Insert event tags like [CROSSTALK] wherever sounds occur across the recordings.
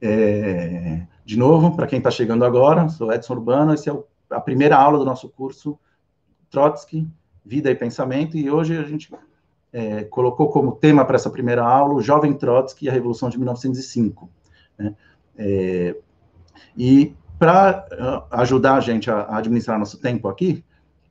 É, de novo, para quem está chegando agora, sou Edson Urbano, essa é a primeira aula do nosso curso Trotsky, Vida e Pensamento, e hoje a gente é, colocou como tema para essa primeira aula o Jovem Trotsky e a Revolução de 1905. Né? É, e para uh, ajudar a gente a, a, administrar nosso tempo aqui,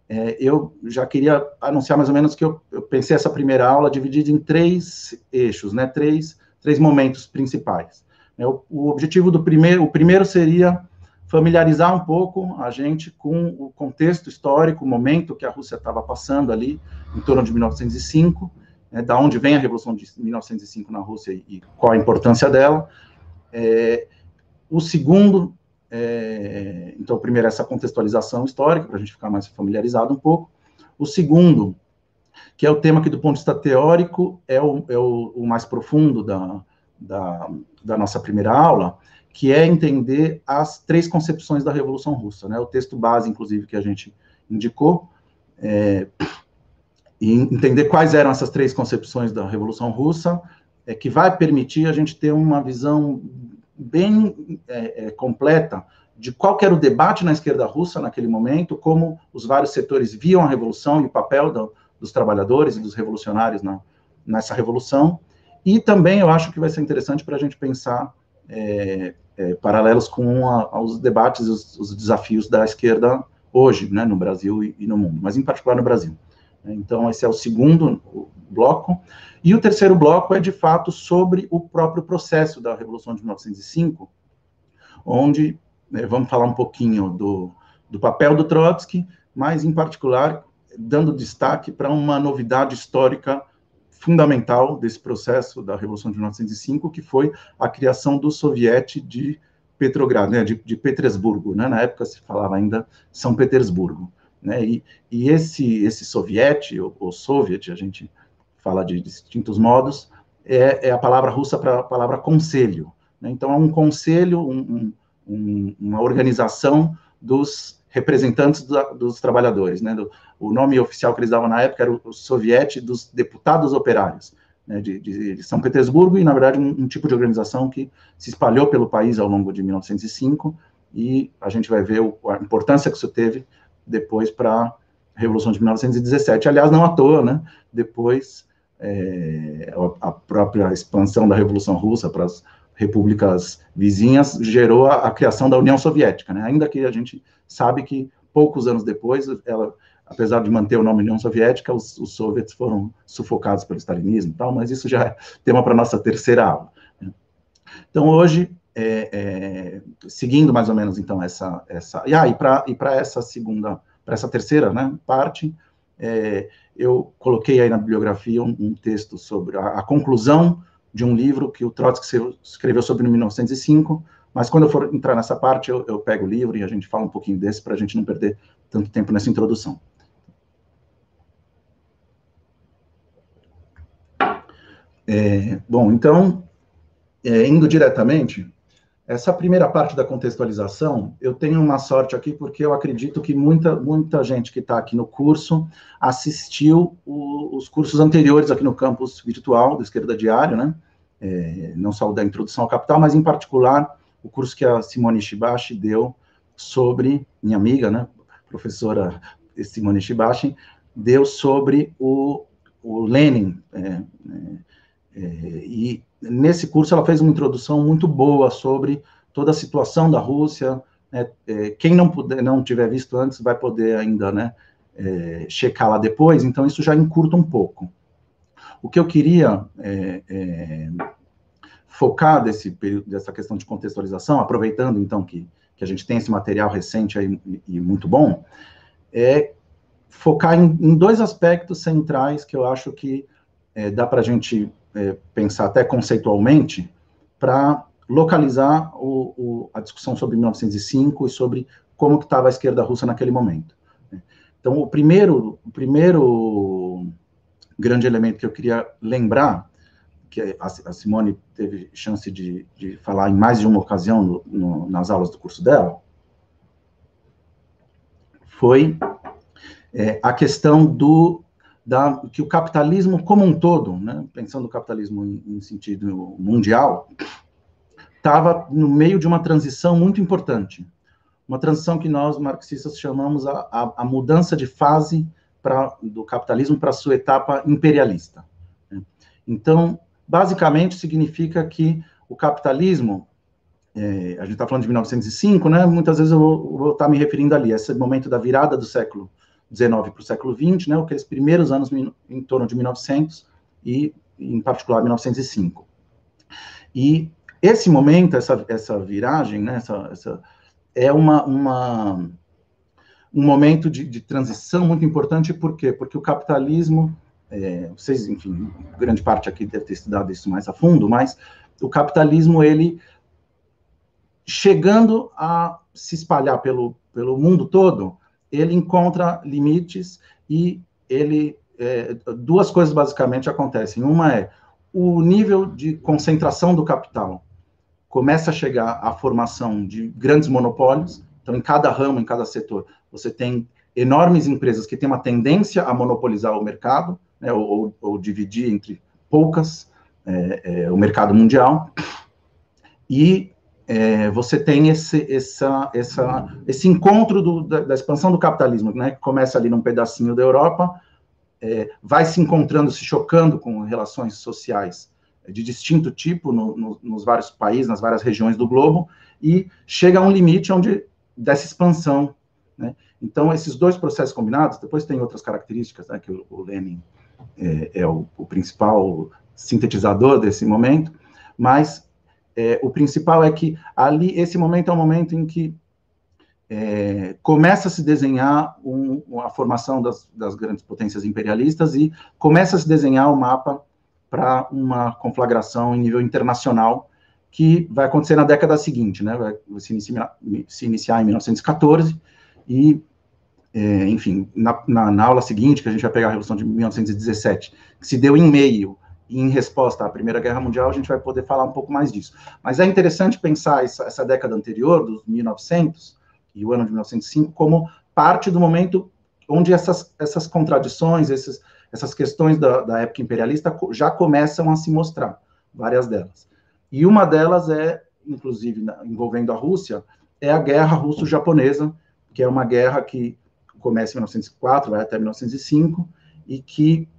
é, eu já queria anunciar mais ou menos que eu, eu, pensei essa primeira aula dividida em três eixos, né, três, três momentos principais. É, o, objetivo do primeiro, o primeiro seria familiarizar um pouco a gente com o contexto histórico, o momento que a Rússia estava passando ali, em torno de 1905, né, da onde vem a Revolução de 1905 na Rússia e, qual a importância dela. É, o segundo é, então, primeiro é essa contextualização histórica, para a gente ficar mais familiarizado um pouco. O segundo, que é o tema que, do ponto de vista teórico, é o, é o, o mais profundo da, da, da, nossa primeira aula, que é entender as três concepções da Revolução Russa. Né? O texto base, inclusive, que a gente indicou, é, e entender quais eram essas três concepções da Revolução Russa, é que vai permitir a gente ter uma visão bem é, é, completa de qual era o debate na esquerda russa naquele momento, como os vários setores viam a revolução e o papel do, dos trabalhadores e dos revolucionários na, nessa revolução. E também eu acho que vai ser interessante para a gente pensar é, é, paralelos com a, os debates e os, os, desafios da esquerda hoje, né, no Brasil e, e, no mundo, mas em particular no Brasil. Então, esse é o segundo bloco. E o terceiro bloco é, de fato, sobre o próprio processo da Revolução de 1905, onde né, vamos falar um pouquinho do, do papel do Trotsky, mas, em particular, dando destaque para uma novidade histórica fundamental desse processo da Revolução de 1905, que foi a criação do Soviete de Petrogrado, né, de, de Petersburgo, né, na época se falava ainda São Petersburgo, né, e, e esse, esse Soviete, ou, ou Soviet, a gente fala de distintos modos, é, é a palavra russa para a palavra conselho. Né? Então, é um conselho, um, um, uma organização dos representantes do, dos trabalhadores. Né? Do, o nome oficial que eles davam na época era o, o Soviete dos Deputados Operários, né? de, de, de, São Petersburgo, e, na verdade, um, um, tipo de organização que se espalhou pelo país ao longo de 1905, e a gente vai ver o, a importância que isso teve depois para a Revolução de 1917. Aliás, não à toa, né? Depois é, a própria expansão da Revolução Russa para as repúblicas vizinhas gerou a, a, criação da União Soviética, né? Ainda que a gente sabe que poucos anos depois, ela, apesar de manter o nome União Soviética, os, os soviets foram sufocados pelo stalinismo, e tal. Mas isso já é tema para nossa terceira aula. Né? Então hoje, é, é, seguindo mais ou menos então essa essa e aí ah, e para essa segunda para essa terceira né, parte é, eu coloquei aí na bibliografia um, um texto sobre a, a, conclusão de um livro que o Trotsky escreveu sobre 1905, mas quando eu for entrar nessa parte, eu, eu pego o livro e a gente fala um pouquinho desse, para a gente não perder tanto tempo nessa introdução. É, bom, então, é, indo diretamente, essa primeira parte da contextualização, eu tenho uma sorte aqui, porque eu acredito que muita, muita gente que está aqui no curso assistiu o, os cursos anteriores aqui no campus virtual do Esquerda Diário, né? É, não só o da Introdução ao Capital, mas em particular o curso que a Simone Shibashi deu sobre, minha amiga, né, professora Simone Shibashi, deu sobre o, o Lenin, é, é, é e nesse curso ela fez uma introdução muito boa sobre toda a situação da Rússia. Né, é, quem não puder, não tiver visto antes, vai poder ainda, né, é, checar lá depois. Então isso já encurta um pouco. O que eu queria é, é focar desse período, dessa questão de contextualização, aproveitando então que, que a gente tem esse material recente aí e, e muito bom, é focar em, em, dois aspectos centrais que eu acho que é, dá para a gente é, pensar até conceitualmente, para localizar o, o, a discussão sobre 1905 e sobre como que estava a esquerda russa naquele momento. Né. Então, o primeiro, o primeiro grande elemento que eu queria lembrar, que a, Simone teve chance de, de, falar em mais de uma ocasião no, no, nas aulas do curso dela, foi é, a questão do da, que o capitalismo como um todo, né, pensando o capitalismo em, em sentido mundial, estava no meio de uma transição muito importante, uma transição que nós marxistas chamamos a, a, a mudança de fase pra, do capitalismo para sua etapa imperialista. Né? Então, basicamente, significa que o capitalismo, é, a gente está falando de 1905, né? Muitas vezes eu vou estar tá me referindo ali, esse momento da virada do século XIX para o século XX, né? Aqueles primeiros anos em torno de 1900 e, em particular, 1905. E esse momento, essa, essa viragem, né? Essa, essa é uma, uma um momento de, de, transição muito importante, por quê? Porque o capitalismo, é, vocês, enfim, grande parte aqui deve ter estudado isso mais a fundo, mas o capitalismo, ele chegando a se espalhar pelo, pelo mundo todo, ele encontra limites e ele é, duas coisas basicamente acontecem. Uma é o nível de concentração do capital começa a chegar à formação de grandes monopólios. Então, em cada ramo, em cada setor, você tem enormes empresas que têm uma tendência a monopolizar o mercado, né, ou, ou, dividir entre poucas é, é, o mercado mundial, e é, você tem esse, essa, essa, esse encontro do, da, da, expansão do capitalismo, né, que começa ali num pedacinho da Europa, é, vai se encontrando, se chocando com relações sociais de distinto tipo no, no, nos vários países, nas várias regiões do globo, e chega a um limite onde dessa expansão. Né? Então, esses dois processos combinados, depois tem outras características, né, que o, o Lenin é, é o, o, principal sintetizador desse momento, mas é, o principal é que ali, esse momento é um momento em que é, começa a se desenhar um, a formação das, das, grandes potências imperialistas e começa a se desenhar o um mapa para uma conflagração em nível internacional que vai acontecer na década seguinte, né? Vai se iniciar, se iniciar em 1914 e, é, enfim, na, na, na, aula seguinte, que a gente vai pegar a Revolução de 1917, que se deu em meio em resposta à Primeira Guerra Mundial, a gente vai poder falar um pouco mais disso. Mas é interessante pensar essa, essa década anterior, dos 1900 e o ano de 1905, como parte do momento onde essas, essas contradições, esses, essas questões da, da época imperialista já começam a se mostrar, várias delas. E uma delas é, inclusive, envolvendo a Rússia, é a guerra russo-japonesa, que é uma guerra que começa em 1904, vai até 1905, e que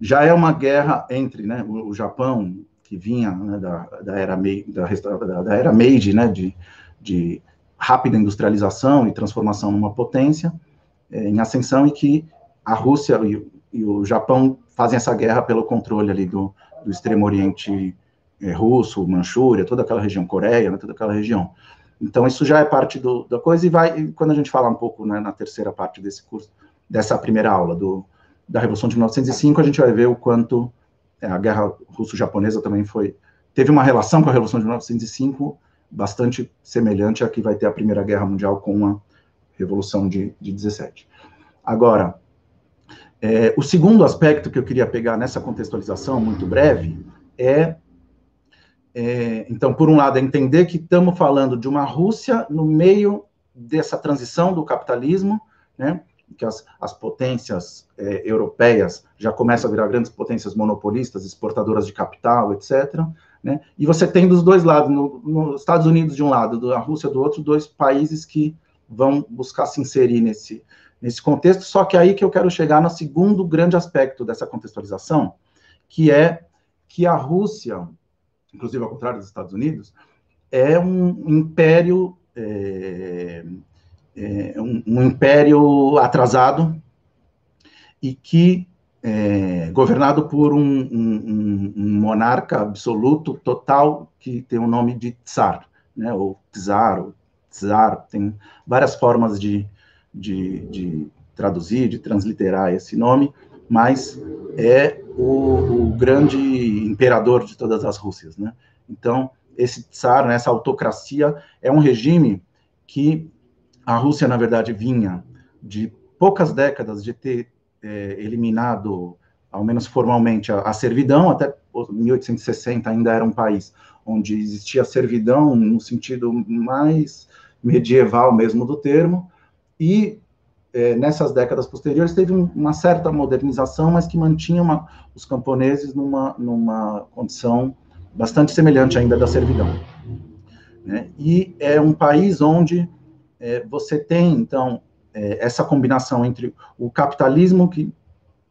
já é uma guerra entre né, o, Japão, que vinha né, da, da, era Meiji, da, da, era Meiji, né, de, de rápida industrialização e transformação numa potência é, em ascensão, e que a Rússia e, e, o Japão fazem essa guerra pelo controle ali do, do extremo oriente é, russo, Manchúria, toda aquela região, Coreia, né, toda aquela região. Então, isso já é parte do, da coisa, e vai, quando a gente falar um pouco né, na terceira parte desse curso, dessa primeira aula do, da Revolução de 1905, a gente vai ver o quanto é, a guerra russo-japonesa também foi, teve uma relação com a Revolução de 1905 bastante semelhante à que vai ter a Primeira Guerra Mundial com a Revolução de, de 17. Agora, é, o segundo aspecto que eu queria pegar nessa contextualização muito breve é é, então, por um lado, é entender que estamos falando de uma Rússia no meio dessa transição do capitalismo, né, que as, as potências é, europeias já começam a virar grandes potências monopolistas, exportadoras de capital, etc. Né, e você tem dos dois lados, no, nos Estados Unidos de um lado, da Rússia do outro, dois países que vão buscar se inserir nesse, nesse contexto, só que aí que eu quero chegar no segundo grande aspecto dessa contextualização, que é que a Rússia inclusive ao contrário dos Estados Unidos, é um império é, é um, um, império atrasado e que é, governado por um, um, um, monarca absoluto total que tem o nome de Tsar, né, ou Tsar, ou Tsar, tem várias formas de, de, de traduzir, de transliterar esse nome, mas é o, o, grande imperador de todas as Rússias, né? Então, esse tsar, né, essa autocracia, é um regime que a Rússia, na verdade, vinha de poucas décadas de ter é, eliminado, ao menos formalmente, a, a, servidão, até 1860 ainda era um país onde existia servidão no sentido mais medieval mesmo do termo, e é, nessas décadas posteriores teve um, uma certa modernização, mas que mantinha uma, os camponeses numa, numa condição bastante semelhante ainda da servidão. Né? E é um país onde é, você tem, então, é, essa combinação entre o capitalismo, que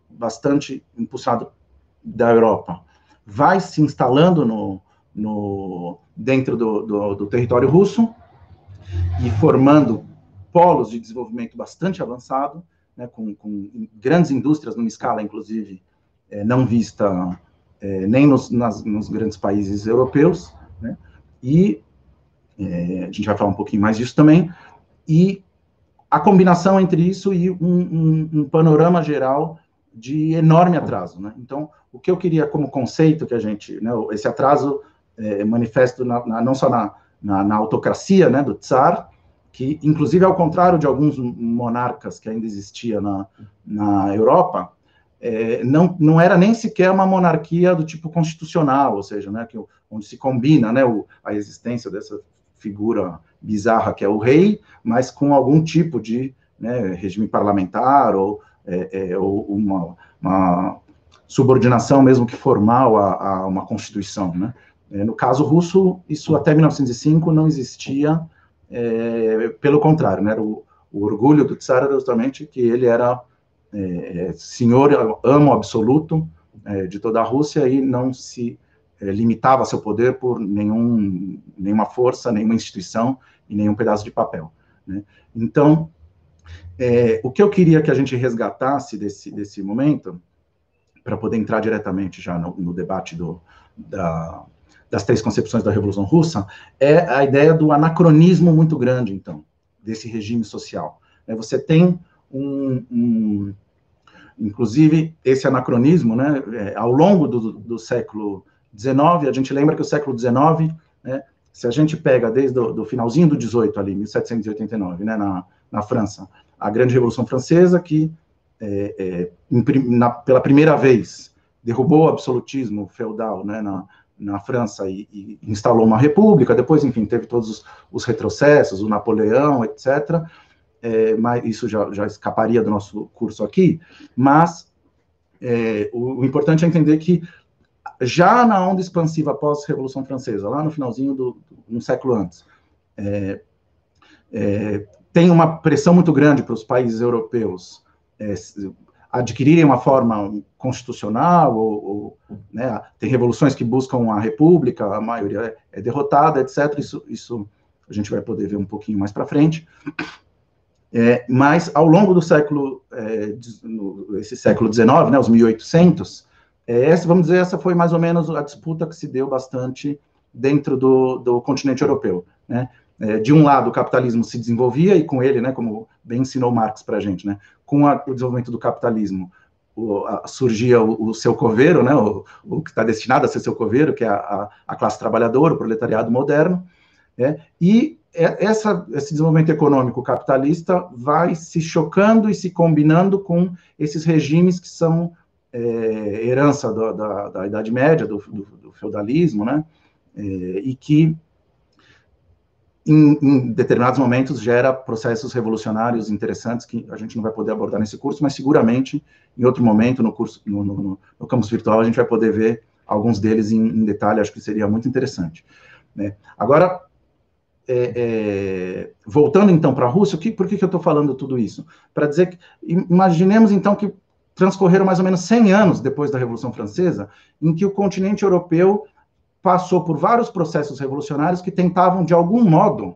bastante impulsado da Europa, vai se instalando no, no dentro do, do, do território russo e formando polos de desenvolvimento bastante avançado, né, com, com, grandes indústrias numa escala, inclusive, é, não vista é, nem nos, nas, nos, grandes países europeus, né, e é, a gente vai falar um pouquinho mais disso também, e a combinação entre isso e um, um, um panorama geral de enorme atraso. Né? Então, o que eu queria como conceito que a gente, né, esse atraso é, manifesto na, na, não só na, na, autocracia né, do Tsar, que, inclusive, ao contrário de alguns monarcas que ainda existia na, na Europa, é, não, não era nem sequer uma monarquia do tipo constitucional, ou seja, né, que, onde se combina né, o, a existência dessa figura bizarra que é o rei, mas com algum tipo de né, regime parlamentar ou, é, é, ou uma, uma, subordinação, mesmo que formal, a, a uma constituição. Né? É, no caso russo, isso até 1905 não existia, é, pelo contrário, né, o, o, orgulho do Tsar era justamente que ele era é, senhor, amo absoluto é, de toda a Rússia e não se é, limitava seu poder por nenhum, nenhuma força, nenhuma instituição e nenhum pedaço de papel. Né? Então, é, o que eu queria que a gente resgatasse desse, desse momento, para poder entrar diretamente já no, no debate do, da, das três concepções da Revolução Russa, é a ideia do anacronismo muito grande, então, desse regime social. É, você tem um, um inclusive, esse anacronismo, né, é, ao longo do, do século XIX, a gente lembra que o século XIX, né, se a gente pega desde o finalzinho do 18 ali, 1789, né, na, na França, a Grande Revolução Francesa, que é, é, na, pela primeira vez derrubou o absolutismo feudal né, na, na França e, e, instalou uma república, depois, enfim, teve todos os, os retrocessos, o Napoleão, etc., é, mas isso já, já escaparia do nosso curso aqui, mas é, o, o, importante é entender que já na onda expansiva pós-Revolução Francesa, lá no finalzinho do, um século antes, é, é, tem uma pressão muito grande para os países europeus é, adquirirem uma forma constitucional, ou, ou né, tem revoluções que buscam a república, a maioria é, derrotada, etc. Isso, isso a gente vai poder ver um pouquinho mais para frente. É, mas ao longo do século, é, esse século XIX, né, os 1800, é, essa, vamos dizer, essa foi mais ou menos a disputa que se deu bastante dentro do, do continente europeu. Né? É, de um lado, o capitalismo se desenvolvia e com ele, né, como bem ensinou Marx para a gente, né, com a, o desenvolvimento do capitalismo, o, a, surgia o, o, seu coveiro, né, o, o que está destinado a ser seu coveiro, que é a, a, classe trabalhadora, o proletariado moderno, né, e é, essa, esse desenvolvimento econômico capitalista vai se chocando e se combinando com esses regimes que são é, herança do, da, da, Idade Média, do, do, do feudalismo, né? É, e que em, em, determinados momentos gera processos revolucionários interessantes que a gente não vai poder abordar nesse curso, mas seguramente em outro momento no curso no, no, no campus virtual a gente vai poder ver alguns deles em, em detalhe. Acho que seria muito interessante. Né? Agora é, é, voltando então para a Rússia, que, por que, que eu estou falando tudo isso? Para dizer que, imaginemos então que transcorreram mais ou menos 100 anos depois da Revolução Francesa, em que o continente europeu passou por vários processos revolucionários que tentavam, de algum modo,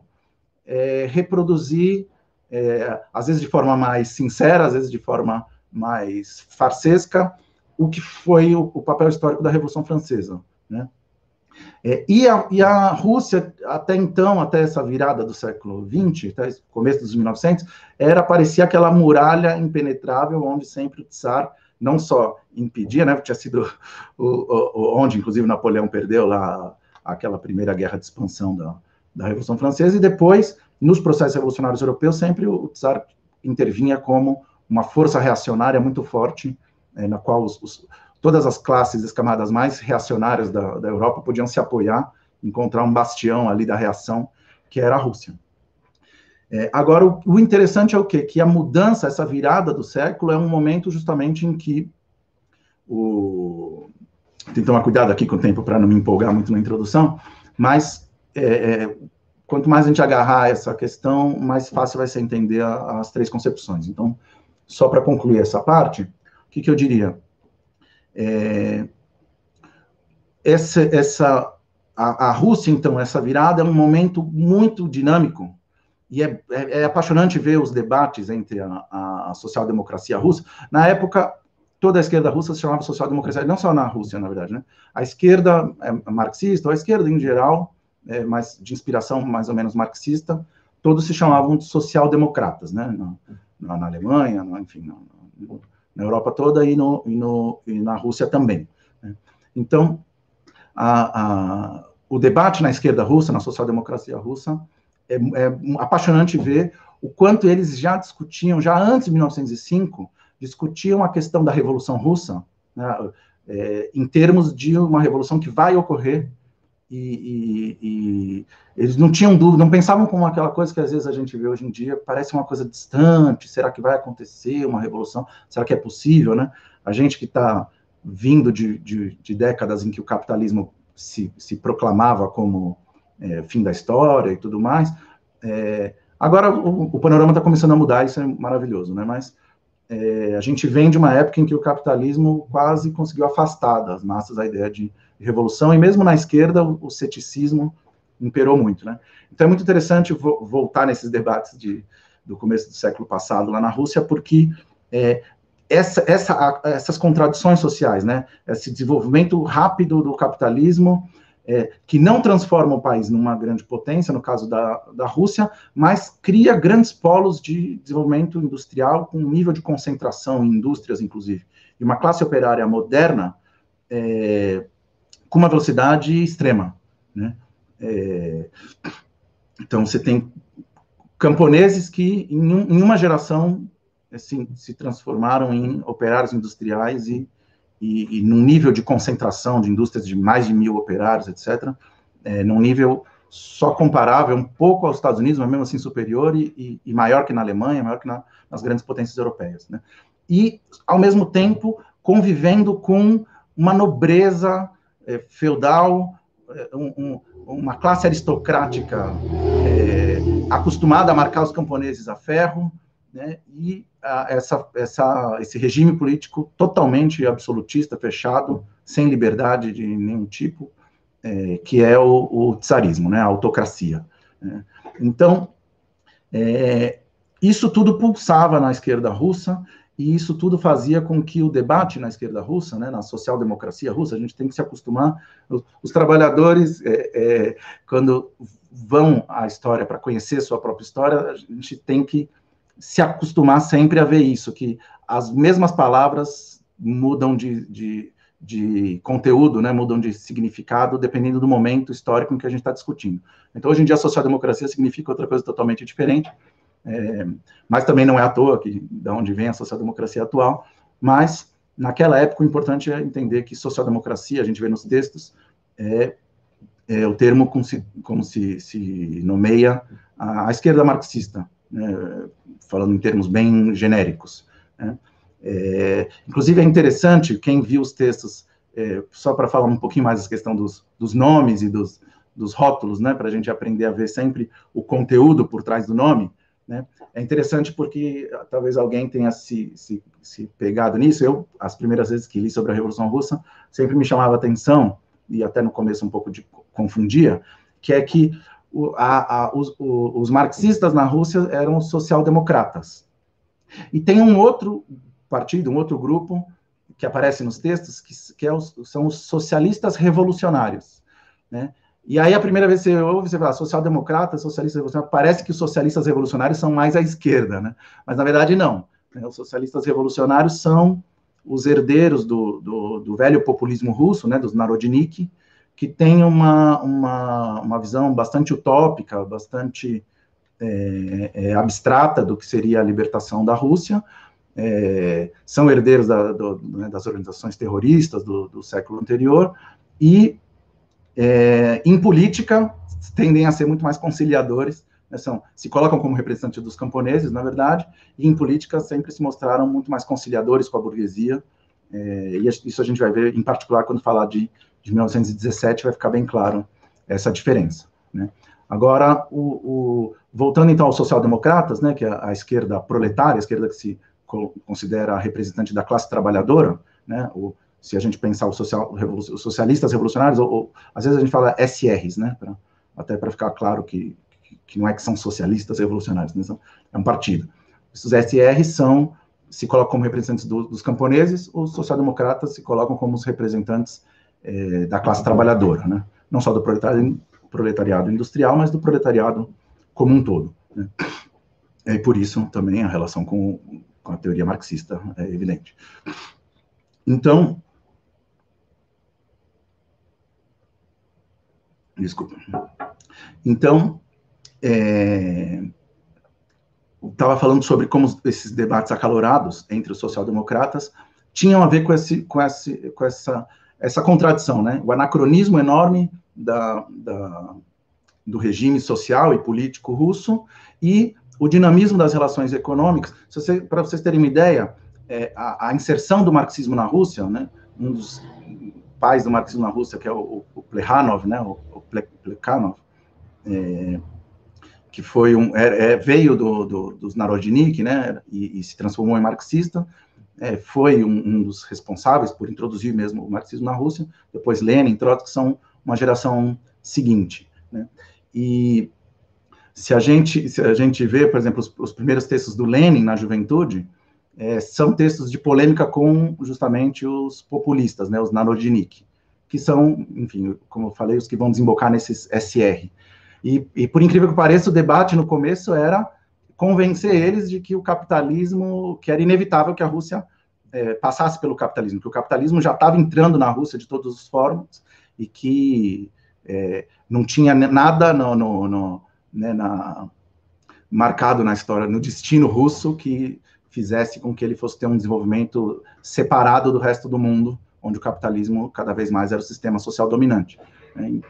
é, reproduzir, é, às vezes de forma mais sincera, às vezes de forma mais farsesca, o que foi o, o papel histórico da Revolução Francesa. Né? É, e, a, e, a, Rússia, até então, até essa virada do século XX, até começo dos 1900, era, parecia aquela muralha impenetrável onde sempre o Tsar não só impedia, né, tinha sido o, o, onde, inclusive, Napoleão perdeu lá aquela primeira guerra de expansão da, da Revolução Francesa, e depois, nos processos revolucionários europeus, sempre o Tsar intervinha como uma força reacionária muito forte, é, na qual os, os todas as classes, as camadas mais reacionárias da, da Europa podiam se apoiar, encontrar um bastião ali da reação, que era a Rússia. É, agora, o, o, interessante é o quê? Que a mudança, essa virada do século, é um momento justamente em que o, tem que tomar cuidado aqui com o tempo para não me empolgar muito na introdução, mas é, é, quanto mais a gente agarrar essa questão, mais fácil vai ser entender a, as três concepções. Então, só para concluir essa parte, o que, que eu diria? É, essa, essa a, a, Rússia, então, essa virada é um momento muito dinâmico, e é, é, é apaixonante ver os debates entre a, a social-democracia russa. Na época, toda a esquerda russa se chamava social-democracia, não só na Rússia, na verdade, né? A esquerda é marxista, ou a esquerda em geral, é mais de inspiração mais ou menos marxista, todos se chamavam de social-democratas, né? Na, na, Alemanha, no, enfim, na, na, Europa toda e, no, e, no, e na Rússia também. Né? Então, a, a, o debate na esquerda russa, na social-democracia russa, é, é apaixonante ver o quanto eles já discutiam, já antes de 1905, discutiam a questão da Revolução Russa, né, é, em termos de uma revolução que vai ocorrer, e, e, e, eles não tinham dúvida, não pensavam como aquela coisa que às vezes a gente vê hoje em dia, parece uma coisa distante, será que vai acontecer uma revolução, será que é possível, né? A gente que está vindo de, de, de, décadas em que o capitalismo se, se proclamava como é, fim da história e tudo mais, é, agora o, o panorama está começando a mudar, isso é maravilhoso, né? Mas é, a gente vem de uma época em que o capitalismo quase conseguiu afastar das massas a ideia de revolução, e mesmo na esquerda o, o ceticismo imperou muito, né? Então é muito interessante vo voltar nesses debates de, do começo do século passado lá na Rússia, porque é, essa, essa, essas contradições sociais, né? Esse desenvolvimento rápido do capitalismo, é, que não transforma o país numa grande potência, no caso da, da Rússia, mas cria grandes polos de desenvolvimento industrial com um nível de concentração em indústrias, inclusive, e uma classe operária moderna é, com uma velocidade extrema, né? É, então, você tem camponeses que, em, um, em uma geração, assim, se transformaram em operários industriais e e, e num nível de concentração de indústrias de mais de mil operários, etc., é, num nível só comparável um pouco aos Estados Unidos, mas mesmo assim superior e, e, maior que na Alemanha, maior que na, nas grandes potências europeias. Né? E, ao mesmo tempo, convivendo com uma nobreza é, feudal, é, um, um, uma classe aristocrática é, acostumada a marcar os camponeses a ferro, né, e a, essa, essa, esse regime político totalmente absolutista, fechado, sem liberdade de nenhum tipo, é, que é o, o, tsarismo, né, a autocracia. Né. Então, é, isso tudo pulsava na esquerda russa, e isso tudo fazia com que o debate na esquerda russa, né, na social-democracia russa, a gente tem que se acostumar, os, os trabalhadores, é, é quando vão à história para conhecer sua própria história, a gente tem que se acostumar sempre a ver isso, que as mesmas palavras mudam de, de, de conteúdo, né, mudam de significado, dependendo do momento histórico em que a gente está discutindo. Então, hoje em dia, social-democracia significa outra coisa totalmente diferente, é, mas também não é à toa que da onde vem a social-democracia atual, mas naquela época o importante é entender que social-democracia, a gente vê nos textos, é, é o termo como se, como se, se nomeia a, a esquerda marxista, né, falando em termos bem genéricos. Né? É, inclusive, é interessante, quem viu os textos, é, só para falar um pouquinho mais da questão dos, dos nomes e dos, dos rótulos, né, para a gente aprender a ver sempre o conteúdo por trás do nome, né, é interessante porque talvez alguém tenha se, se, se pegado nisso. Eu, as primeiras vezes que li sobre a Revolução Russa, sempre me chamava atenção, e até no começo um pouco de confundia, que é que o, a, a, os, o, os, marxistas na Rússia eram social-democratas. E tem um outro partido, um outro grupo, que aparece nos textos, que, que é os, são os socialistas revolucionários. Né? E aí, a primeira vez que você ouve, você fala social-democrata, socialista revolucionário, parece que os socialistas revolucionários são mais à esquerda, né? mas na verdade não. Né? Os socialistas revolucionários são os herdeiros do, do, do velho populismo russo, né, dos Narodnik, que tem uma, uma, uma visão bastante utópica, bastante é, é, abstrata do que seria a libertação da Rússia, é, são herdeiros da, do, né, das organizações terroristas do, do século anterior, e é, em política tendem a ser muito mais conciliadores, né, são, se colocam como representantes dos camponeses, na verdade, e em política sempre se mostraram muito mais conciliadores com a burguesia, é, e isso a gente vai ver, em particular, quando falar de, de 1917, vai ficar bem claro essa diferença. Né? Agora, o, o, voltando então aos social-democratas, né, que é a, esquerda proletária, a esquerda que se considera representante da classe trabalhadora, né, se a gente pensar os, social, os socialistas revolucionários, ou, ou, às vezes a gente fala SRs, né, pra, até para ficar claro que, que, não é que são socialistas revolucionários, né, são, é um partido. Esses SRs são, se colocam como representantes do, dos camponeses, os social-democratas se colocam como os representantes é, da classe trabalhadora, né, não só do proletariado, industrial, mas do proletariado como um todo. Né? E por isso também a relação com, com a teoria marxista é evidente. Então, desculpa. Então, é, estava falando sobre como esses debates acalorados entre os social-democratas tinham a ver com, esse, com, esse, com essa, essa contradição, né? O anacronismo enorme da, da, do regime social e político russo e o dinamismo das relações econômicas. Você, para vocês terem uma ideia, é, a, a, inserção do marxismo na Rússia, né, um dos pais do marxismo na Rússia, que é o, o Plekhanov, né, o, o Plekhanov, é, que foi um, é, é veio do, do, dos Narodnik, né, e, e, se transformou em marxista, é, foi um, um, dos responsáveis por introduzir mesmo o marxismo na Rússia, depois Lenin, Trotsky, são uma geração seguinte. Né? E se a gente se a gente vê, por exemplo, os, os primeiros textos do Lenin na juventude, é, são textos de polêmica com justamente os populistas, né, os Narodnik, que são, enfim, como eu falei, os que vão desembocar nesses SR. E, e por incrível que pareça, o debate no começo era convencer eles de que o capitalismo, que era inevitável que a Rússia é, passasse pelo capitalismo, que o capitalismo já estava entrando na Rússia de todas as formas e que é, não tinha nada no, no, no né, na, marcado na história, no destino russo que fizesse com que ele fosse ter um desenvolvimento separado do resto do mundo, onde o capitalismo cada vez mais era o sistema social dominante. Né?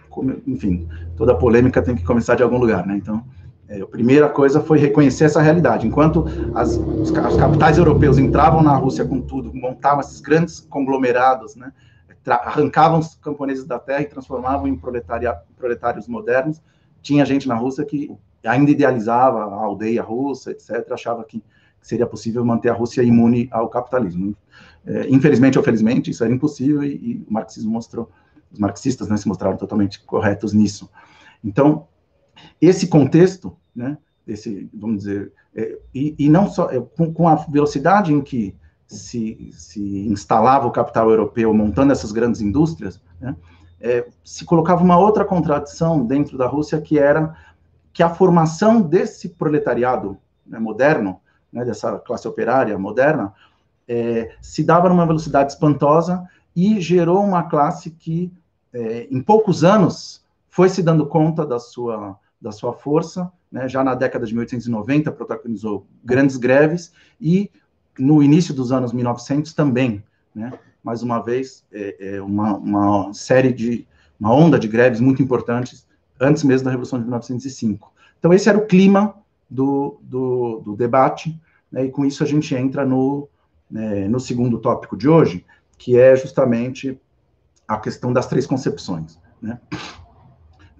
Enfim, toda polêmica tem que começar de algum lugar, né? Então, é, a primeira coisa foi reconhecer essa realidade. Enquanto as, os, os, capitais europeus entravam na Rússia com tudo, montavam esses grandes conglomerados, né? arrancavam os camponeses da terra e transformavam em proletários modernos, tinha gente na Rússia que ainda idealizava a aldeia russa, etc., achava que seria possível manter a Rússia imune ao capitalismo. É, infelizmente ou felizmente, isso era impossível e, e, o marxismo mostrou, os marxistas né, se mostraram totalmente corretos nisso. Então, esse contexto, né, esse, vamos dizer, é, e, e, não só, é, com, com, a velocidade em que se, se, instalava o capital europeu montando essas grandes indústrias, né, é, se colocava uma outra contradição dentro da Rússia, que era que a formação desse proletariado né, moderno né, dessa classe operária moderna, é, se dava numa velocidade espantosa e gerou uma classe que, é, em poucos anos, foi se dando conta da sua, da sua força, né, já na década de 1890 protagonizou grandes greves e no início dos anos 1900 também, né, mais uma vez, é, é uma, uma série de, uma onda de greves muito importantes, antes mesmo da Revolução de 1905. Então, esse era o clima do, do, do debate, né, e com isso a gente entra no, né, no segundo tópico de hoje, que é justamente a questão das três concepções. Né?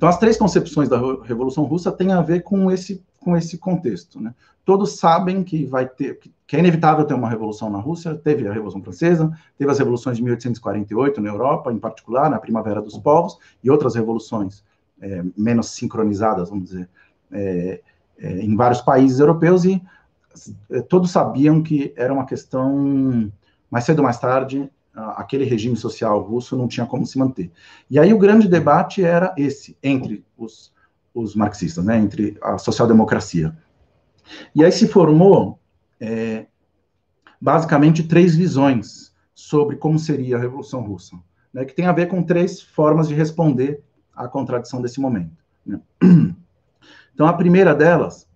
Então, as três concepções da Revolução Russa têm a ver com esse, com esse contexto. Né? Todos sabem que vai ter, que é inevitável ter uma revolução na Rússia. Teve a Revolução Francesa, teve as revoluções de 1848 na Europa, em particular, na Primavera dos Povos, e outras revoluções é, menos sincronizadas, vamos dizer, é, é, em vários países europeus, e é, todos sabiam que era uma questão, mais cedo ou mais tarde, aquele regime social russo não tinha como se manter. E aí o grande debate era esse, entre os, os marxistas, né, entre a social-democracia. E aí se formou, é, basicamente, três visões sobre como seria a Revolução Russa, né, que tem a ver com três formas de responder à contradição desse momento. Né? [CLEARS THROAT] Então, a primeira delas,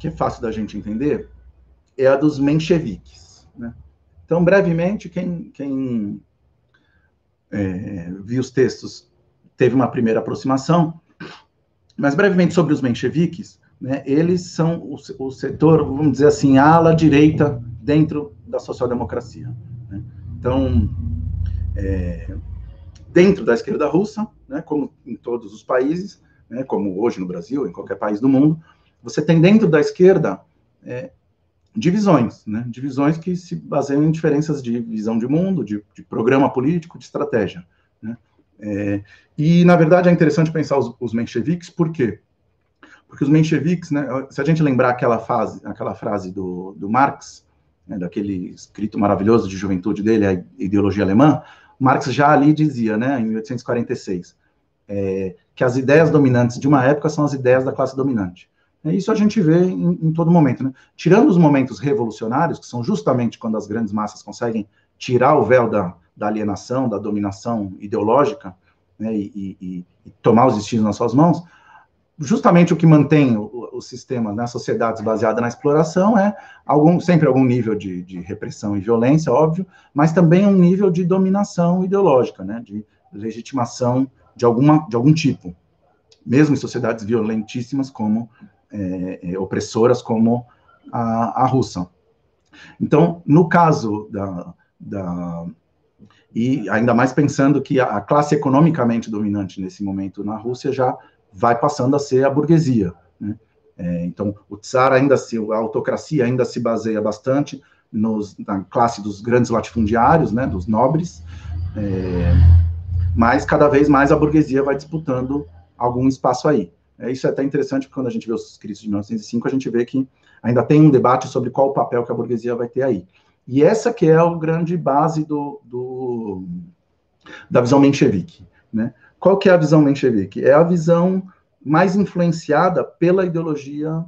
que é fácil da gente entender, é a dos mencheviques. Né? Então, brevemente, quem, quem é, viu os textos teve uma primeira aproximação, mas brevemente sobre os mencheviques, né, eles são o, o, setor, vamos dizer assim, ala direita dentro da social-democracia. Né? Então, é, dentro da esquerda russa, né, como em todos os países, né, como hoje no Brasil, em qualquer país do mundo, você tem dentro da esquerda é, divisões, né, divisões que se baseiam em diferenças de visão de mundo, de, de programa político, de estratégia. Né? É, e, na verdade, é interessante pensar os, os mencheviques, por quê? Porque os mencheviques, né, se a gente lembrar aquela, fase, aquela frase do, do Marx, né, daquele escrito maravilhoso de juventude dele, a ideologia alemã, Marx já ali dizia, né, em 1846, é, que as ideias dominantes de uma época são as ideias da classe dominante. É, isso a gente vê em, em, todo momento. Né? Tirando os momentos revolucionários, que são justamente quando as grandes massas conseguem tirar o véu da, da alienação, da dominação ideológica, né, e, e, e, tomar os destinos nas suas mãos, justamente o que mantém o, o sistema nas sociedades baseada na exploração é algum, sempre algum nível de, de, repressão e violência, óbvio, mas também um nível de dominação ideológica, né, de legitimação de, alguma, de algum tipo, mesmo em sociedades violentíssimas como é, é, opressoras como a, a russa. Então, no caso da, da e ainda mais pensando que a, classe economicamente dominante nesse momento na Rússia já vai passando a ser a burguesia. Né? É, então, o czar ainda se, a autocracia ainda se baseia bastante nos, na classe dos grandes latifundiários, né, dos nobres, é, mas cada vez mais a burguesia vai disputando algum espaço aí. É, isso é até interessante, porque quando a gente vê os escritos de 1905, a gente vê que ainda tem um debate sobre qual o papel que a burguesia vai ter aí. E essa que é a grande base do, do da visão menchevique. Né? Qual que é a visão menchevique? É a visão mais influenciada pela ideologia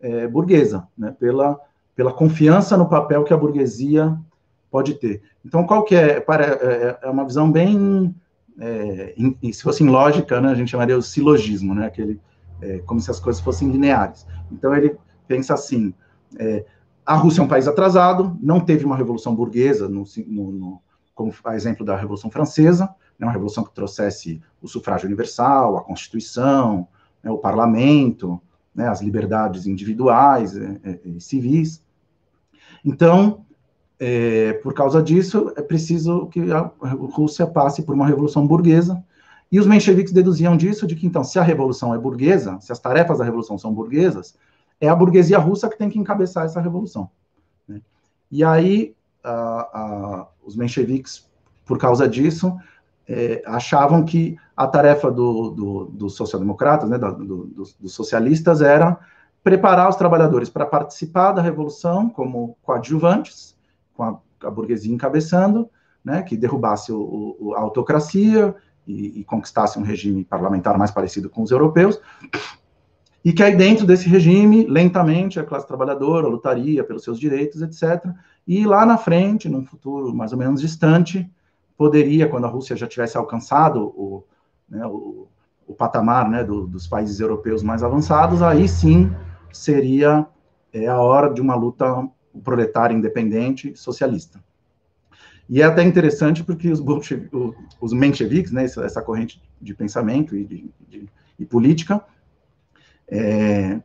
é, burguesa, né? pela, pela confiança no papel que a burguesia pode ter. Então, qual que é? É, é uma visão bem, é, se fosse em lógica, né, a gente chamaria o silogismo, né, aquele, é, como se as coisas fossem lineares. Então, ele pensa assim, é, a Rússia é um país atrasado, não teve uma revolução burguesa, no, no, no, como a exemplo da Revolução Francesa, né, uma revolução que trouxesse o sufrágio universal, a Constituição, né, o parlamento, né, as liberdades individuais é, é, e civis. Então, é, por causa disso, é preciso que a Rússia passe por uma revolução burguesa, e os mencheviques deduziam disso de que, então, se a revolução é burguesa, se as tarefas da revolução são burguesas, é a burguesia russa que tem que encabeçar essa revolução. Né? E aí, a, a, os mencheviques, por causa disso, é, achavam que a tarefa dos do, do social-democratas, né, do, dos, socialistas, era preparar os trabalhadores para participar da revolução como coadjuvantes, com a, a burguesia encabeçando, né, que derrubasse o, o, a autocracia e, e, conquistasse um regime parlamentar mais parecido com os europeus, e que aí dentro desse regime, lentamente, a classe trabalhadora lutaria pelos seus direitos, etc., e lá na frente, num futuro mais ou menos distante, poderia, quando a Rússia já tivesse alcançado o, né, o, o patamar né, do, dos países europeus mais avançados, aí sim seria é, a hora de uma luta proletária independente socialista. E é até interessante porque os, os mencheviques, né, essa, corrente de pensamento e, de, de, e política, é,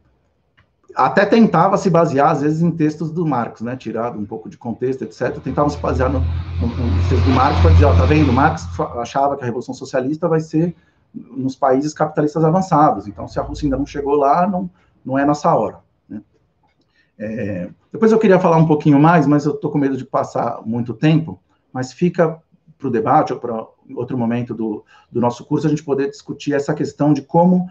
até tentava se basear, às vezes, em textos do Marx, né, tirado um pouco de contexto, etc. Tentavam se basear no, no, no texto do Marx para dizer, ó, tá vendo, Marx achava que a Revolução Socialista vai ser nos países capitalistas avançados, então se a Rússia ainda não chegou lá, não, não é nossa hora. Né? É, depois eu queria falar um pouquinho mais, mas eu estou com medo de passar muito tempo, mas fica para o debate ou para outro momento do, do nosso curso a gente poder discutir essa questão de como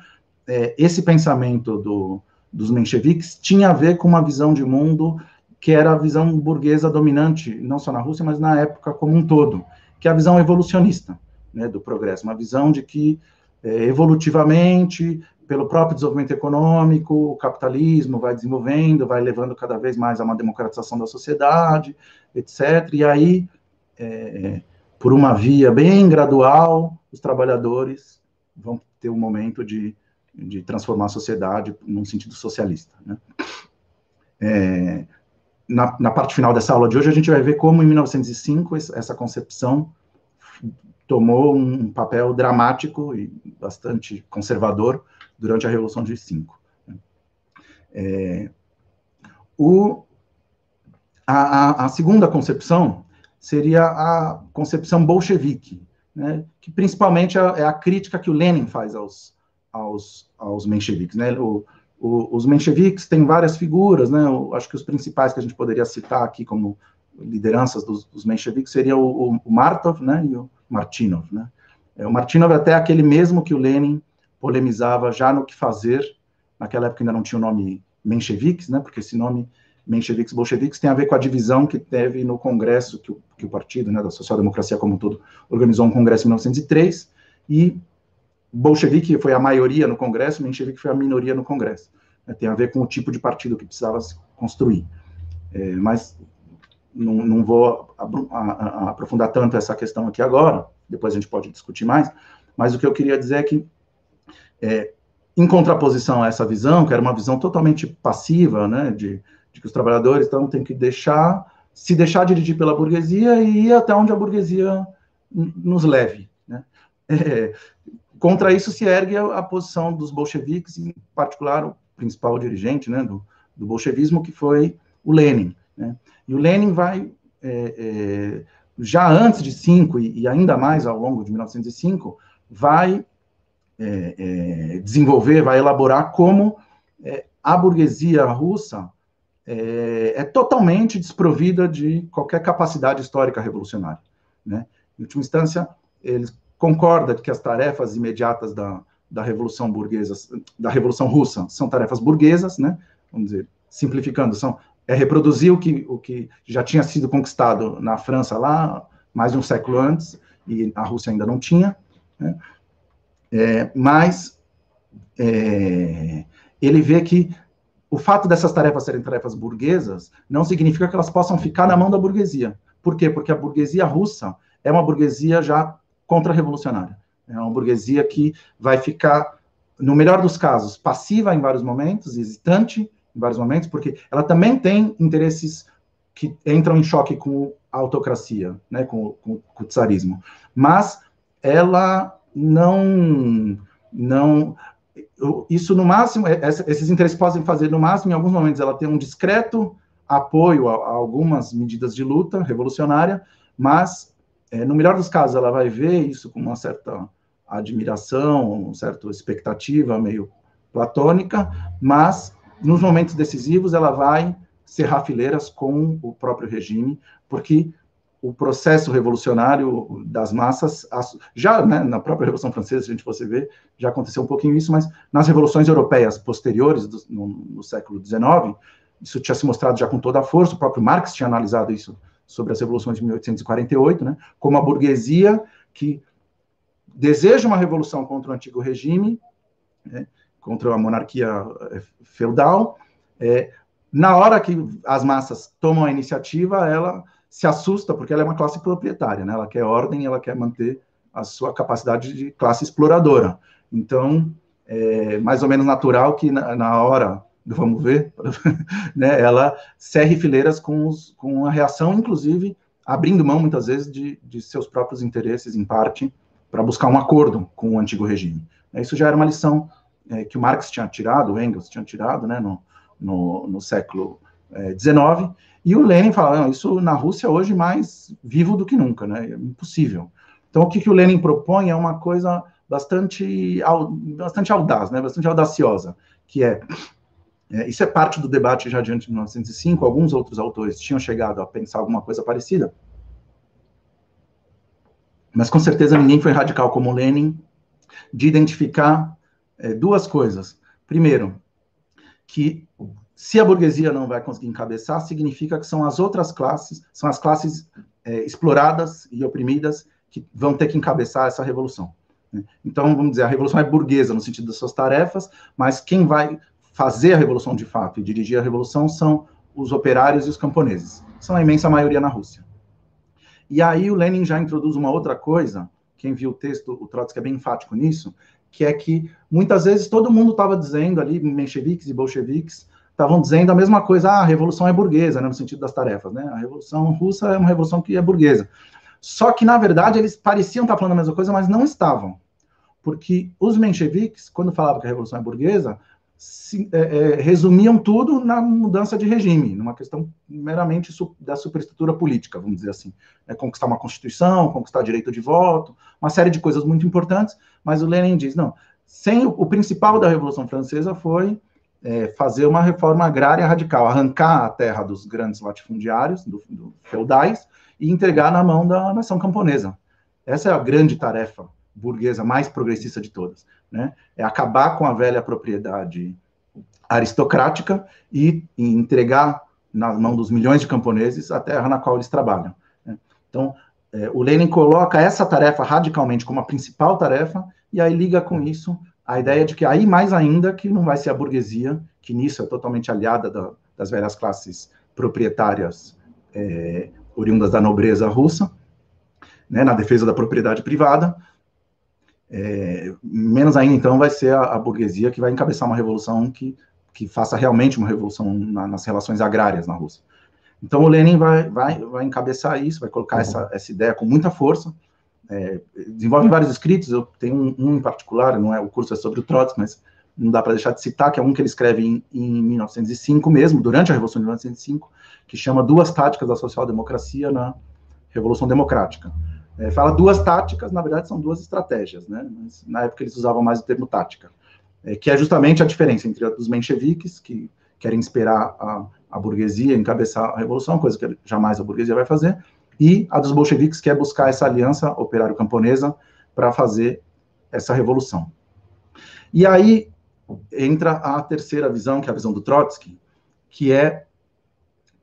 é, esse pensamento do, dos mencheviques tinha a ver com uma visão de mundo que era a visão burguesa dominante, não só na Rússia, mas na época como um todo, que é a visão evolucionista né, do progresso, uma visão de que é, evolutivamente, pelo próprio desenvolvimento econômico, o capitalismo vai desenvolvendo, vai levando cada vez mais a uma democratização da sociedade, etc. E aí, é, por uma via bem gradual, os trabalhadores vão ter um momento de de transformar a sociedade num sentido socialista. Né? É, na, na, parte final dessa aula de hoje, a gente vai ver como, em 1905, essa concepção tomou um papel dramático e bastante conservador durante a Revolução de 5. Né? É, o, a, a, segunda concepção seria a concepção bolchevique, né, que principalmente é, é a crítica que o Lenin faz aos, aos, aos mencheviques. Né? O, o, os mencheviques têm várias figuras, né? Eu acho que os principais que a gente poderia citar aqui como lideranças dos, dos mencheviques seria o, o, Martov, né? E o Martinov, né? É, o Martinov é até aquele mesmo que o Lenin polemizava já no que fazer. Naquela época ainda não tinha o nome mencheviques, né? Porque esse nome mencheviques bolcheviques tem a ver com a divisão que teve no Congresso que o, que o partido, né, da social-democracia como um todo, organizou um congresso em 1903 e bolchevique foi a maioria no Congresso, menchevique foi a minoria no Congresso. É, tem a ver com o tipo de partido que precisava se construir. É, mas não, não vou a, a, a aprofundar tanto essa questão aqui agora, depois a gente pode discutir mais, mas o que eu queria dizer é que, é, em contraposição a essa visão, que era uma visão totalmente passiva, né, de, de que os trabalhadores então têm que deixar, se deixar dirigir pela burguesia e ir até onde a burguesia nos leve. Né? [LAUGHS] É, contra isso se ergue a, a, posição dos bolcheviques, em particular o principal dirigente né, do, do bolchevismo, que foi o Lenin. Né? E o Lenin vai, é, é, já antes de 5 e, e, ainda mais ao longo de 1905, vai é, é, desenvolver, vai elaborar como é, a burguesia russa é, é, totalmente desprovida de qualquer capacidade histórica revolucionária. Né? Em última instância, ele concorda que as tarefas imediatas da, da revolução burguesa, da revolução russa, são tarefas burguesas, né? Vamos dizer, simplificando, são é reproduzir o que, o que já tinha sido conquistado na França lá, mais de um século antes, e a Rússia ainda não tinha, né? é, mas é, ele vê que o fato dessas tarefas serem tarefas burguesas não significa que elas possam ficar na mão da burguesia. Por quê? Porque a burguesia russa é uma burguesia já contra-revolucionária. É uma burguesia que vai ficar, no melhor dos casos, passiva em vários momentos, hesitante, em vários momentos, porque ela também tem interesses que entram em choque com a autocracia, né, com, com, com o czarismo. Mas ela não, não, isso no máximo, é, esses interesses podem fazer no máximo, em alguns momentos ela tem um discreto apoio a, a algumas medidas de luta revolucionária, mas é, no melhor dos casos ela vai ver isso com uma certa admiração, uma certa expectativa meio platônica, mas nos momentos decisivos, ela vai serrar fileiras com o próprio regime, porque o processo revolucionário das massas, já né, na própria Revolução Francesa, se a gente fosse ver, já aconteceu um pouquinho isso, mas nas revoluções europeias posteriores, do, no, no, século XIX, isso tinha se mostrado já com toda a força, o próprio Marx tinha analisado isso sobre as revoluções de 1848, né, como a burguesia que deseja uma revolução contra o antigo regime, né, contra a monarquia eh, feudal. É, na hora que as massas tomam a iniciativa, ela se assusta, porque ela é uma classe proprietária, né? ela quer ordem, ela quer manter a sua capacidade de classe exploradora. Então, é mais ou menos natural que na, na hora do [LAUGHS] vamos ver, [LAUGHS] né, ela serre fileiras com, os, com a reação, inclusive, abrindo mão, muitas vezes, de, de seus próprios interesses, em parte, para buscar um acordo com o antigo regime. Isso já era uma lição é, que o Marx tinha tirado, o Engels tinha tirado, né, no, no, no século XIX, é, e o Lenin fala, isso na Rússia hoje mais vivo do que nunca, né, é impossível. Então, o que, que o Lenin propõe é uma coisa bastante, bastante audaz, né, bastante audaciosa, que é, é, isso é parte do debate já diante de 1905, alguns outros autores tinham chegado a pensar alguma coisa parecida, mas com certeza ninguém foi radical como Lenin de identificar é, duas coisas. Primeiro, que se a burguesia não vai conseguir encabeçar, significa que são as outras classes, são as classes é, exploradas e oprimidas que vão ter que encabeçar essa revolução. Né? Então, vamos dizer, a revolução é burguesa no sentido das suas tarefas, mas quem vai fazer a revolução de fato e dirigir a revolução são os operários e os camponeses. São a imensa maioria na Rússia. E aí o Lenin já introduz uma outra coisa, quem viu o texto, o Trotsky é bem enfático nisso, que é que muitas vezes todo mundo estava dizendo ali, mencheviques e bolcheviques, estavam dizendo a mesma coisa, ah, a revolução é burguesa, né, no sentido das tarefas, né? A revolução russa é uma revolução que é burguesa. Só que, na verdade, eles pareciam estar falando a mesma coisa, mas não estavam. Porque os mencheviques, quando falavam que a revolução é burguesa, se, é, é, resumiam tudo na mudança de regime, numa questão meramente su, da superestrutura política, vamos dizer assim. É conquistar uma constituição, conquistar direito de voto, uma série de coisas muito importantes, mas o Lenin diz, não, sem o, o principal da Revolução Francesa foi é, fazer uma reforma agrária radical, arrancar a terra dos grandes latifundiários, do, do, feudais, e entregar na mão da nação camponesa. Essa é a grande tarefa burguesa mais progressista de todas, né? É acabar com a velha propriedade aristocrática e, e entregar na mão dos milhões de camponeses a terra na qual eles trabalham. Né? Então, é, o Lenin coloca essa tarefa radicalmente como a principal tarefa e aí liga com isso a ideia de que aí mais ainda que não vai ser a burguesia, que nisso é totalmente aliada da, das velhas classes proprietárias é, oriundas da nobreza russa, né, na defesa da propriedade privada, é, menos ainda então vai ser a, a, burguesia que vai encabeçar uma revolução que, que faça realmente uma revolução na, nas relações agrárias na Rússia. Então o Lenin vai, vai, vai encabeçar isso, vai colocar essa, essa ideia com muita força, é, desenvolve vários escritos, eu tenho um, um, em particular, não é o curso é sobre o Trotsky, mas não dá para deixar de citar, que é um que ele escreve em, em 1905 mesmo, durante a Revolução de 1905, que chama Duas Táticas da Social-Democracia na Revolução Democrática. É, fala duas táticas, na verdade são duas estratégias, né? Mas, na época eles usavam mais o termo tática, é, que é justamente a diferença entre os mencheviques, que querem esperar a, a burguesia encabeçar a revolução, coisa que jamais a burguesia vai fazer, e a dos bolcheviques, que é buscar essa aliança operário-camponesa para fazer essa revolução. E aí entra a terceira visão, que é a visão do Trotsky, que é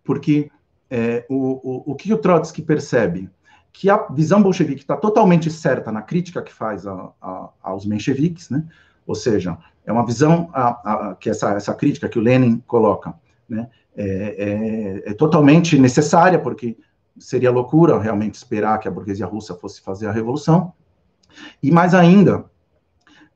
porque é, o, o, o que o Trotsky percebe? Que a visão bolchevique está totalmente certa na crítica que faz a, a, aos mencheviques, né? ou seja, é uma visão a, que essa, essa crítica que o Lenin coloca né? é, é, é totalmente necessária, porque seria loucura realmente esperar que a burguesia russa fosse fazer a revolução. E mais ainda,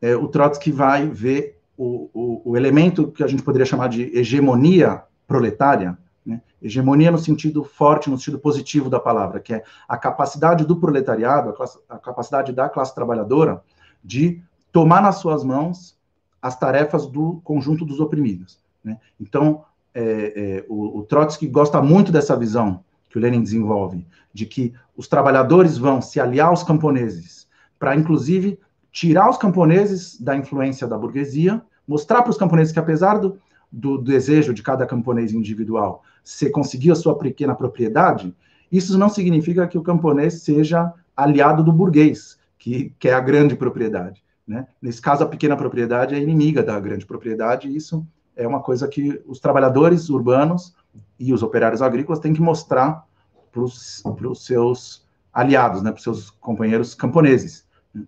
é, o Trotsky vai ver o, o, o, elemento que a gente poderia chamar de hegemonia proletária, né? hegemonia no sentido forte, no sentido positivo da palavra, que é a capacidade do proletariado, a, classe, a capacidade da classe trabalhadora de tomar nas suas mãos as tarefas do conjunto dos oprimidos. Né? Então, é, é, o, o Trotsky gosta muito dessa visão que o Lenin desenvolve, de que os trabalhadores vão se aliar aos camponeses, para inclusive tirar os camponeses da influência da burguesia, mostrar para os camponeses que apesar do, do, desejo de cada camponês individual se conseguir a sua pequena propriedade, isso não significa que o camponês seja aliado do burguês, que, que é a grande propriedade. Né? Nesse caso, a pequena propriedade é inimiga da grande propriedade, e isso é uma coisa que os trabalhadores urbanos e os operários agrícolas têm que mostrar para os seus aliados, né, para os seus companheiros camponeses. Né,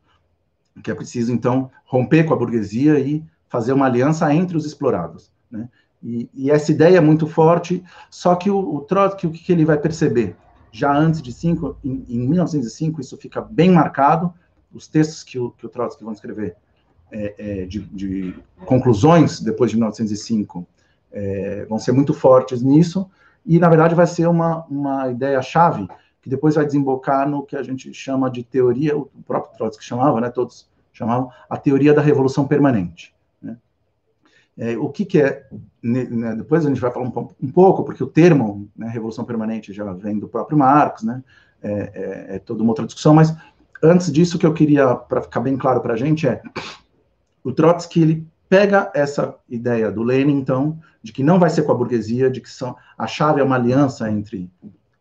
que é preciso, então, romper com a burguesia e fazer uma aliança entre os explorados. Né? E, e, essa ideia é muito forte, só que o, o Trotsky, o que, que, ele vai perceber? Já antes de cinco, em, em 1905, isso fica bem marcado, os textos que o, que o Trotsky vão escrever é, é, de, de, conclusões depois de 1905 é, vão ser muito fortes nisso, e na verdade vai ser uma, uma ideia-chave que depois vai desembocar no que a gente chama de teoria, o próprio Trotsky chamava, né, todos chamavam, a teoria da revolução permanente. Né? É, o que, que é, né, depois a gente vai falar um, um pouco, porque o termo né, revolução permanente já vem do próprio Marx, né, é, é, é toda uma outra discussão, mas antes disso, o que eu queria, para ficar bem claro para a gente, é o Trotsky ele pega essa ideia do Lenin, então, de que não vai ser com a burguesia, de que são, a chave é uma aliança entre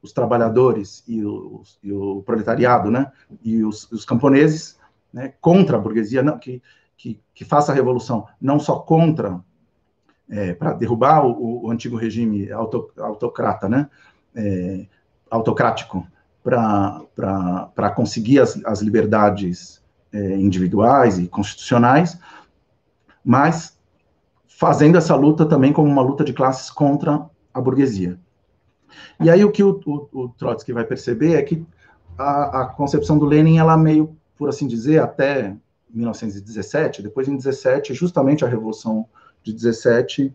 os trabalhadores e, os, e o proletariado, né, e os, os camponeses, né, contra a burguesia, não, que, que, que faça a revolução, não só contra, é, para derrubar o, o, antigo regime auto, autocrata, né, é, autocrático, para conseguir as, as liberdades é, individuais e constitucionais, mas fazendo essa luta também como uma luta de classes contra a burguesia. E aí o que o, o, o Trotsky vai perceber é que a, a, concepção do Lenin, ela meio, por assim dizer, até 1917, depois em 17, justamente a Revolução de 17,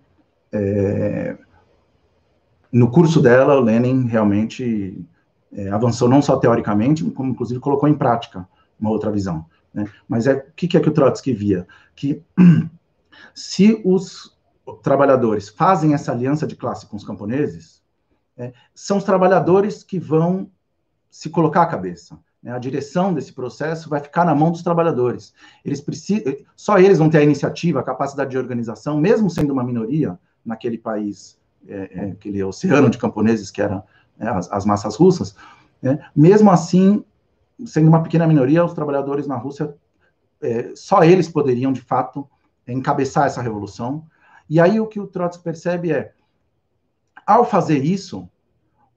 é, no curso dela, o Lenin realmente é, avançou não só teoricamente, como inclusive colocou em prática uma outra visão. Né? Mas é, o que, é que o Trotsky via? Que [CLEARS THROAT] se os trabalhadores fazem essa aliança de classe com os camponeses, é, são os trabalhadores que vão se colocar à cabeça. Né? A direção desse processo vai ficar na mão dos trabalhadores. Eles precisam, só eles vão ter a iniciativa, a capacidade de organização, mesmo sendo uma minoria naquele país, é, é, aquele oceano de camponeses que eram né, as, as, massas russas. Né? Mesmo assim, sendo uma pequena minoria, os trabalhadores na Rússia, é, só eles poderiam, de fato, encabeçar essa revolução. E aí o que o Trotsky percebe é, ao fazer isso,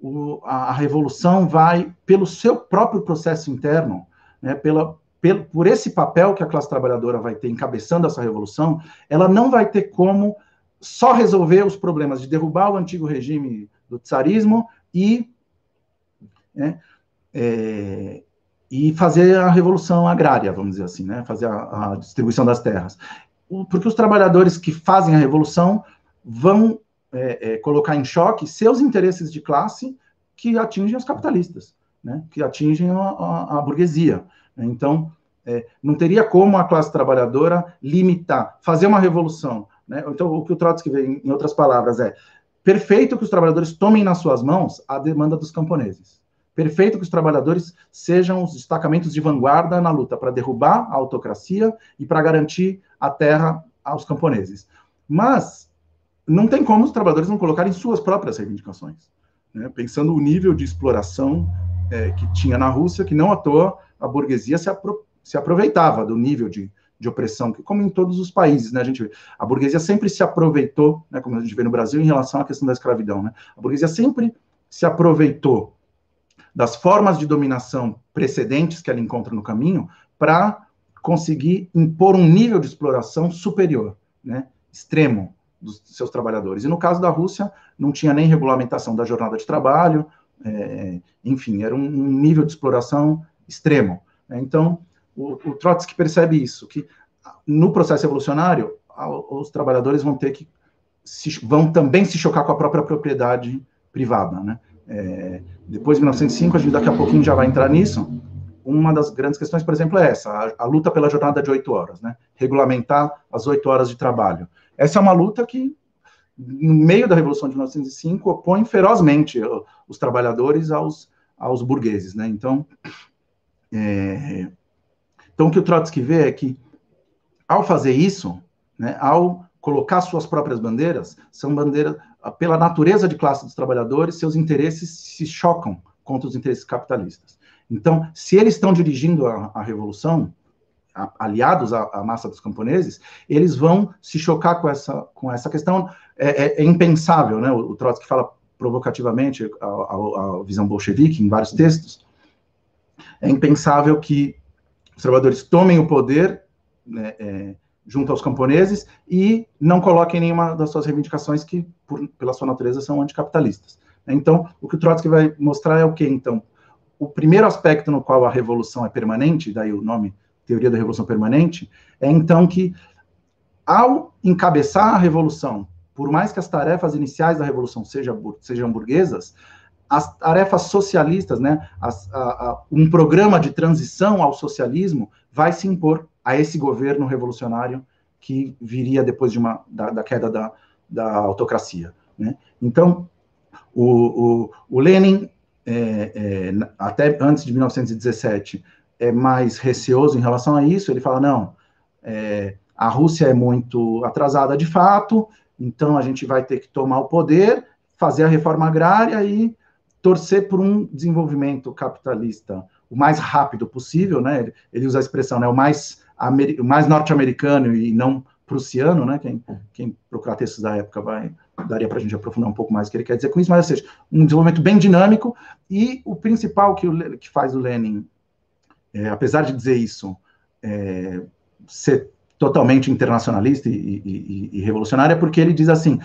o, a, a, revolução vai, pelo seu próprio processo interno, né, pela, pelo, por esse papel que a classe trabalhadora vai ter encabeçando essa revolução, ela não vai ter como só resolver os problemas de derrubar o antigo regime do tsarismo e, né, é, e fazer a revolução agrária, vamos dizer assim, né, fazer a, a distribuição das terras. Porque os trabalhadores que fazem a revolução vão é, é, colocar em choque seus interesses de classe que atingem os capitalistas, né, que atingem a, a, a burguesia. Então, é, não teria como a classe trabalhadora limitar, fazer uma revolução. Né? Então, o que o Trotsky vê, em outras palavras, é perfeito que os trabalhadores tomem nas suas mãos a demanda dos camponeses. Perfeito que os trabalhadores sejam os destacamentos de vanguarda na luta para derrubar a autocracia e para garantir a terra aos camponeses. Mas não tem como os trabalhadores não colocarem suas próprias reivindicações. Né? Pensando o nível de exploração é, que tinha na Rússia, que não à toa a burguesia se, apro se aproveitava do nível de, de opressão, que como em todos os países, né, a gente vê, a burguesia sempre se aproveitou, né, como a gente vê no Brasil, em relação à questão da escravidão, né, a burguesia sempre se aproveitou das formas de dominação precedentes que ela encontra no caminho para conseguir impor um nível de exploração superior, né, extremo, dos seus trabalhadores. E no caso da Rússia, não tinha nem regulamentação da jornada de trabalho, é, enfim, era um, nível de exploração extremo. Né? Então, o, o, Trotsky percebe isso, que no processo evolucionário, os trabalhadores vão ter que se, vão também se chocar com a própria propriedade privada, né? É, depois de 1905, a gente daqui a pouquinho já vai entrar nisso, uma das grandes questões, por exemplo, é essa, a, a luta pela jornada de oito horas, né? Regulamentar as oito horas de trabalho. Essa é uma luta que, no meio da Revolução de 1905, opõe ferozmente os trabalhadores aos, aos burgueses, né? Então, é, então, o que o Trotsky vê é que, ao fazer isso, né, ao colocar suas próprias bandeiras, são bandeiras, pela natureza de classe dos trabalhadores, seus interesses se chocam contra os interesses capitalistas. Então, se eles estão dirigindo a, a revolução, a, aliados à, à, massa dos camponeses, eles vão se chocar com essa, com essa questão. É, é, é impensável, né? O, o, Trotsky fala provocativamente a, a, a visão bolchevique em vários textos. É impensável que os trabalhadores tomem o poder né, é, junto aos camponeses e não coloquem nenhuma das suas reivindicações que, por, pela sua natureza, são anticapitalistas. Então, o que o Trotsky vai mostrar é o quê, então? o primeiro aspecto no qual a revolução é permanente, daí o nome teoria da revolução permanente, é então que, ao encabeçar a revolução, por mais que as tarefas iniciais da revolução sejam, sejam burguesas, as tarefas socialistas, né, as, a, a, um programa de transição ao socialismo vai se impor a esse governo revolucionário que viria depois de uma, da, da queda da, da autocracia. Né? Então, o, o, o Lenin é, é, até antes de 1917, é mais receoso em relação a isso. Ele fala: não, é, a Rússia é muito atrasada de fato, então a gente vai ter que tomar o poder, fazer a reforma agrária e torcer por um desenvolvimento capitalista o mais rápido possível, né? Ele, usa a expressão, né? O mais, mais norte-americano e não prussiano, né? Quem, quem procurar textos da época vai daria para a gente aprofundar um pouco mais o que ele quer dizer com isso, mas, ou seja, um desenvolvimento bem dinâmico, e o principal que, o, que faz o Lenin, é, apesar de dizer isso, é, ser totalmente internacionalista e, e, e, revolucionário, é porque ele diz assim,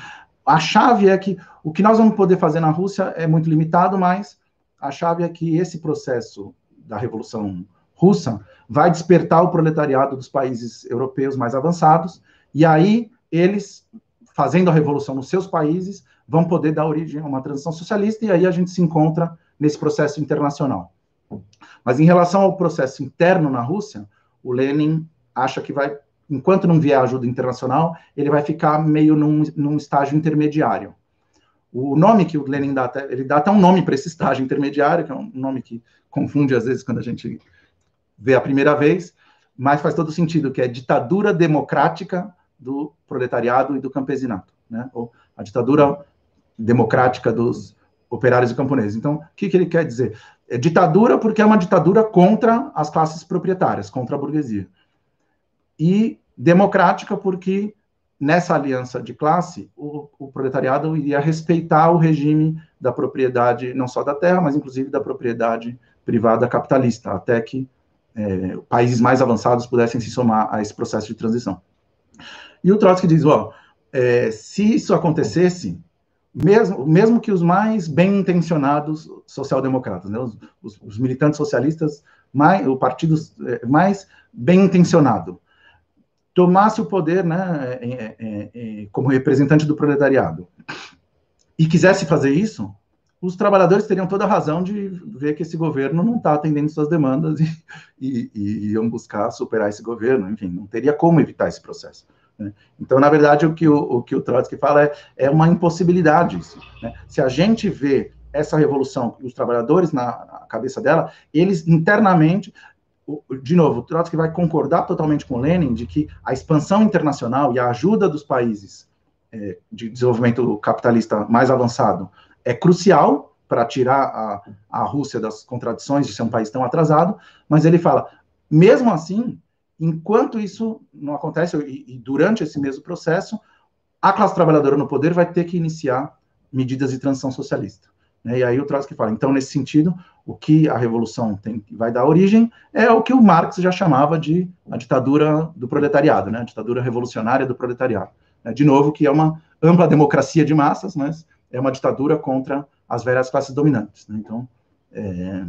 a chave é que o que nós vamos poder fazer na Rússia é muito limitado, mas a chave é que esse processo da Revolução Russa vai despertar o proletariado dos países europeus mais avançados, e aí eles fazendo a revolução nos seus países, vão poder dar origem a uma transição socialista, e aí a gente se encontra nesse processo internacional. Mas em relação ao processo interno na Rússia, o Lenin acha que vai enquanto não vier ajuda internacional, ele vai ficar meio num, num estágio intermediário. O nome que o Lenin dá, ele dá até um nome para esse estágio intermediário, que é um nome que confunde às vezes quando a gente vê a primeira vez, mas faz todo sentido, que é ditadura democrática do proletariado e do campesinato, né? Ou a ditadura democrática dos operários e camponeses. Então, o que, que ele quer dizer? É ditadura porque é uma ditadura contra as classes proprietárias, contra a burguesia. E democrática porque nessa aliança de classe, o, o, proletariado iria respeitar o regime da propriedade, não só da terra, mas inclusive da propriedade privada capitalista, até que é, países mais avançados pudessem se somar a esse processo de transição. E o Trotsky diz, ó, é, se isso acontecesse, mesmo, mesmo que os mais bem intencionados social-democratas, né, os, os, os, militantes socialistas, mais, o partido é, mais bem intencionado, tomasse o poder né, é, é, como representante do proletariado e quisesse fazer isso, os trabalhadores teriam toda a razão de ver que esse governo não está atendendo suas demandas e, e, e, iam buscar superar esse governo, enfim, não teria como evitar esse processo. Né? Então, na verdade, o que o, o, que o Trotsky fala é, é uma impossibilidade isso. Né? Se a gente vê essa revolução, os trabalhadores na, na cabeça dela, eles internamente, de novo, Trotsky vai concordar totalmente com Lenin de que a expansão internacional e a ajuda dos países é, de desenvolvimento capitalista mais avançado é crucial para tirar a, a Rússia das contradições de ser um país tão atrasado, mas ele fala, mesmo assim, enquanto isso não acontece, e, e durante esse mesmo processo, a classe trabalhadora no poder vai ter que iniciar medidas de transição socialista. Né? E aí o Trotsky fala, então, nesse sentido, o que a revolução tem, vai dar origem é o que o Marx já chamava de a ditadura do proletariado, né? a ditadura revolucionária do proletariado. Né? De novo, que é uma ampla democracia de massas, mas é uma ditadura contra as velhas classes dominantes. Né? Então, é,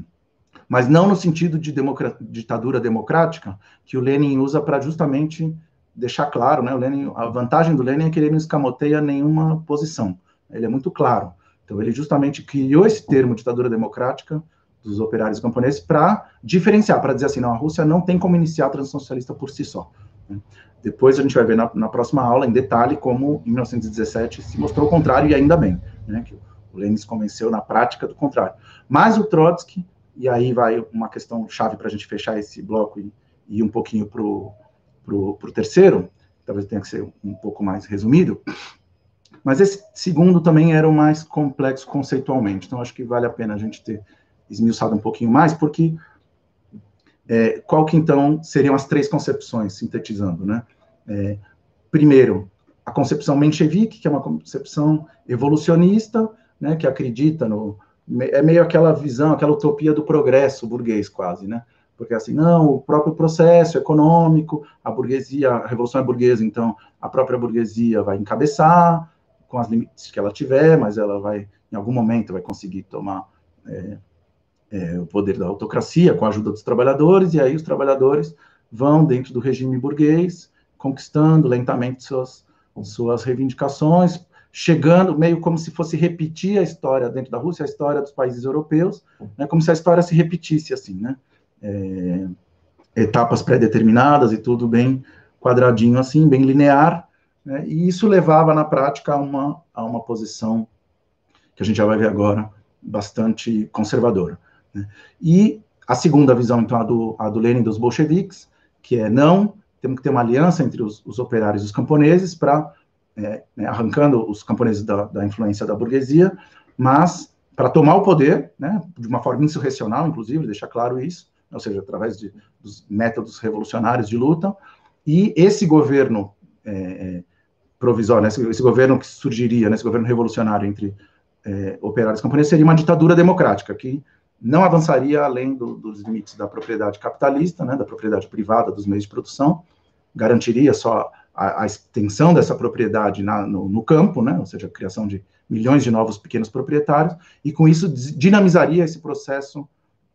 mas não no sentido de ditadura democrática, que o Lenin usa para justamente deixar claro, né? O Lenin, a vantagem do Lenin é que ele não escamoteia nenhuma posição. Ele é muito claro. Então, ele justamente criou esse termo ditadura democrática dos operários camponeses para diferenciar, para dizer assim, não, a Rússia não tem como iniciar a transição socialista por si só. Né? Depois a gente vai ver na, na, próxima aula, em detalhe, como em 1917 se mostrou o contrário, e ainda bem, né, que o Lenin se convenceu na prática do contrário. Mas o Trotsky e aí vai uma questão chave para a gente fechar esse bloco e, ir um pouquinho para o terceiro, talvez tenha que ser um pouco mais resumido, mas esse segundo também era o mais complexo conceitualmente, então acho que vale a pena a gente ter esmiuçado um pouquinho mais, porque é, qual que então seriam as três concepções, sintetizando, né? É, primeiro, a concepção menchevique, que é uma concepção evolucionista, né, que acredita no, é meio aquela visão, aquela utopia do progresso burguês, quase, né? Porque assim, não, o próprio processo econômico, a burguesia, a revolução é burguesa, então a própria burguesia vai encabeçar com as limites que ela tiver, mas ela vai, em algum momento, vai conseguir tomar é, é, o poder da autocracia com a ajuda dos trabalhadores, e aí os trabalhadores vão, dentro do regime burguês, conquistando lentamente suas, suas reivindicações, chegando meio como se fosse repetir a história dentro da Rússia, a história dos países europeus, né, como se a história se repetisse assim, né? É, etapas pré-determinadas e tudo bem quadradinho assim, bem linear, né, e isso levava na prática a uma, a uma posição que a gente já vai ver agora bastante conservadora. Né? E a segunda visão, então, a do, a do Lenin dos bolcheviques, que é não, temos que ter uma aliança entre os, os operários e os camponeses para é, né, arrancando os camponeses da, da, influência da burguesia, mas para tomar o poder, né, de uma forma insurrecional, inclusive, deixar claro isso, ou seja, através de, dos métodos revolucionários de luta, e esse governo é, é provisório, né, esse, esse, governo que surgiria, né, esse governo revolucionário entre é, operários camponeses, seria uma ditadura democrática, que não avançaria além do, dos limites da propriedade capitalista, né, da propriedade privada dos meios de produção, garantiria só a, a extensão dessa propriedade na, no, no, campo, né, ou seja, a criação de milhões de novos pequenos proprietários, e com isso dinamizaria esse processo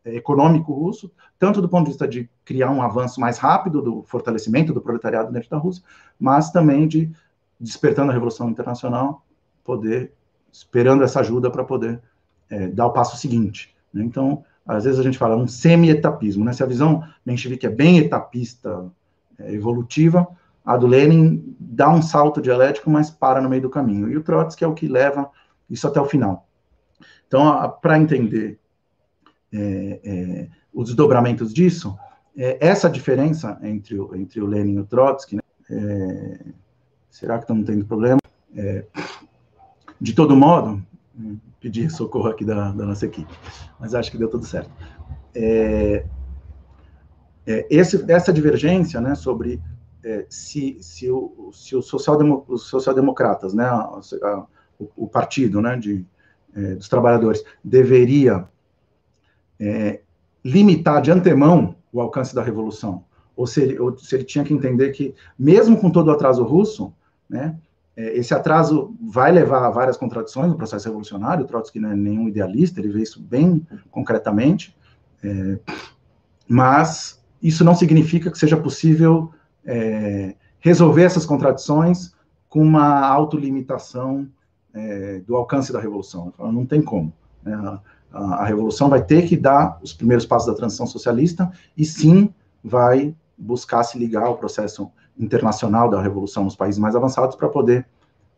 é, econômico russo, tanto do ponto de vista de criar um avanço mais rápido do fortalecimento do proletariado dentro da Rússia, mas também de, despertando a Revolução Internacional, poder, esperando essa ajuda para poder é, dar o passo seguinte. Né? Então, às vezes a gente fala um semi-etapismo, né? Se a visão menchevique é bem etapista, é, evolutiva, A do Lenin dá um salto dialético, mas para no meio do caminho. E o Trotsky é o que leva isso até o final. Então, para entender é, é, os desdobramentos disso, é, essa diferença entre o, entre o Lenin e o Trotsky, né, é, será que estamos tendo problema? É, de todo modo, pedir socorro aqui da, da, nossa equipe, mas acho que deu tudo certo. É, esse, essa divergência né, sobre se, se, o, se os, social os social-democratas, né, o, o, partido né, de, dos trabalhadores, deveria limitar de antemão o alcance da revolução, ou se ele, ou se ele tinha que entender que, mesmo com todo o atraso russo, né, é, esse atraso vai levar a várias contradições no processo revolucionário, o Trotsky não é nenhum idealista, ele vê isso bem concretamente, é, mas isso não significa que seja possível é, resolver essas contradições com uma autolimitação é, do alcance da revolução. Não tem como. Né? a, a revolução vai ter que dar os primeiros passos da transição socialista e sim vai buscar se ligar ao processo internacional da revolução nos países mais avançados para poder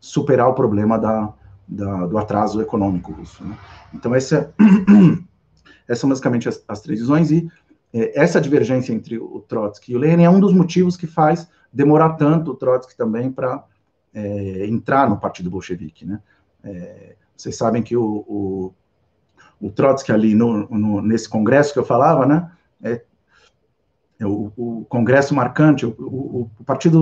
superar o problema da, da, do atraso econômico russo. Né? Então, essa, [CLEARS THROAT] essas são basicamente as, as três visões, e é, essa divergência entre o Trotsky e o Lenin é um dos motivos que faz demorar tanto o Trotsky também para é, entrar no Partido Bolchevique. Né? É, vocês sabem que o, o o Trotsky ali no, no, nesse congresso que eu falava, né? O, o, congresso marcante, o, o, o, Partido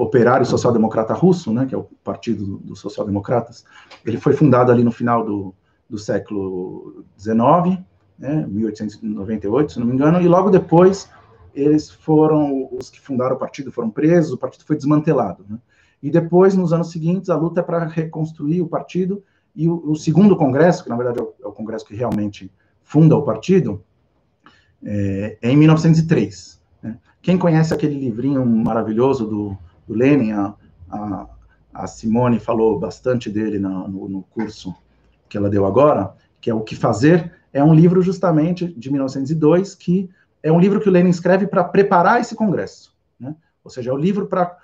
Operário Social Democrata Russo, né, que é o partido dos social-democratas, ele foi fundado ali no final do, do século XIX, né, 1898, se não me engano, e logo depois eles foram, os que fundaram o partido foram presos, o partido foi desmantelado. Né, e depois, nos anos seguintes, a luta é para reconstruir o partido e o, o, segundo congresso, que na verdade é o, é o, congresso que realmente funda o partido, é, é em 1903. Né? Quem conhece aquele livrinho maravilhoso do, do Lenin, a, a, a, Simone falou bastante dele no, no curso que ela deu agora, que é O Que Fazer, é um livro justamente de 1902, que é um livro que o Lenin escreve para preparar esse congresso. Né? Ou seja, é o um livro para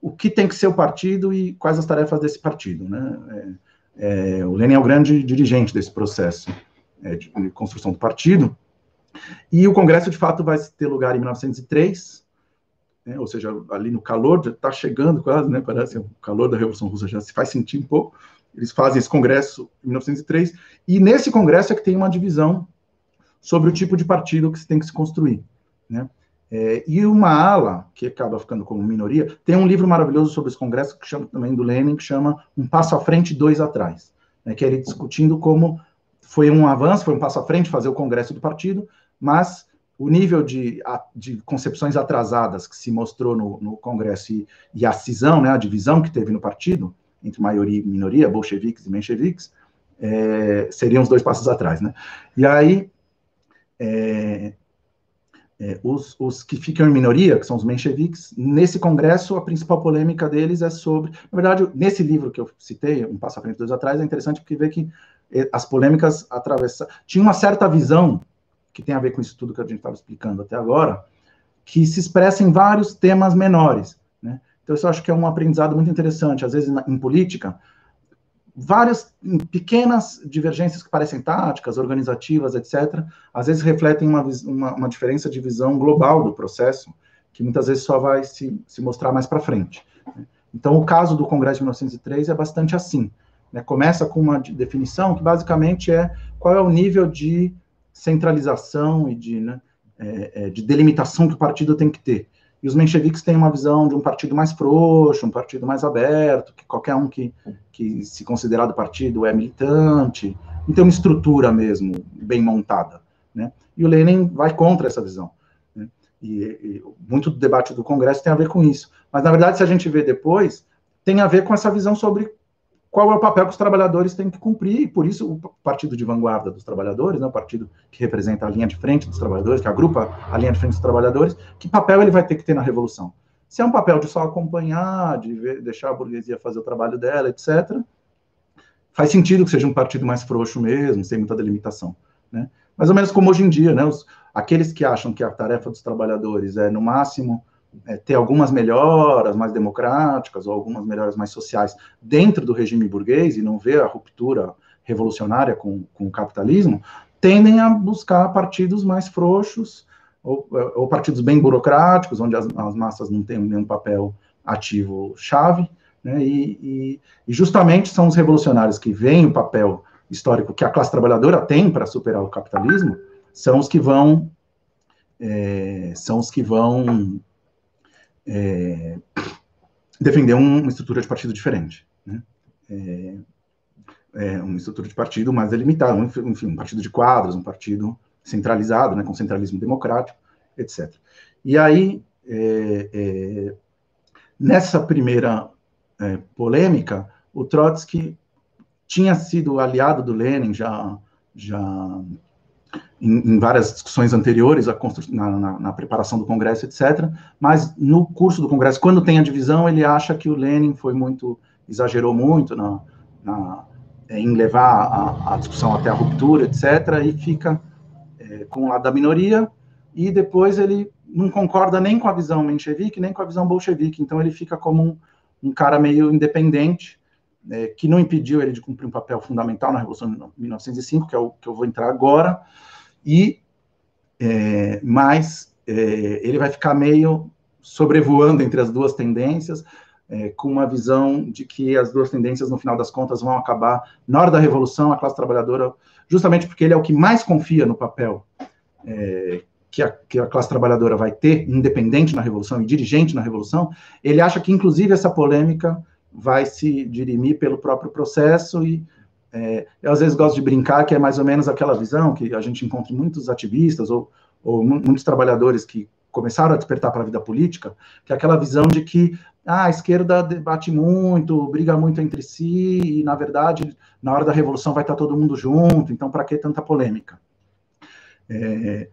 o que tem que ser o partido e quais as tarefas desse partido. Né? É, é, o Lenin é o grande dirigente desse processo é, de, de, construção do partido. E o Congresso, de fato, vai ter lugar em 1903, né, ou seja, ali no calor, está chegando quase, né, parece o calor da Revolução Russa já se faz sentir um pouco. Eles fazem esse congresso em 1903, e nesse congresso é que tem uma divisão sobre o tipo de partido que se tem que se construir. Né? É, e uma ala, que acaba ficando como minoria, tem um livro maravilhoso sobre os congressos, que chama também do Lenin, que chama Um Passo à Frente, Dois Atrás, né, que é ele discutindo como foi um avanço, foi um passo à frente fazer o congresso do partido, mas o nível de, de concepções atrasadas que se mostrou no, no congresso e, e, a cisão, né, a divisão que teve no partido, entre maioria e minoria, bolcheviques e mencheviques, é, seriam os dois passos atrás, né? E aí, é, é, os, os, que ficam em minoria, que são os mencheviques, nesse congresso, a principal polêmica deles é sobre. Na verdade, nesse livro que eu citei, um passo à frente, dois atrás, é interessante porque vê que é, as polêmicas atravessam. Tinha uma certa visão, que tem a ver com isso tudo que a gente estava explicando até agora, que se expressa em vários temas menores. Né? Então, isso eu acho que é um aprendizado muito interessante. Às vezes, na, em política, várias pequenas divergências que parecem táticas, organizativas, etc., às vezes refletem uma, uma, uma, diferença de visão global do processo, que muitas vezes só vai se, se mostrar mais para frente. Né? Então, o caso do Congresso de 1903 é bastante assim. Né? Começa com uma definição que basicamente é qual é o nível de centralização e de, né, é, é de delimitação que o partido tem que ter. E os mencheviques têm uma visão de um partido mais frouxo, um partido mais aberto, que qualquer um que, que se considerar do partido é militante, não tem uma estrutura mesmo bem montada. Né? E o Lenin vai contra essa visão. Né? E, e, muito do debate do Congresso tem a ver com isso. Mas, na verdade, se a gente vê depois, tem a ver com essa visão sobre qual é o papel que os trabalhadores têm que cumprir, e por isso o partido de vanguarda dos trabalhadores, né, o partido que representa a linha de frente dos trabalhadores, que agrupa a linha de frente dos trabalhadores, que papel ele vai ter que ter na revolução? Se é um papel de só acompanhar, de ver, deixar a burguesia fazer o trabalho dela, etc., faz sentido que seja um partido mais frouxo mesmo, sem muita delimitação. Né? Mais ou menos como hoje em dia, né? Os, aqueles que acham que a tarefa dos trabalhadores é, no máximo, é, ter algumas melhoras mais democráticas ou algumas melhoras mais sociais dentro do regime burguês e não ver a ruptura revolucionária com, com o capitalismo, tendem a buscar partidos mais frouxos ou, ou partidos bem burocráticos, onde as, as, massas não têm nenhum papel ativo chave, né, e, e, e justamente são os revolucionários que veem o papel histórico que a classe trabalhadora tem para superar o capitalismo, são os que vão é, são os que vão é, defender um, uma estrutura de partido diferente. Né? É, é, uma estrutura de partido mais delimitada, um, enfim, um partido de quadros, um partido centralizado, né, com centralismo democrático, etc. E aí, é, é, nessa primeira é, polêmica, o Trotsky tinha sido aliado do Lenin já, já em, em várias discussões anteriores, na, na, na, preparação do Congresso, etc. Mas no curso do Congresso, quando tem a divisão, ele acha que o Lenin foi muito, exagerou muito na, na em levar a, a, discussão até a ruptura, etc. E fica é, com o lado da minoria. E depois ele não concorda nem com a visão menchevique, nem com a visão bolchevique. Então ele fica como um, um cara meio independente é, que não impediu ele de cumprir um papel fundamental na Revolução de 1905, que é o que eu vou entrar agora, e é, mas é, ele vai ficar meio sobrevoando entre as duas tendências, é, com uma visão de que as duas tendências, no final das contas, vão acabar na hora da Revolução, a classe trabalhadora, justamente porque ele é o que mais confia no papel é, que a, que a, classe trabalhadora vai ter, independente na Revolução e dirigente na Revolução, ele acha que, inclusive, essa polêmica vai se dirimir pelo próprio processo e é, eu às vezes gosto de brincar que é mais ou menos aquela visão que a gente encontra em muitos ativistas ou, ou muitos trabalhadores que começaram a despertar para a vida política, que é aquela visão de que ah, a esquerda debate muito, briga muito entre si, e na verdade, na hora da revolução vai estar todo mundo junto, então para que tanta polêmica? É,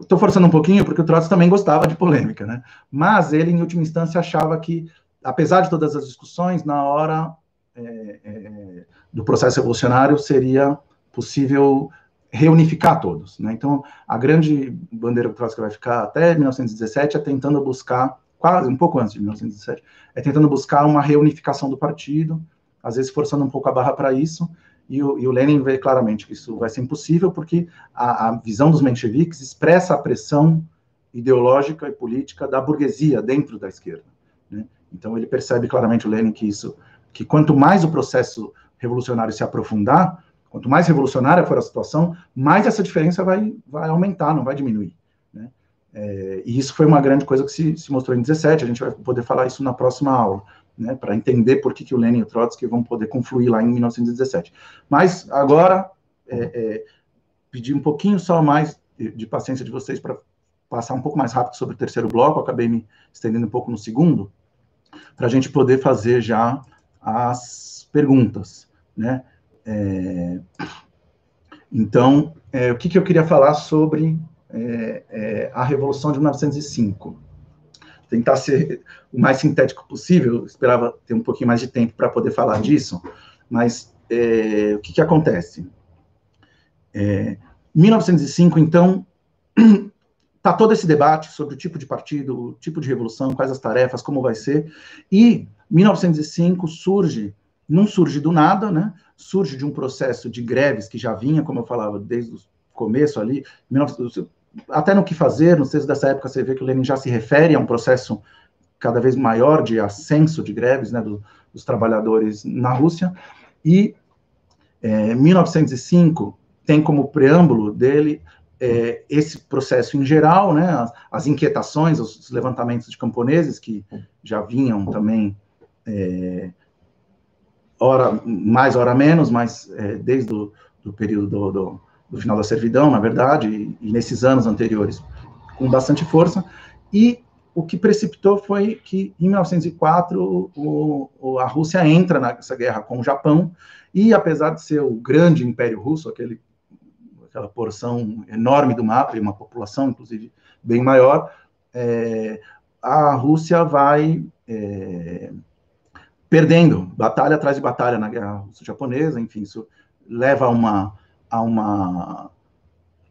Estou forçando um pouquinho, porque o Trotsky também gostava de polêmica, né? Mas ele, em última instância, achava que apesar de todas as discussões, na hora é, é, do processo revolucionário seria possível reunificar todos. Né? Então, a grande bandeira que Trotsky vai ficar até 1917 é tentando buscar, quase um pouco antes de 1917, é tentando buscar uma reunificação do partido, às vezes forçando um pouco a barra para isso, e o, e o, Lenin vê claramente que isso vai ser impossível, porque a, a visão dos mencheviques expressa a pressão ideológica e política da burguesia dentro da esquerda. Né? Então ele percebe claramente o Lenin que isso, que quanto mais o processo revolucionário se aprofundar, quanto mais revolucionária for a situação, mais essa diferença vai, vai aumentar, não vai diminuir. Né? É, e isso foi uma grande coisa que se, se, mostrou em 17, a gente vai poder falar isso na próxima aula, né, para entender por que, que o Lenin e o Trotsky vão poder confluir lá em 1917. Mas agora, é, é, pedir um pouquinho só mais de, de paciência de vocês para passar um pouco mais rápido sobre o terceiro bloco, acabei me estendendo um pouco no segundo, para a gente poder fazer já as perguntas, né? É, então, é, o que, que eu queria falar sobre é, é a Revolução de 1905? Tentar ser o mais sintético possível, esperava ter um pouquinho mais de tempo para poder falar disso, mas é, o que, que acontece? É, 1905, então, [CLEARS THROAT] Está todo esse debate sobre o tipo de partido, o tipo de revolução, quais as tarefas, como vai ser. E 1905 surge, não surge do nada, né? Surge de um processo de greves que já vinha, como eu falava, desde o começo ali, 19, até no que fazer, no texto dessa época você vê que o Lenin já se refere a um processo cada vez maior de ascenso de greves, né, do, dos trabalhadores na Rússia. E é, 1905 tem como preâmbulo dele é, esse processo em geral, né, as, as, inquietações, os levantamentos de camponeses que já vinham também, é, hora mais, hora menos, mas é, desde o do período do, do, do, final da servidão, na verdade, e, e, nesses anos anteriores, com bastante força, e o que precipitou foi que, em 1904, o, o, a Rússia entra nessa guerra com o Japão, e apesar de ser o grande império russo, aquele aquela porção enorme do mapa, e uma população, inclusive, bem maior, é, a Rússia vai é, perdendo batalha atrás de batalha na guerra russo-japonesa, enfim, isso leva a uma, a uma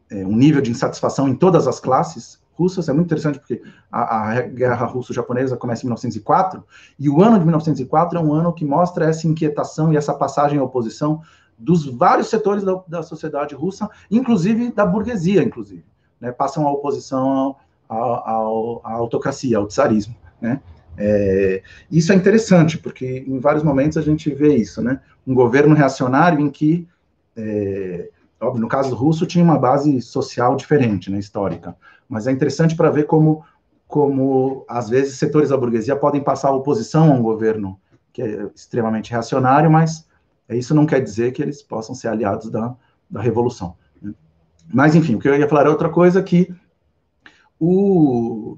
é, um nível de insatisfação em todas as classes russas. É muito interessante porque a, a guerra russo-japonesa começa em 1904 e o ano de 1904 é um ano que mostra essa inquietação e essa passagem à oposição dos vários setores da, da sociedade russa, inclusive da burguesia, inclusive, né? Passam à oposição à autocracia, ao czarismo, né? É, isso é interessante, porque em vários momentos a gente vê isso, né? Um governo reacionário em que, é, óbvio, no caso russo, tinha uma base social diferente, né, histórica. Mas é interessante para ver como, como, às vezes, setores da burguesia podem passar a oposição a um governo que é extremamente reacionário, mas isso não quer dizer que eles possam ser aliados da, da revolução. Né? Mas, enfim, o que eu ia falar é outra coisa que o,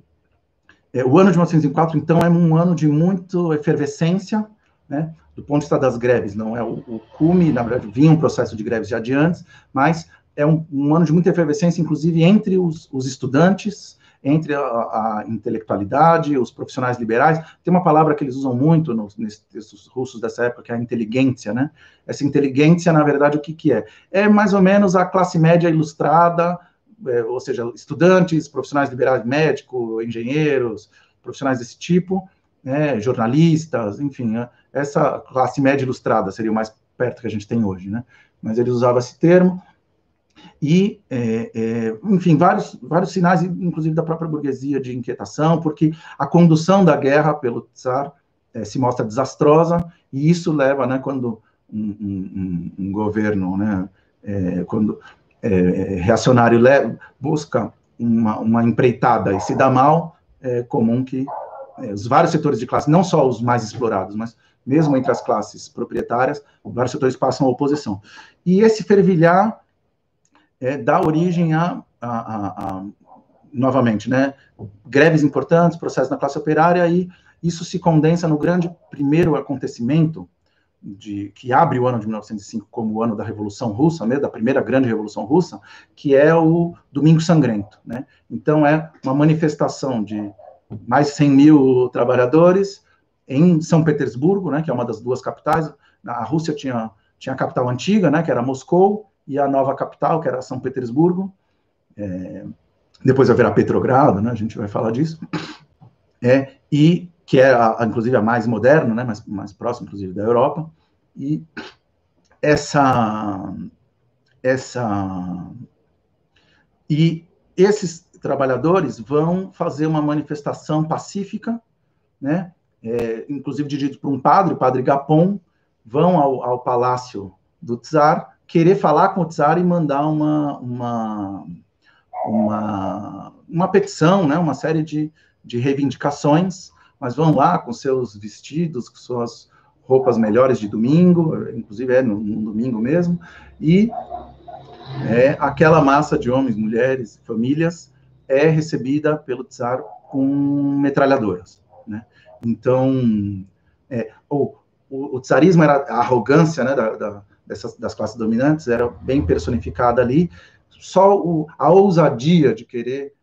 é, o ano de 1904, então, é um ano de muita efervescência, né, do ponto de vista das greves, não é o, o cume, na verdade, vinha um processo de greves já de antes, mas é um, um ano de muita efervescência, inclusive entre os, os estudantes, entre a, a, intelectualidade, os profissionais liberais. Tem uma palavra que eles usam muito nos, nesses russos dessa época, que é a inteligência, né? Essa inteligência, na verdade, o que, que é? É mais ou menos a classe média ilustrada, é, ou seja, estudantes, profissionais liberais, médicos, engenheiros, profissionais desse tipo, né, jornalistas, enfim, né, essa classe média ilustrada seria o mais perto que a gente tem hoje, né? Mas eles usavam esse termo e, é, é, enfim, vários, vários sinais, inclusive da própria burguesia, de inquietação, porque a condução da guerra pelo czar é, se mostra desastrosa e isso leva, né, quando um, um, um governo, né, é, quando é, reacionário busca uma, uma, empreitada e se dá mal, é comum que é, os vários setores de classe, não só os mais explorados, mas mesmo entre as classes proprietárias, vários setores passam à oposição. E esse fervilhar é, dá origem a, a, a, a, novamente, né, greves importantes, processos na classe operária, e isso se condensa no grande primeiro acontecimento de, que abre o ano de 1905 como o ano da Revolução Russa, né, da primeira grande Revolução Russa, que é o Domingo Sangrento. Né? Então, é uma manifestação de mais de 100 mil trabalhadores em São Petersburgo, né, que é uma das duas capitais. A Rússia tinha, tinha a capital antiga, né, que era Moscou, e a nova capital, que era São Petersburgo. É, depois haverá Petrogrado, né, a gente vai falar disso. É, e que é, a, inclusive, a mais moderna, né, mais, mais próxima, inclusive, da Europa, e essa, essa, e esses trabalhadores vão fazer uma manifestação pacífica, né, é, inclusive dirigido por um padre, o padre Gapon, vão ao, ao palácio do czar, querer falar com o czar e mandar uma, uma, uma, uma petição, né, uma série de, de reivindicações, mas vão lá com seus vestidos, com suas roupas melhores de domingo, inclusive é no, no domingo mesmo, e é, aquela massa de homens, mulheres, famílias é recebida pelo czar com metralhadoras, né? Então, é, o, o, czarismo era a arrogância, né, da, da, dessas, das classes dominantes era bem personificada ali, só o, a ousadia de querer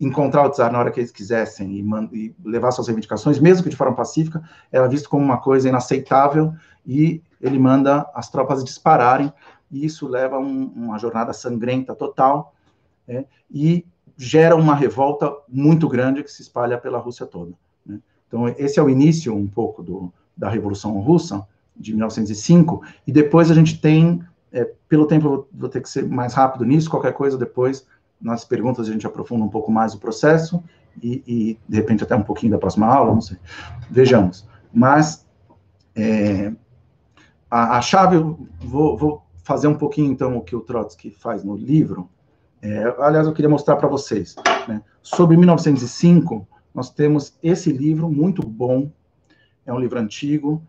encontrar o czar na hora que eles quisessem e, e, levar suas reivindicações, mesmo que de forma pacífica, era visto como uma coisa inaceitável e ele manda as tropas dispararem e isso leva a um, uma jornada sangrenta total é, e gera uma revolta muito grande que se espalha pela Rússia toda. Né? Então esse é o início um pouco do, da Revolução Russa de 1905 e depois a gente tem, é, pelo tempo vou, vou ter que ser mais rápido nisso, qualquer coisa depois nas perguntas a gente aprofunda um pouco mais o processo e, e, de repente até um pouquinho da próxima aula, não sei. Vejamos. Mas é, a, a, chave, vou, vou, fazer um pouquinho então o que o Trotsky faz no livro. É, aliás, eu queria mostrar para vocês. Né? Sobre 1905, nós temos esse livro muito bom. É um livro antigo,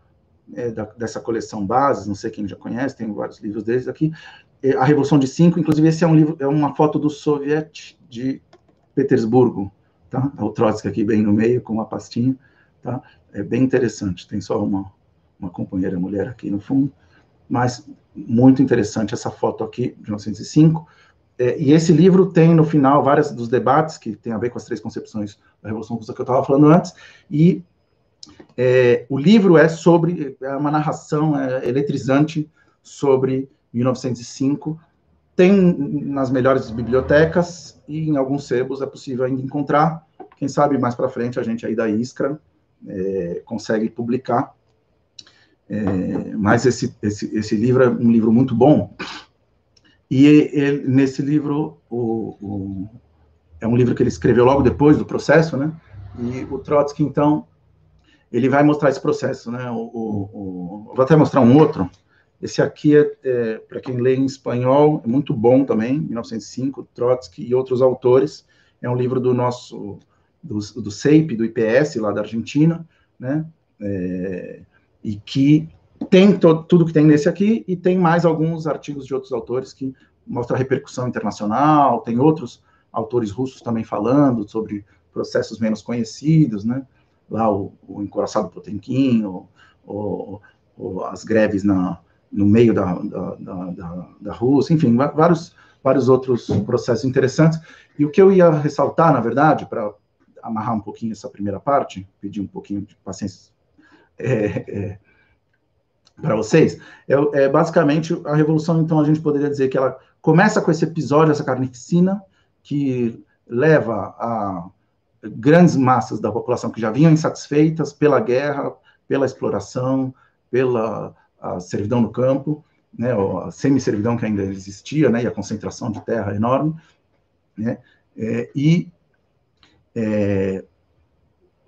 é, da, dessa coleção Bases, não sei quem já conhece, tem vários livros deles aqui, é, a Revolução de Cinco, inclusive esse é um livro, é uma foto do Soviet de Petersburgo, tá? tá? O Trotsky aqui bem no meio com uma pastinha, tá? É bem interessante. Tem só uma uma companheira mulher aqui no fundo, mas muito interessante essa foto aqui de 1905. É, e esse livro tem no final vários dos debates que tem a ver com as três concepções da Revolução Russa que eu estava falando antes, e é, o livro é sobre, é uma narração é, eletrizante sobre 1905, tem nas melhores bibliotecas e em alguns sebos é possível ainda encontrar. Quem sabe mais para frente a gente aí da Iskra é, consegue publicar. É, mas esse, esse, esse livro é um livro muito bom. E ele, nesse livro, o, o, é um livro que ele escreveu logo depois do processo, né? E o Trotsky, então, ele vai mostrar esse processo, né? O, o, vou até mostrar um outro. Esse aqui é, é para quem lê em espanhol, é muito bom também, 1905, Trotsky e outros autores. É um livro do nosso do, do CEIP, do IPS, lá da Argentina, né? É, e que tem to, tudo que tem nesse aqui, e tem mais alguns artigos de outros autores que mostram a repercussão internacional, tem outros autores russos também falando sobre processos menos conhecidos, né? Lá o, o encoraçado Potemkin, o, as greves na, no meio da, da, da, da, Rússia, enfim, vários, vários outros processos interessantes. E o que eu ia ressaltar, na verdade, para amarrar um pouquinho essa primeira parte, pedir um pouquinho de paciência é, é, para vocês, é, é, basicamente a revolução, então a gente poderia dizer que ela começa com esse episódio, essa carnificina, que leva a grandes massas da população que já vinham insatisfeitas pela guerra, pela exploração, pela servidão no campo, né, a semi-servidão que ainda existia, né, e a concentração de terra enorme, né, é, e é,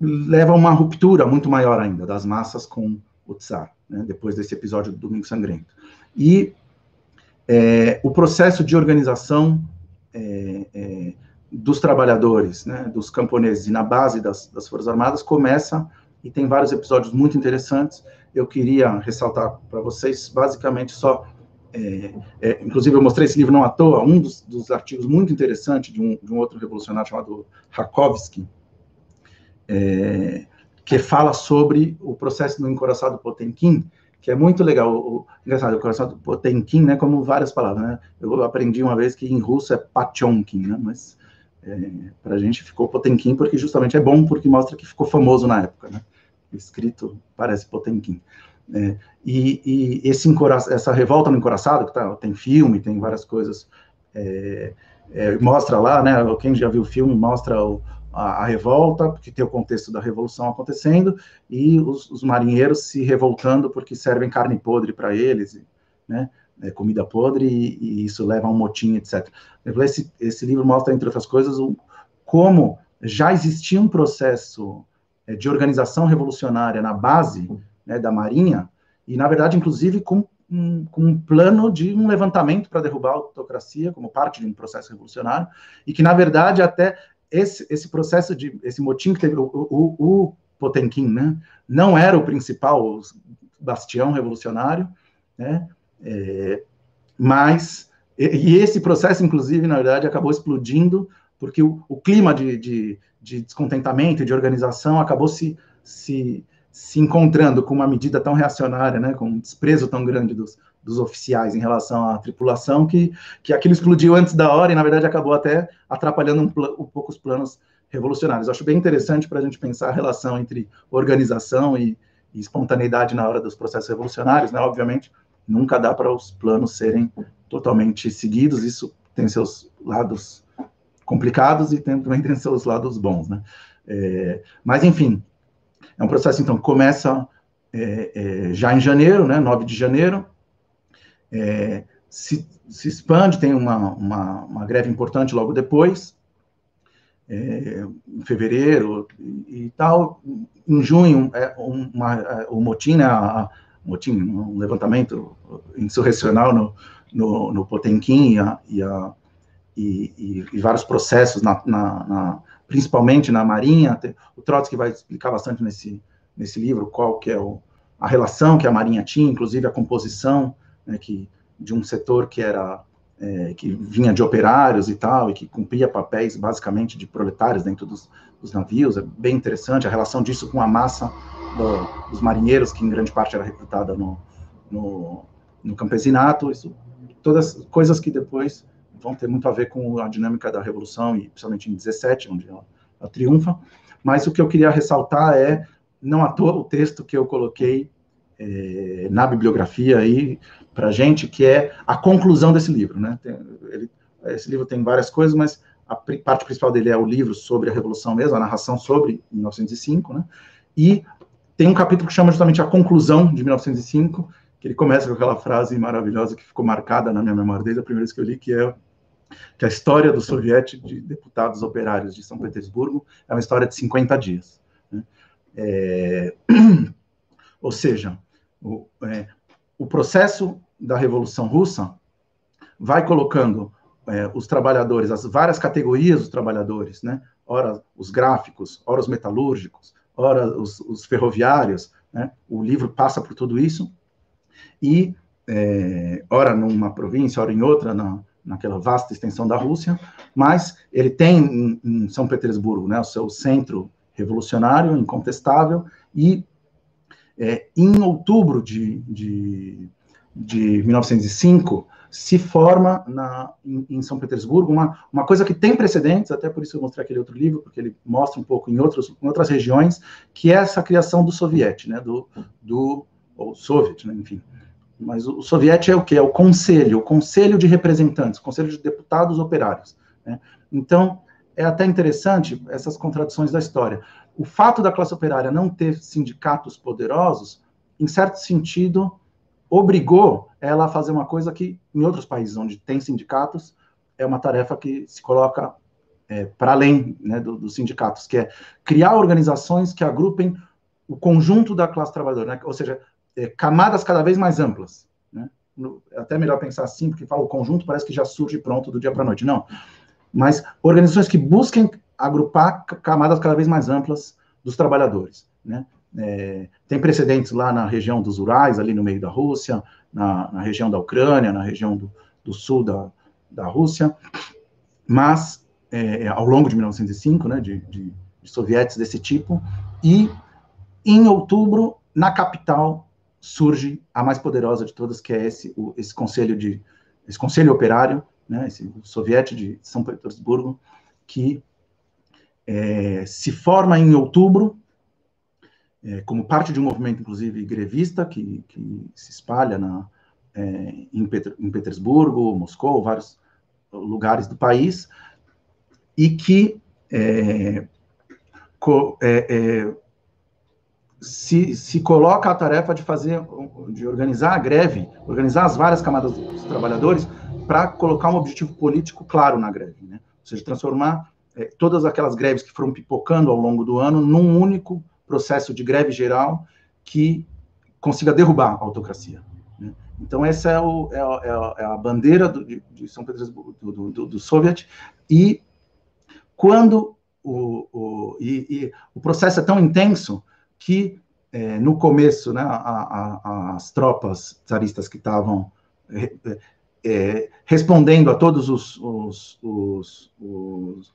leva a uma ruptura muito maior ainda das massas com o Tsar, né, depois desse episódio do Domingo Sangrento. E é, o processo de organização é, é, dos trabalhadores, né, dos camponeses e na base das, das Forças Armadas começa e tem vários episódios muito interessantes. Eu queria ressaltar para vocês basicamente só é, é, inclusive, eu mostrei esse livro não à toa, um dos, dos artigos muito interessantes de um, de um, outro revolucionário chamado Rakovsky, é, que fala sobre o processo do encoraçado Potemkin, que é muito legal. O, engraçado, o encoraçado Potemkin, né, como várias palavras, né? Eu aprendi uma vez que em russo é Pachonkin, né, mas é, para a gente ficou Potemkin porque justamente é bom, porque mostra que ficou famoso na época, né? Escrito parece Potemkin. É, e, e esse essa revolta no encoraçado, que tá, tem filme, tem várias coisas, é, é, mostra lá, né, quem já viu o filme, mostra o, a, a, revolta, porque tem o contexto da revolução acontecendo, e os, os marinheiros se revoltando porque servem carne podre para eles, né, é, comida podre, e, e, isso leva a um motim, etc. Esse, esse livro mostra, entre outras coisas, como já existia um processo é, de organização revolucionária na base né, da Marinha, e, na verdade, inclusive, com um, com um plano de um levantamento para derrubar a autocracia, como parte de um processo revolucionário, e que, na verdade, até esse, esse processo de, esse motim que teve, o, o, o Potemkin, né, não era o principal bastião revolucionário, né, é, mas, e, esse processo, inclusive, na verdade, acabou explodindo, porque o, o clima de, de, de descontentamento e de organização acabou se, se se encontrando com uma medida tão reacionária, né, com um desprezo tão grande dos, dos oficiais em relação à tripulação, que, que aquilo explodiu antes da hora e, na verdade, acabou até atrapalhando um, um pouco os planos revolucionários. Eu acho bem interessante para a gente pensar a relação entre organização e, e, espontaneidade na hora dos processos revolucionários, né? Obviamente, nunca dá para os planos serem totalmente seguidos, isso tem seus lados complicados e tem, também tem seus lados bons, né? É, mas, enfim, é um processo, então, que começa é, é, já em janeiro, né, 9 de janeiro, é, se, se, expande, tem uma, uma, uma, greve importante logo depois, é, em fevereiro e, e, tal. Em junho, é, uma, é, o motim, né, a, motim, um levantamento insurrecional no, no, no Potemkin e, a, e, a, e, e, vários processos na, na, na principalmente na Marinha. O Trotsky vai explicar bastante nesse, nesse livro qual que é o, a relação que a Marinha tinha, inclusive a composição né, que, de um setor que era é, que vinha de operários e tal, e que cumpria papéis basicamente de proletários dentro dos, dos navios. É bem interessante a relação disso com a massa do, dos marinheiros, que em grande parte era recrutada no, no, no campesinato. Isso, todas coisas que depois vão ter muito a ver com a dinâmica da Revolução, e principalmente em 17, onde ela, ela triunfa. Mas o que eu queria ressaltar é, não à toa, o texto que eu coloquei é, na bibliografia aí para gente, que é a conclusão desse livro, né? Tem, ele, esse livro tem várias coisas, mas a parte principal dele é o livro sobre a Revolução mesmo, a narração sobre 1905, né? E tem um capítulo que chama justamente a conclusão de 1905, que ele começa com aquela frase maravilhosa que ficou marcada na minha memória desde a primeira vez que eu li, que é que a história do soviete de deputados operários de São Petersburgo é uma história de 50 dias. Né? É... [CLEARS THROAT] Ou seja, o, é, o processo da Revolução Russa vai colocando é, os trabalhadores, as várias categorias dos trabalhadores, né? ora os gráficos, ora os metalúrgicos, ora os, os ferroviários, né? o livro passa por tudo isso, e é, ora numa província, ora em outra, na, naquela vasta extensão da Rússia, mas ele tem em, São Petersburgo né, o seu centro revolucionário, incontestável, e é, em outubro de, de, de 1905, se forma na, em, em, São Petersburgo uma, uma coisa que tem precedentes, até por isso eu mostrei aquele outro livro, porque ele mostra um pouco em, outros, em outras regiões, que é essa criação do soviete, né, do, do ou soviet, né, enfim. Mas o, o soviete é o que? É o conselho, o conselho de representantes, o conselho de deputados operários. Né? Então, é até interessante essas contradições da história. O fato da classe operária não ter sindicatos poderosos, em certo sentido, obrigou ela a fazer uma coisa que, em outros países onde tem sindicatos, é uma tarefa que se coloca é, para além né, do, dos sindicatos, que é criar organizações que agrupem o conjunto da classe trabalhadora, né? ou seja, é, camadas cada vez mais amplas. Né? No, é até melhor pensar assim, porque fala o conjunto parece que já surge pronto do dia para a noite. Não. Mas organizações que busquem agrupar camadas cada vez mais amplas dos trabalhadores. Né? É, tem precedentes lá na região dos Urais, ali no meio da Rússia, na, na região da Ucrânia, na região do, do sul da, da Rússia, mas é, ao longo de 1905, né, de, de, de sovietes desse tipo, e em outubro, na capital, surge a mais poderosa de todas, que é esse, o, esse conselho de esse conselho operário, né, esse soviete de São Petersburgo, que é, se forma em outubro é, como parte de um movimento, inclusive, grevista, que, que se espalha na, é, em, Petr em Petersburgo, Moscou, vários lugares do país, e que é, co, é, é, se, se coloca a tarefa de fazer, de organizar a greve, organizar as várias camadas dos trabalhadores para colocar um objetivo político claro na greve, né? Ou seja, transformar todas aquelas greves que foram pipocando ao longo do ano num único processo de greve geral que consiga derrubar a autocracia. Né? Então, essa é, o, é, a, é, a, é bandeira do, de, de, São Petersburgo, do, do, do Soviet, e quando o, o, e, e o processo é tão intenso que é, no começo, né, a, a, as tropas tsaristas que estavam é, é, respondendo a todos os, os, os, os,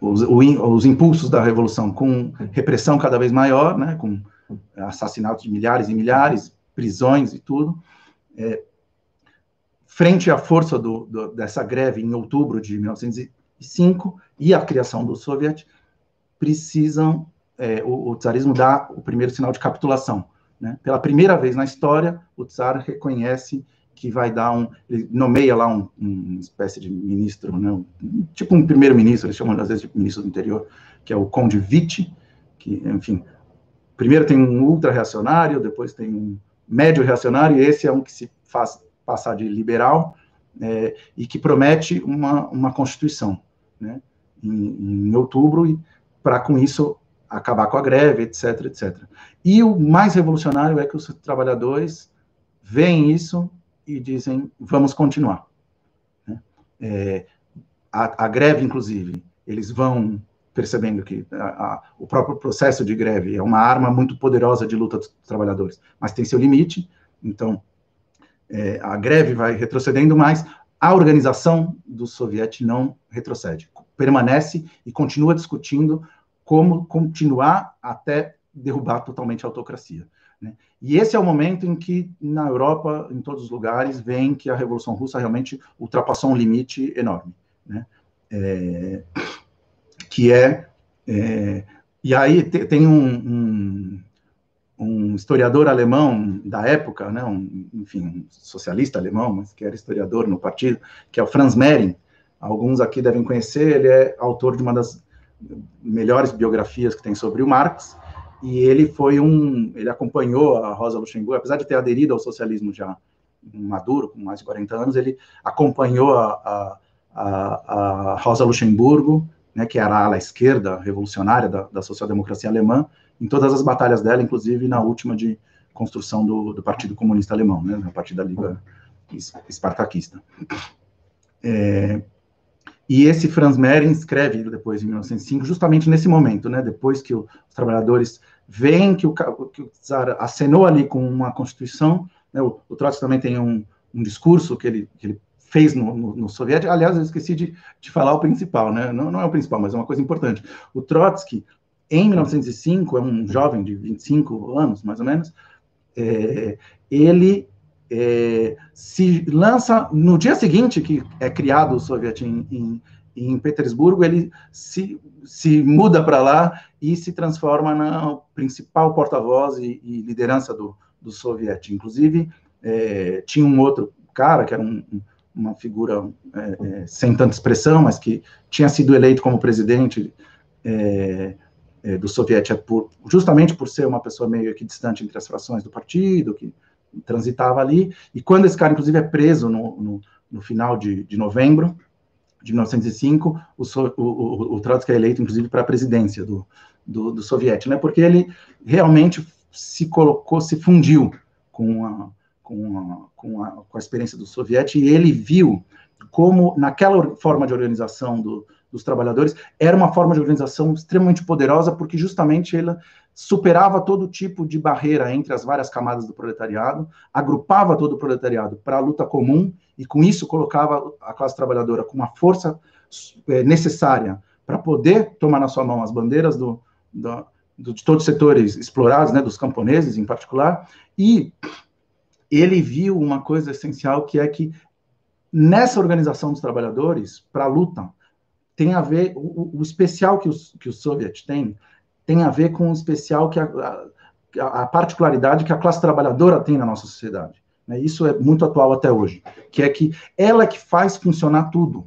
os, impulsos da revolução com repressão cada vez maior, né, com assassinatos de milhares e milhares, prisões e tudo, é, frente à força do, do, dessa greve em outubro de 1905 e a criação do Soviet, precisam é, o, o, tsarismo dá o primeiro sinal de capitulação. Né? Pela primeira vez na história, o tsar reconhece que vai dar um, ele nomeia lá um, uma espécie de ministro, né? Um, tipo um primeiro-ministro, eles chamam às vezes de ministro do interior, que é o Conde Witt, que, enfim, primeiro tem um ultra-reacionário, depois tem um médio-reacionário, e esse é um que se faz passar de liberal, é, e que promete uma, uma constituição, né? Em, em outubro, para com isso acabar com a greve, etc, etc. E o mais revolucionário é que os trabalhadores veem isso e dizem, vamos continuar. Né? É, a, a, greve, inclusive, eles vão percebendo que a, a, o próprio processo de greve é uma arma muito poderosa de luta dos trabalhadores, mas tem seu limite, então é, a greve vai retrocedendo, mas a organização do soviete não retrocede, permanece e continua discutindo como continuar até derrubar totalmente a autocracia. Né? E esse é o momento em que, na Europa, em todos os lugares, vem que a Revolução Russa realmente ultrapassou um limite enorme. Né? É, que é, é, E aí tem um, um, um, historiador alemão da época, né, um, enfim, um socialista alemão, mas que era historiador no partido, que é o Franz Mehring. Alguns aqui devem conhecer, ele é autor de uma das melhores biografias que tem sobre o Marx, e ele foi um, ele acompanhou a Rosa Luxemburgo, apesar de ter aderido ao socialismo já maduro, com mais de 40 anos, ele acompanhou a, a, a, a Rosa Luxemburgo, né, que era a ala esquerda revolucionária da, da social-democracia alemã, em todas as batalhas dela, inclusive na última de construção do, do Partido Comunista Alemão, né, a partir da Liga Espartaquista. É, e esse Franz Mehring escreve depois, em 1905, justamente nesse momento, né, depois que os trabalhadores veem que o, que o Czar acenou ali com uma constituição, né, o, o Trotsky também tem um, um discurso que ele, que ele fez no, no, no soviético, aliás, eu esqueci de, de falar o principal, né, não, não é o principal, mas é uma coisa importante. O Trotsky, em 1905, é um jovem de 25 anos, mais ou menos, é, ele é, se lança no dia seguinte que é criado o Soviet em, em, em Petersburgo, ele se, se muda para lá e se transforma na principal porta-voz e, e, liderança do, do Soviet. Inclusive, é, tinha um outro cara que era um, uma figura é, é, sem tanta expressão, mas que tinha sido eleito como presidente é, é, do Soviet justamente por ser uma pessoa meio que distante entre as frações do partido, que transitava ali, e quando esse cara, inclusive, é preso no, no, no final de, de, novembro de 1905, o, o, o, Trotsky é eleito, inclusive, para a presidência do, do, do né, porque ele realmente se colocou, se fundiu com a, com a, com a, com a experiência do soviético, e ele viu como, naquela forma de organização do, dos trabalhadores, era uma forma de organização extremamente poderosa, porque justamente ela superava todo tipo de barreira entre as várias camadas do proletariado, agrupava todo o proletariado para a luta comum e com isso colocava a classe trabalhadora com uma força é, necessária para poder tomar na sua mão as bandeiras do, do, do, de todos os setores explorados, né, dos camponeses em particular, e ele viu uma coisa essencial que é que nessa organização dos trabalhadores para a luta tem a ver o, o especial que os que o Soviet tem tem a ver com o especial que a, a, a particularidade que a classe trabalhadora tem na nossa sociedade. Né? Isso é muito atual até hoje, que é que ela que faz funcionar tudo,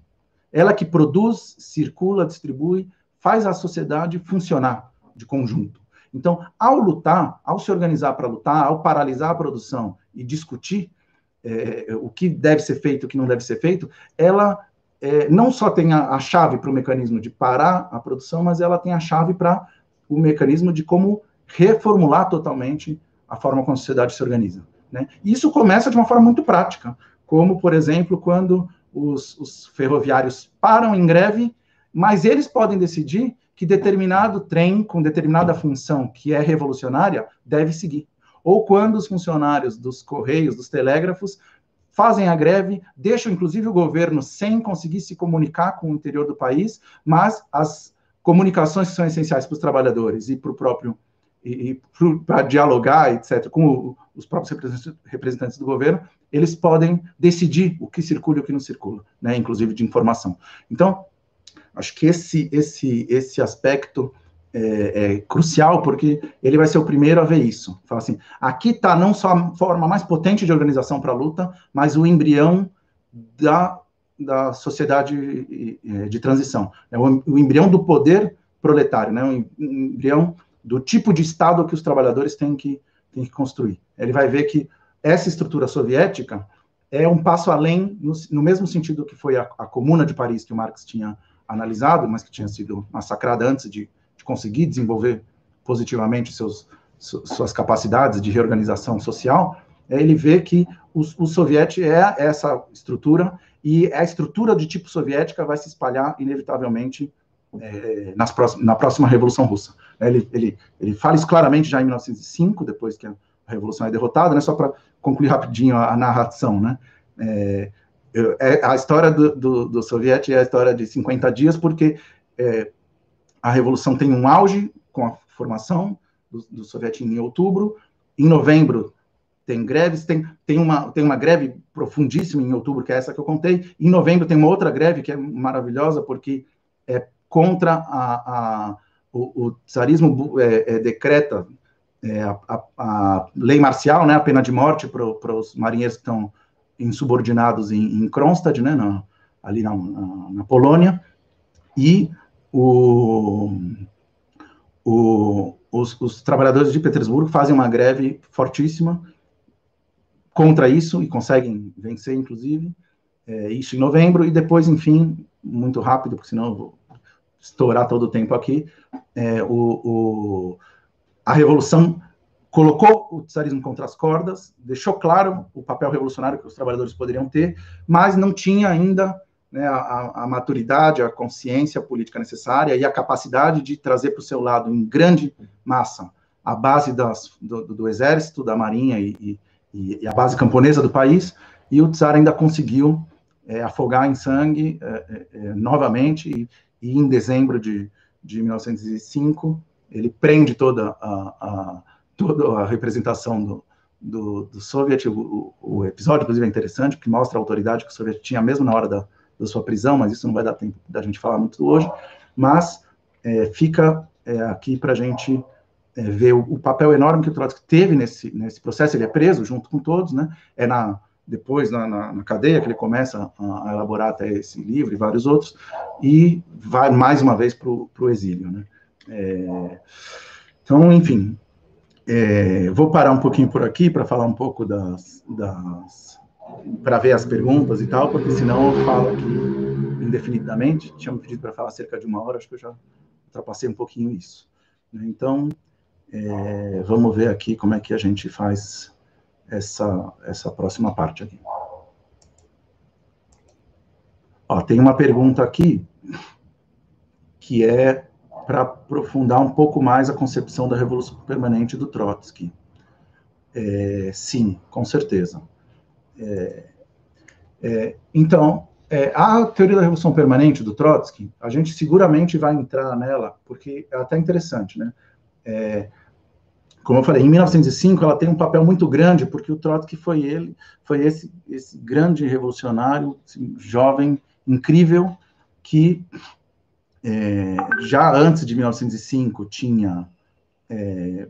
ela que produz, circula, distribui, faz a sociedade funcionar de conjunto. Então, ao lutar, ao se organizar para lutar, ao paralisar a produção e discutir é, o que deve ser feito, o que não deve ser feito, ela é, não só tem a, a chave para o mecanismo de parar a produção, mas ela tem a chave para o mecanismo de como reformular totalmente a forma como a sociedade se organiza. Né? Isso começa de uma forma muito prática, como, por exemplo, quando os, os ferroviários param em greve, mas eles podem decidir que determinado trem com determinada função que é revolucionária deve seguir. Ou quando os funcionários dos correios, dos telégrafos, fazem a greve, deixam inclusive o governo sem conseguir se comunicar com o interior do país, mas as comunicações que são essenciais para os trabalhadores e para o próprio e, e para dialogar, etc., com o, os próprios representantes do governo, eles podem decidir o que circula e o que não circula, né, inclusive de informação. Então, acho que esse esse esse aspecto é, é, crucial porque ele vai ser o primeiro a ver isso. Fala assim, aqui está não só a forma mais potente de organização para a luta, mas o embrião da da sociedade é, de transição. É o, embrião do poder proletário, né? o embrião do tipo de Estado que os trabalhadores têm que, têm que construir. Ele vai ver que essa estrutura soviética é um passo além, no, no mesmo sentido que foi a, a, Comuna de Paris, que o Marx tinha analisado, mas que tinha sido massacrada antes de, de conseguir desenvolver positivamente seus, suas capacidades de reorganização social, é ele vê que o, o soviético é essa estrutura e a estrutura de tipo soviética vai se espalhar, inevitavelmente, é, nas próxim, na próxima Revolução Russa. Ele, ele, ele fala isso claramente já em 1905, depois que a Revolução é derrotada, né, só para concluir rapidinho a, a narração. Né, é, é, a história do, do, do soviético é a história de 50 dias, porque é, a Revolução tem um auge com a formação do, do soviético em outubro, em novembro tem greves, tem, tem, uma, tem uma greve profundíssima em outubro, que é essa que eu contei, em novembro tem uma outra greve que é maravilhosa, porque é contra a, a o, o, tsarismo é, é, decreta é, a, a, a, lei marcial, né, a pena de morte para os marinheiros que estão insubordinados em, em Kronstadt, né, na, ali na, na, na, Polônia, e o, o, os, os, trabalhadores de Petersburgo fazem uma greve fortíssima contra isso e conseguem vencer, inclusive, é, isso em novembro, e depois, enfim, muito rápido, porque senão eu vou estourar todo o tempo aqui, é, o, o, a Revolução colocou o czarismo contra as cordas, deixou claro o papel revolucionário que os trabalhadores poderiam ter, mas não tinha ainda né, a, a, maturidade, a consciência política necessária e a capacidade de trazer para o seu lado, em grande massa, a base das, do, do, exército, da marinha e, e, e, a base camponesa do país, e o czar ainda conseguiu é, afogar em sangue é, é, é novamente, e, e, em dezembro de, de 1905, ele prende toda a, a toda a representação do, do, do Soviet, o, o, episódio, inclusive, é interessante, porque mostra a autoridade que o Soviet tinha mesmo na hora da, da sua prisão, mas isso não vai dar tempo da gente falar muito hoje, mas é, fica é, aqui para a gente é, ver o, o, papel enorme que o Trotsky teve nesse, nesse processo, ele é preso junto com todos, né, é na, depois na, na, na cadeia que ele começa a, a, elaborar até esse livro e vários outros, e vai mais uma vez para o exílio, né. É, então, enfim, é, vou parar um pouquinho por aqui para falar um pouco das, das para ver as perguntas e tal, porque senão eu falo aqui indefinidamente. Tinha me pedido para falar cerca de uma hora, acho que eu já ultrapassei um pouquinho isso. Né? Então, é, vamos ver aqui como é que a gente faz essa, essa próxima parte aqui. Ó, tem uma pergunta aqui que é para aprofundar um pouco mais a concepção da revolução permanente do Trotsky. É, sim, com certeza. É, é, então, é, a teoria da revolução permanente do Trotsky, a gente seguramente vai entrar nela, porque é até interessante, né? Como eu falei, em 1905 ela tem um papel muito grande, porque o Trotsky foi ele, foi esse, esse grande revolucionário, assim, jovem, incrível, que é, já antes de 1905 tinha é,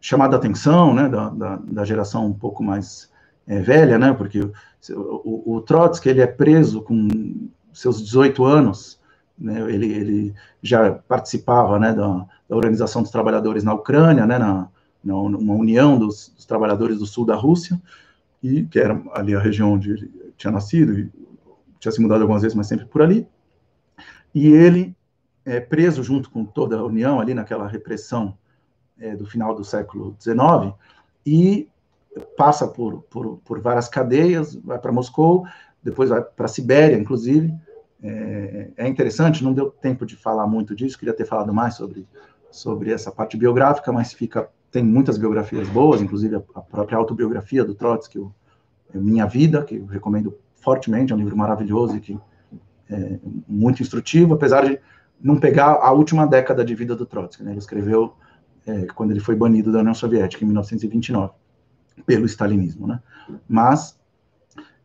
chamado a atenção né, da, da, da, geração um pouco mais é, velha, né, porque o, o, o, Trotsky ele é preso com seus 18 anos, né, ele, ele já participava né, da, da, Organização dos Trabalhadores na Ucrânia, né, na, na uma união dos, dos, trabalhadores do sul da Rússia, e que era ali a região onde ele tinha nascido, e tinha se mudado algumas vezes, mas sempre por ali, e ele é preso junto com toda a União ali naquela repressão é, do final do século XIX e passa por, por, por várias cadeias, vai para Moscou, depois vai para a Sibéria, inclusive. É, é, interessante, não deu tempo de falar muito disso, queria ter falado mais sobre, sobre essa parte biográfica, mas fica tem muitas biografias boas, inclusive a, a própria autobiografia do Trotsky, o, Minha Vida, que eu recomendo fortemente, é um livro maravilhoso e que é, muito instrutivo, apesar de não pegar a última década de vida do Trotsky. Né? Ele escreveu é, quando ele foi banido da União Soviética, em 1929, pelo stalinismo. Né? Mas,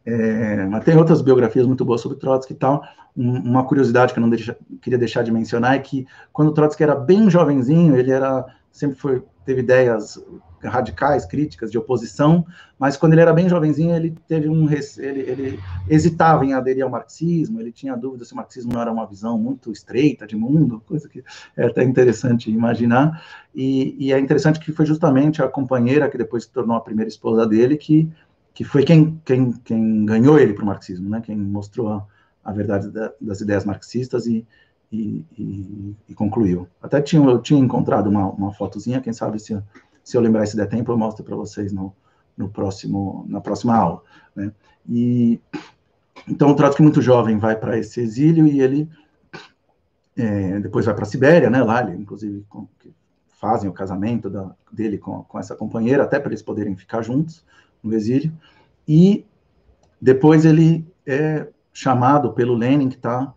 é, mas tem outras biografias muito boas sobre Trotsky e tal. Um, uma curiosidade que eu não deixa, queria deixar de mencionar é que, quando Trotsky era bem jovenzinho, ele era sempre foi, teve ideias radicais, críticas, de oposição, mas quando ele era bem jovenzinho, ele teve um ele, ele hesitava em aderir ao marxismo, ele tinha dúvida se o marxismo não era uma visão muito estreita de mundo, coisa que é até interessante imaginar, e, e é interessante que foi justamente a companheira que depois se tornou a primeira esposa dele que que foi quem, quem, quem ganhou ele para o marxismo, né? Quem mostrou a, a verdade da, das ideias marxistas e, e, e, e, concluiu. Até tinha, eu tinha encontrado uma, uma fotozinha, quem sabe se se eu lembrar se der tempo, eu mostro para vocês no, no próximo, na próxima aula. Né? E, então, o Trotsky, muito jovem, vai para esse exílio e ele é, depois vai para a Sibéria, né? Lá, ele, inclusive, com, fazem o casamento da, dele com, com essa companheira, até para eles poderem ficar juntos no exílio. E depois ele é chamado pelo Lenin, que está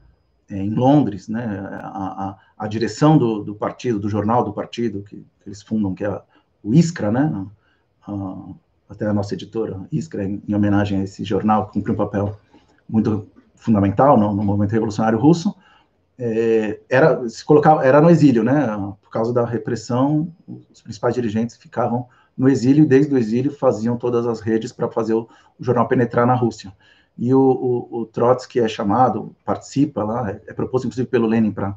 é, em Londres, né? A, a, a direção do, do, partido, do jornal do partido que, que eles fundam, que é o Iskra, né? até a nossa editora Iskra, em, em, homenagem a esse jornal, que cumpriu um papel muito fundamental no, no movimento revolucionário russo. é, era se colocava era no exílio, né? Por causa da repressão, os principais dirigentes ficavam no exílio e desde o exílio faziam todas as redes para fazer o, o, jornal penetrar na Rússia. E o, o, o, Trotsky é chamado, participa lá, é, é proposto inclusive pelo Lenin para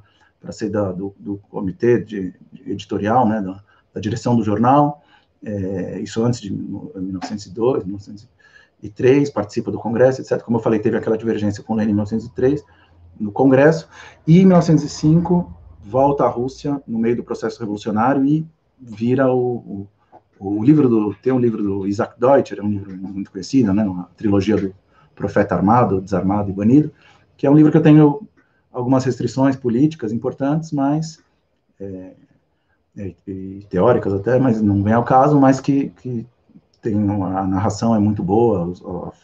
ser da, do, do, comitê de, de editorial, né? Da, da, direção do jornal. É, isso antes de 1902, 1903, participa do Congresso, etc. Como eu falei, teve aquela divergência com Lenin em 1903 no Congresso, e em 1905 volta à Rússia no meio do processo revolucionário e vira o, o, livro do tem um livro do Isaac Deutscher, é um livro muito conhecido, né, uma trilogia do Profeta Armado, Desarmado e Banido, que é um livro que eu tenho algumas restrições políticas importantes, mas é, é, teóricas até, mas não vem ao caso, mas que, que tem uma, a narração é muito boa,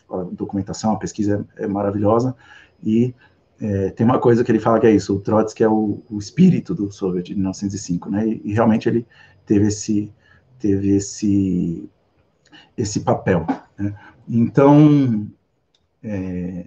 a, a documentação, a pesquisa é, é maravilhosa e é, tem uma coisa que ele fala que é isso, o Trotsky é o, o espírito do Soviet de 1905, né, e, e, realmente ele teve esse, teve esse, esse papel. Né? Então, é,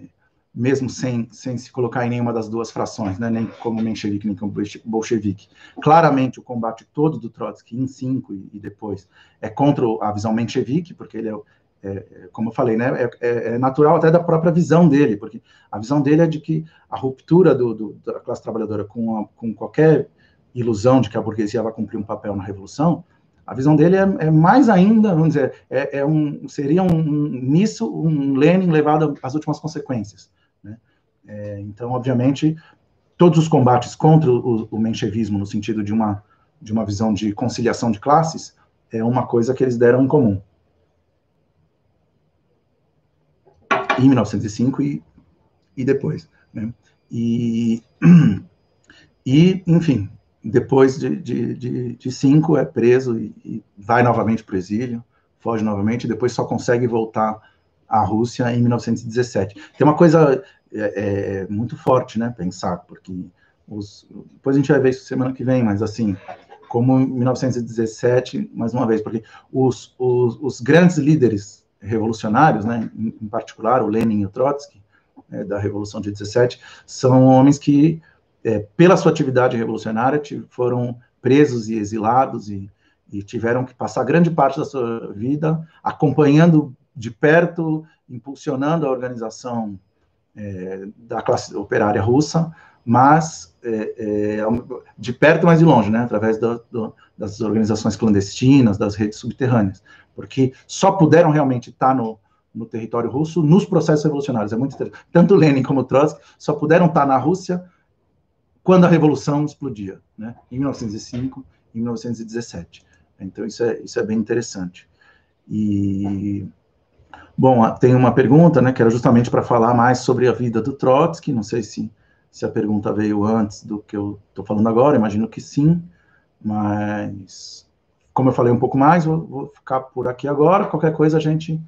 mesmo sem, sem se colocar em nenhuma das duas frações, né, nem como menchevique, nem como bolchevique, claramente o combate todo do Trotsky em 5 e, e, depois é contra a visão menchevique, porque ele é, é, é, como eu falei, né, é, é, é, natural até da própria visão dele, porque a visão dele é de que a ruptura do, do, da classe trabalhadora com, a, com qualquer ilusão de que a burguesia vai cumprir um papel na revolução, a visão dele é, é mais ainda, vamos dizer, é, é um, seria um, nisso um Lenin levado às últimas consequências. Né? então, obviamente, todos os combates contra o, o menchevismo no sentido de uma de uma visão de conciliação de classes é uma coisa que eles deram em comum. em 1905 e, e depois. Né? E, [CLEARS THROAT] e, enfim, depois de, de, de, de cinco é preso e, e vai novamente para o exílio, foge novamente, e depois só consegue voltar à Rússia em 1917. Tem uma coisa é, é, muito forte, né, pensar, porque os, depois a gente vai ver isso semana que vem, mas assim, como em 1917, mais uma vez, porque os, os, os grandes líderes revolucionários, né, em, em, particular o Lenin e o Trotsky, é, da Revolução de 17, são homens que, é, pela sua atividade revolucionária, foram presos e exilados e, e, tiveram que passar grande parte da sua vida acompanhando de perto, impulsionando a organização é, da classe operária russa, mas é, é, de perto, mas de longe, né, através do, do, das organizações clandestinas, das redes subterrâneas porque só puderam realmente estar no, no território russo nos processos revolucionários. É muito interessante. Tanto Lenin como Trotsky só puderam estar na Rússia quando a revolução explodia, né? Em 1905, em 1917. Então isso é isso é bem interessante. E bom, tem uma pergunta, né, que era justamente para falar mais sobre a vida do Trotsky. Não sei se se a pergunta veio antes do que eu estou falando agora. Imagino que sim, mas como eu falei um pouco mais, vou, vou ficar por aqui agora. Qualquer coisa a gente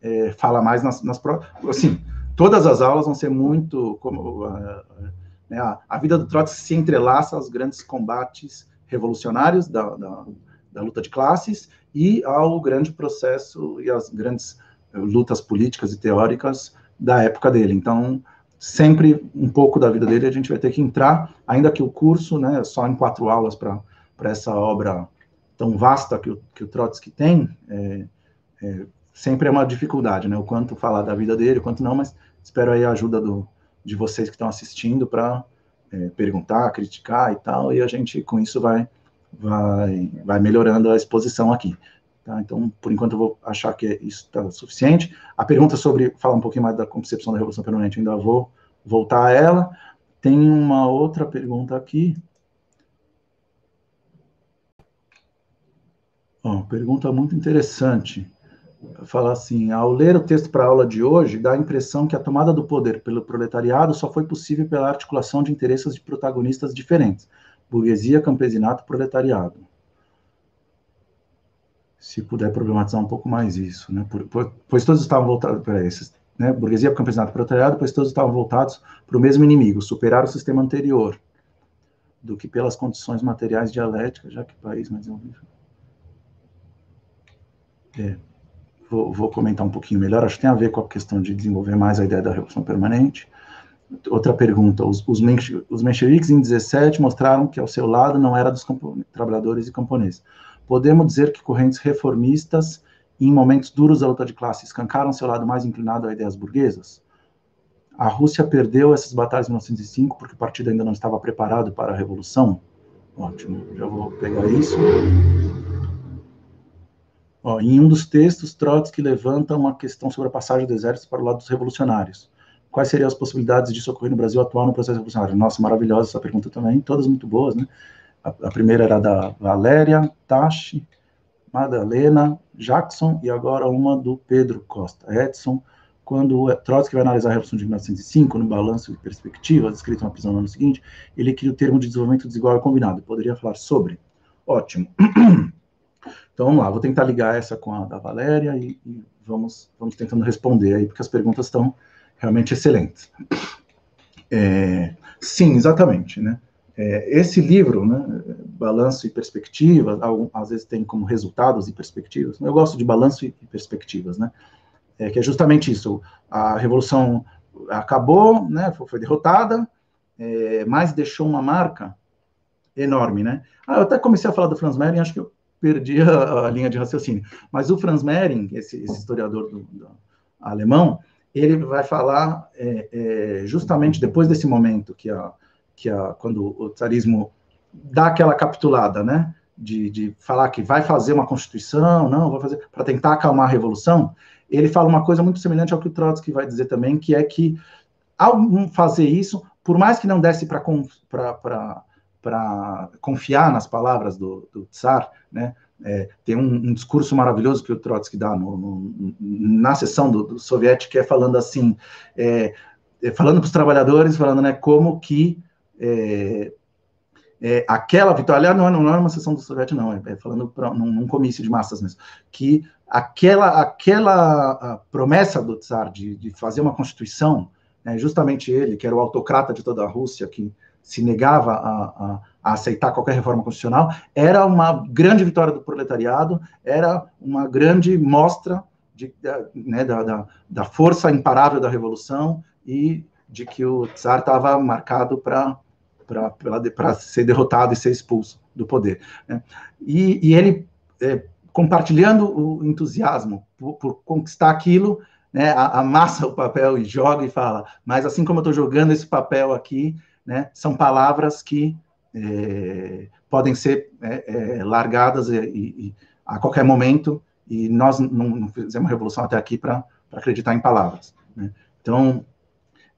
é, fala mais nas, nas Assim, todas as aulas vão ser muito. Como, uh, né, a, a, vida do Trotsky se entrelaça aos grandes combates revolucionários da, da, da, luta de classes e ao grande processo e às grandes lutas políticas e teóricas da época dele. Então, sempre um pouco da vida dele a gente vai ter que entrar, ainda que o curso, né, só em quatro aulas para essa obra tão vasta que o, que o Trotsky tem, é, é, sempre é uma dificuldade, né? O quanto falar da vida dele, o quanto não, mas espero aí a ajuda do, de vocês que estão assistindo para é, perguntar, criticar e tal, e a gente com isso vai, vai, vai melhorando a exposição aqui. Tá? Então, por enquanto, eu vou achar que isso está suficiente. A pergunta sobre falar um pouquinho mais da concepção da Revolução Permanente, ainda vou voltar a ela. Tem uma outra pergunta aqui. Bom, pergunta muito interessante. Fala assim: ao ler o texto para a aula de hoje, dá a impressão que a tomada do poder pelo proletariado só foi possível pela articulação de interesses de protagonistas diferentes: burguesia, campesinato, proletariado. Se puder problematizar um pouco mais isso, né? Por, por, pois todos estavam voltados para esses, né? Burguesia, campesinato, proletariado, pois todos estavam voltados para o mesmo inimigo, superar o sistema anterior, do que pelas condições materiais dialéticas, já que país mais desenvolvido. É, vou, vou, comentar um pouquinho melhor, acho que tem a ver com a questão de desenvolver mais a ideia da revolução permanente. outra pergunta. Os, os, os mencheviques em 17 mostraram que ao seu lado não era dos trabalhadores e camponeses. Podemos dizer que correntes reformistas, em momentos duros da luta de classe, escancaram seu lado mais inclinado a ideias burguesas? A Rússia perdeu essas batalhas em 1905 porque o partido ainda não estava preparado para a revolução? Ótimo, já vou pegar isso. Ó, em um dos textos, Trotsky levanta uma questão sobre a passagem do exército para o lado dos revolucionários. Quais seriam as possibilidades disso ocorrer no Brasil atual no processo revolucionário? Nossa, maravilhosa essa pergunta também, todas muito boas, né? A, a primeira era da Valéria, Tachi, Madalena, Jackson e agora uma do Pedro Costa. Edson, quando Trotsky vai analisar a Revolução de 1905, no balanço de perspectiva, descrito na prisão no ano seguinte, ele cria o termo de desenvolvimento desigual e combinado. Poderia falar sobre? Ótimo. [CLEARS THROAT] Então, vamos lá, vou tentar ligar essa com a da Valéria e, e vamos, vamos tentando responder aí, porque as perguntas estão realmente excelentes. É, sim, exatamente, né? É, esse livro, né, Balanço e Perspectivas, às vezes tem como resultados e perspectivas. Eu gosto de balanço e perspectivas, né? é, que é justamente isso. A revolução acabou, né, foi, foi derrotada, é, mas deixou uma marca enorme, né? Ah, eu até comecei a falar do Franz Mehring, acho que eu perdi a, a linha de raciocínio. Mas o Franz Mehring, esse, esse historiador do, do, alemão, ele vai falar é, é, justamente depois desse momento que a, que a, quando o tsarismo dá aquela capitulada, né? De, de falar que vai fazer uma constituição, não, vai fazer para tentar acalmar a revolução ele fala uma coisa muito semelhante ao que o Trotsky vai dizer também, que é que, ao fazer isso, por mais que não desse para confiar nas palavras do, do Tsar, né, é, tem um, um, discurso maravilhoso que o Trotsky dá no, no, na sessão do, do que é falando assim, é, é falando para os trabalhadores, falando né, como que é, é, aquela vitória, não, não é uma sessão do soviético, não, é, é falando pra, num, num, comício de massas mesmo, que aquela, aquela promessa do Tsar de, de fazer uma constituição, né, justamente ele, que era o autocrata de toda a Rússia, que se negava a, a, a, aceitar qualquer reforma constitucional, era uma grande vitória do proletariado, era uma grande mostra de, né, da, da, da, força imparável da revolução e de que o Tsar estava marcado para ser derrotado e ser expulso do poder. Né? E, e, ele é, compartilhando o entusiasmo por, por conquistar aquilo, né, amassa o papel e joga e fala, mas assim como eu estou jogando esse papel aqui, né, são palavras que é, podem ser é, é, largadas e, e, a qualquer momento, e nós não, não fizemos revolução até aqui para acreditar em palavras. Né? Então,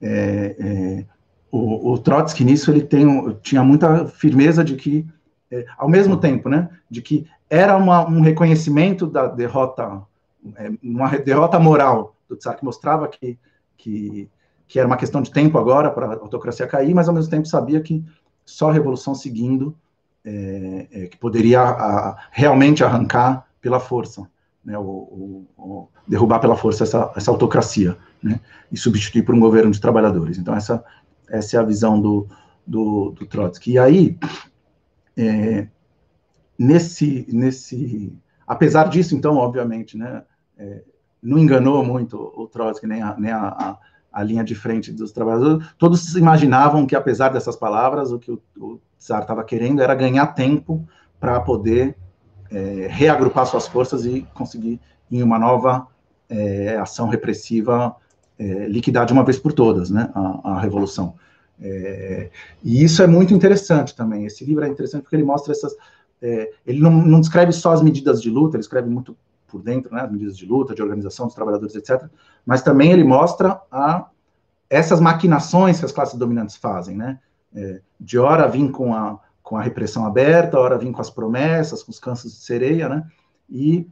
é, é, o, o, Trotsky nisso ele tem, tinha muita firmeza de que, é, ao mesmo tempo, né, de que era uma, um reconhecimento da derrota, uma derrota moral do Tsar, que mostrava que, que, que era uma questão de tempo agora para a autocracia cair, mas ao mesmo tempo sabia que só a revolução seguindo é, é, que poderia a, realmente arrancar pela força, né, derrubar pela força essa, essa autocracia, né, e substituir por um governo de trabalhadores. Então essa, essa é a visão do, do, do Trotsky. E aí, é, nesse, nesse, apesar disso, então, obviamente, né, é, não enganou muito o Trotsky, nem a, nem a, a, a, linha de frente dos trabalhadores, todos imaginavam que, apesar dessas palavras, o que o, o Tsar estava querendo era ganhar tempo para poder é, reagrupar suas forças e conseguir, em uma nova é, ação repressiva, é, liquidar de uma vez por todas né, a, a revolução. É, e isso é muito interessante também. Esse livro é interessante porque ele mostra essas, é, ele não, não, descreve só as medidas de luta, ele escreve muito por dentro, né, as medidas de luta, de organização dos trabalhadores, etc. Mas também ele mostra a, essas maquinações que as classes dominantes fazem, né? É, de hora vir com a, com a repressão aberta, hora vir com as promessas, com os cansos de sereia, né? E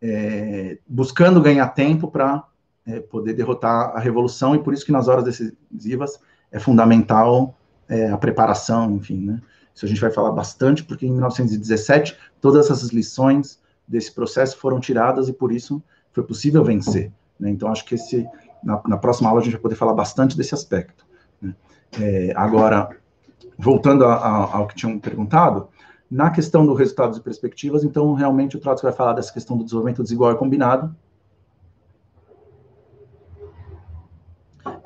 é, buscando ganhar tempo para é, poder derrotar a revolução, e por isso que nas horas decisivas é fundamental é, a preparação, enfim, né? Isso a gente vai falar bastante, porque em 1917 todas essas lições desse processo foram tiradas e por isso foi possível vencer. Né? Então acho que esse na, na, próxima aula a gente vai poder falar bastante desse aspecto. Né? É, agora, voltando a, a, ao que tinham perguntado, na questão dos resultados e perspectivas, então realmente o Trotsky vai falar dessa questão do desenvolvimento desigual e combinado,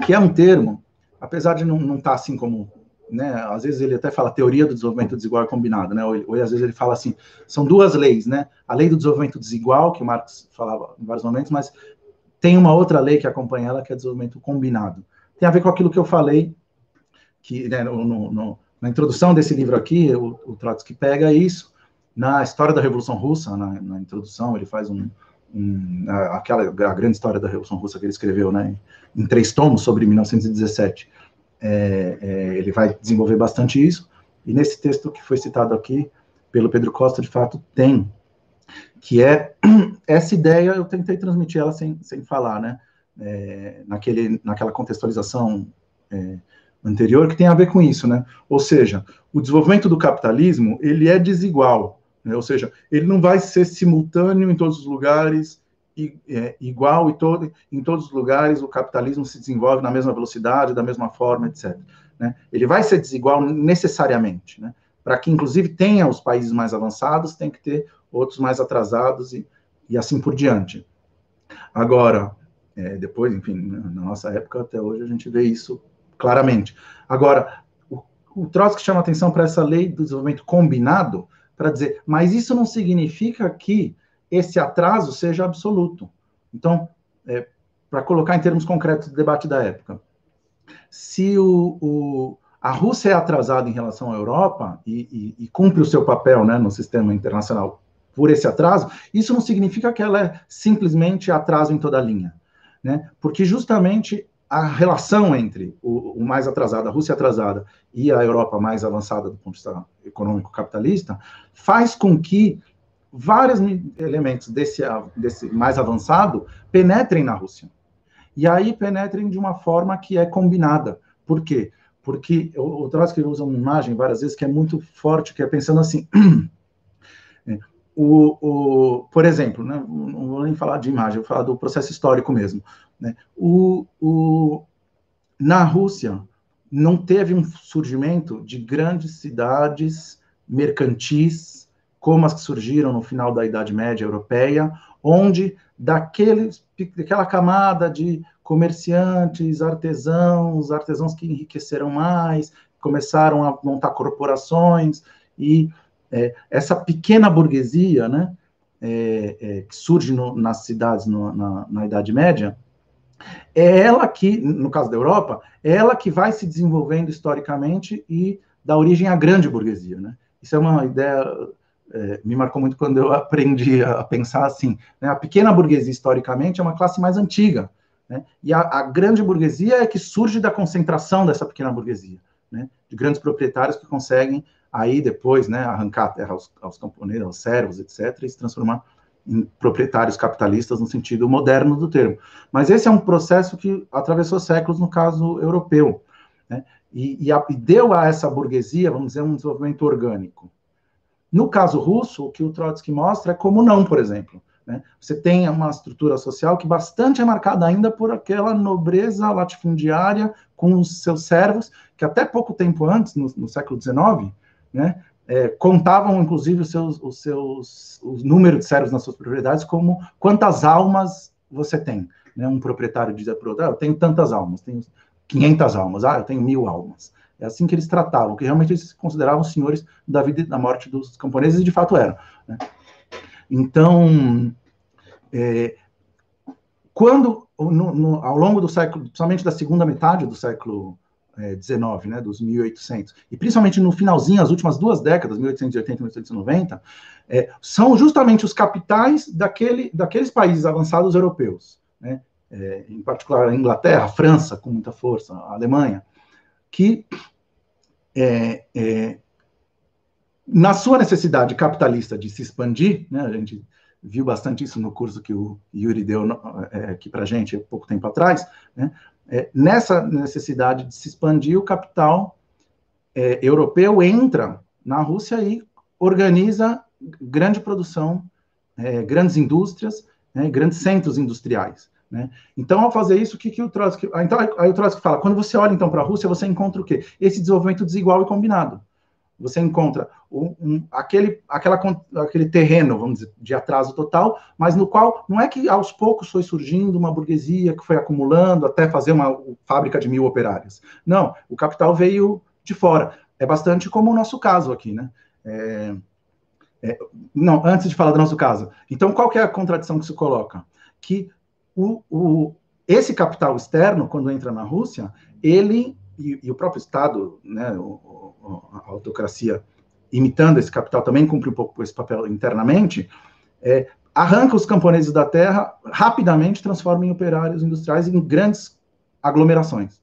que é um termo apesar de não estar tá assim como né, às vezes ele até fala teoria do desenvolvimento desigual e combinado, né, ou, ou, às vezes ele fala assim, são duas leis, né, a lei do desenvolvimento desigual, que o Marx falava em vários momentos, mas tem uma outra lei que acompanha ela, que é desenvolvimento combinado. Tem a ver com aquilo que eu falei, que né, no, no, na introdução desse livro aqui, o, o Trotsky pega isso, na história da Revolução Russa, na, na introdução, ele faz um, um, aquela a grande história da Revolução Russa que ele escreveu, né, em três tomos sobre 1917 é, é, ele vai desenvolver bastante isso, e nesse texto que foi citado aqui pelo Pedro Costa, de fato, tem, que é [CLEARS THROAT] essa ideia, eu tentei transmitir ela sem, sem falar, né, é, naquele, naquela contextualização é, anterior, que tem a ver com isso, né, ou seja, o desenvolvimento do capitalismo, ele é desigual, né, ou seja, ele não vai ser simultâneo em todos os lugares, é, igual e todo, em todos os lugares o capitalismo se desenvolve na mesma velocidade, da mesma forma, etc. Né? Ele vai ser desigual necessariamente, né? Para que, inclusive, tenha os países mais avançados, tem que ter outros mais atrasados e, e assim por diante. Agora, é, depois, enfim, na nossa época até hoje a gente vê isso claramente. Agora, o, o Trotsky chama atenção para essa lei do desenvolvimento combinado, para dizer, mas isso não significa que esse atraso seja absoluto. Então, é, para colocar em termos concretos do debate da época, se o, o, a Rússia é atrasada em relação à Europa e, e, e cumpre o seu papel né, no sistema internacional por esse atraso, isso não significa que ela é simplesmente atraso em toda a linha, né? Porque justamente a relação entre o, o, mais atrasado, a Rússia atrasada, e a Europa mais avançada do ponto de vista econômico capitalista, faz com que vários elementos desse, desse mais avançado penetrem na Rússia. E aí penetrem de uma forma que é combinada. Por quê? Porque o, Trotsky usa uma imagem várias vezes que é muito forte, que é pensando assim. [CLEARS THROAT] É, o, o, por exemplo, né, não vou nem falar de imagem, vou falar do processo histórico mesmo. Né, o, o, na Rússia, não teve um surgimento de grandes cidades mercantis como as que surgiram no final da Idade Média Europeia, onde daqueles, daquela camada de comerciantes, artesãos, artesãos que enriqueceram mais, começaram a montar corporações, e é, essa pequena burguesia, né, é, é, que surge no, nas cidades no, na, na Idade Média, é ela que, no caso da Europa, é ela que vai se desenvolvendo historicamente e dá origem à grande burguesia, né? Isso é uma ideia é, me marcou muito quando eu [LAUGHS] aprendi a pensar assim. Né? A pequena burguesia, historicamente, é uma classe mais antiga. Né? E a, a, grande burguesia é que surge da concentração dessa pequena burguesia, né? de grandes proprietários que conseguem aí depois né, arrancar a terra aos, aos camponeses, aos servos, etc., e se transformar em proprietários capitalistas no sentido moderno do termo. Mas esse é um processo que atravessou séculos no caso europeu, né? e, e, a, e deu a essa burguesia, vamos dizer, um desenvolvimento orgânico. No caso russo, o que o Trotsky mostra é como não, por exemplo. Né? Você tem uma estrutura social que bastante é marcada ainda por aquela nobreza latifundiária com os seus servos, que até pouco tempo antes, no, no século XIX, né, é, contavam inclusive os seus, os seus os números de servos nas suas propriedades como quantas almas você tem. Né? Um proprietário diz para outro, ah, eu tenho tantas almas, tenho 500 almas, ah, eu tenho mil almas. É assim que eles tratavam, que realmente eles se consideravam senhores da vida e da morte dos camponeses, e de fato eram. Né? Então, é, quando, no, no, ao longo do século, principalmente da segunda metade do século XIX, é, né, dos 1800, e principalmente no finalzinho, as últimas duas décadas, 1880 e 1890, é, são justamente os capitais daquele, daqueles países avançados europeus, né, é, em particular a Inglaterra, a França, com muita força, a Alemanha, que é, é, na sua necessidade capitalista de se expandir, né, a gente viu bastante isso no curso que o Yuri deu é, aqui para a gente há pouco tempo atrás, né, é, nessa necessidade de se expandir, o capital é, europeu entra na Rússia e organiza grande produção, é, grandes indústrias, né, grandes centros industriais. Né? Então, ao fazer isso, o que, que o Trotsky... Então, aí o Trotsky fala, quando você olha, então, para a Rússia, você encontra o quê? Esse desenvolvimento desigual e combinado. você encontra um, um, aquele, aquela, aquele terreno, vamos dizer, de atraso total, mas no qual não é que aos poucos foi surgindo uma burguesia que foi acumulando até fazer uma fábrica de mil operários. Não, o capital veio de fora. É bastante como o nosso caso aqui, né? É, é, não, antes de falar do nosso caso. Então, qual é a contradição que se coloca? Que o, o, esse capital externo, quando entra na Rússia, ele e, e o próprio Estado, né, o, a autocracia imitando esse capital também cumpre um pouco esse papel internamente, é, arranca os camponeses da terra, rapidamente transforma em operários industriais em grandes aglomerações.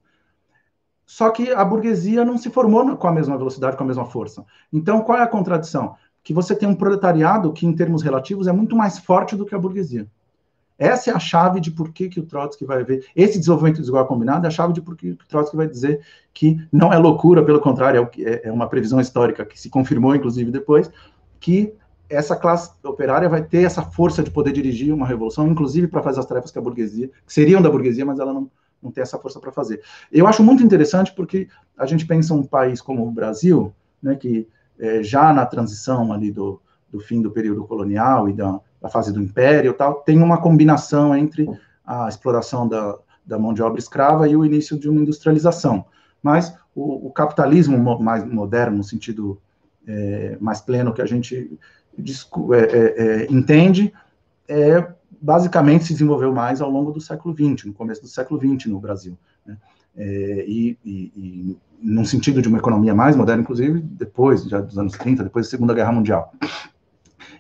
Só que a burguesia não se formou com a mesma velocidade, com a mesma força. Então, qual é a contradição? Que você tem um proletariado que, em termos relativos, é muito mais forte do que a burguesia. Essa é a chave de por que, que o Trotsky vai ver. Esse desenvolvimento desigual combinado é a chave de por que o Trotsky vai dizer que não é loucura, pelo contrário, é, é uma previsão histórica que se confirmou, inclusive, depois, que essa classe operária vai ter essa força de poder dirigir uma revolução, inclusive para fazer as tarefas que a burguesia, que seriam da burguesia, mas ela não, não tem essa força para fazer. Eu acho muito interessante porque a gente pensa um país como o Brasil, né, que é, já na transição ali do, do fim do período colonial e da, da fase do império tal, tem uma combinação entre a exploração da, da mão de obra escrava e o início de uma industrialização. Mas o, o capitalismo mais moderno, no sentido é, mais pleno que a gente é, é, é, entende, é, basicamente se desenvolveu mais ao longo do século XX, no começo do século XX no Brasil. Né? É, e, e, e num sentido de uma economia mais moderna, inclusive, depois já dos anos 30, depois da Segunda Guerra Mundial.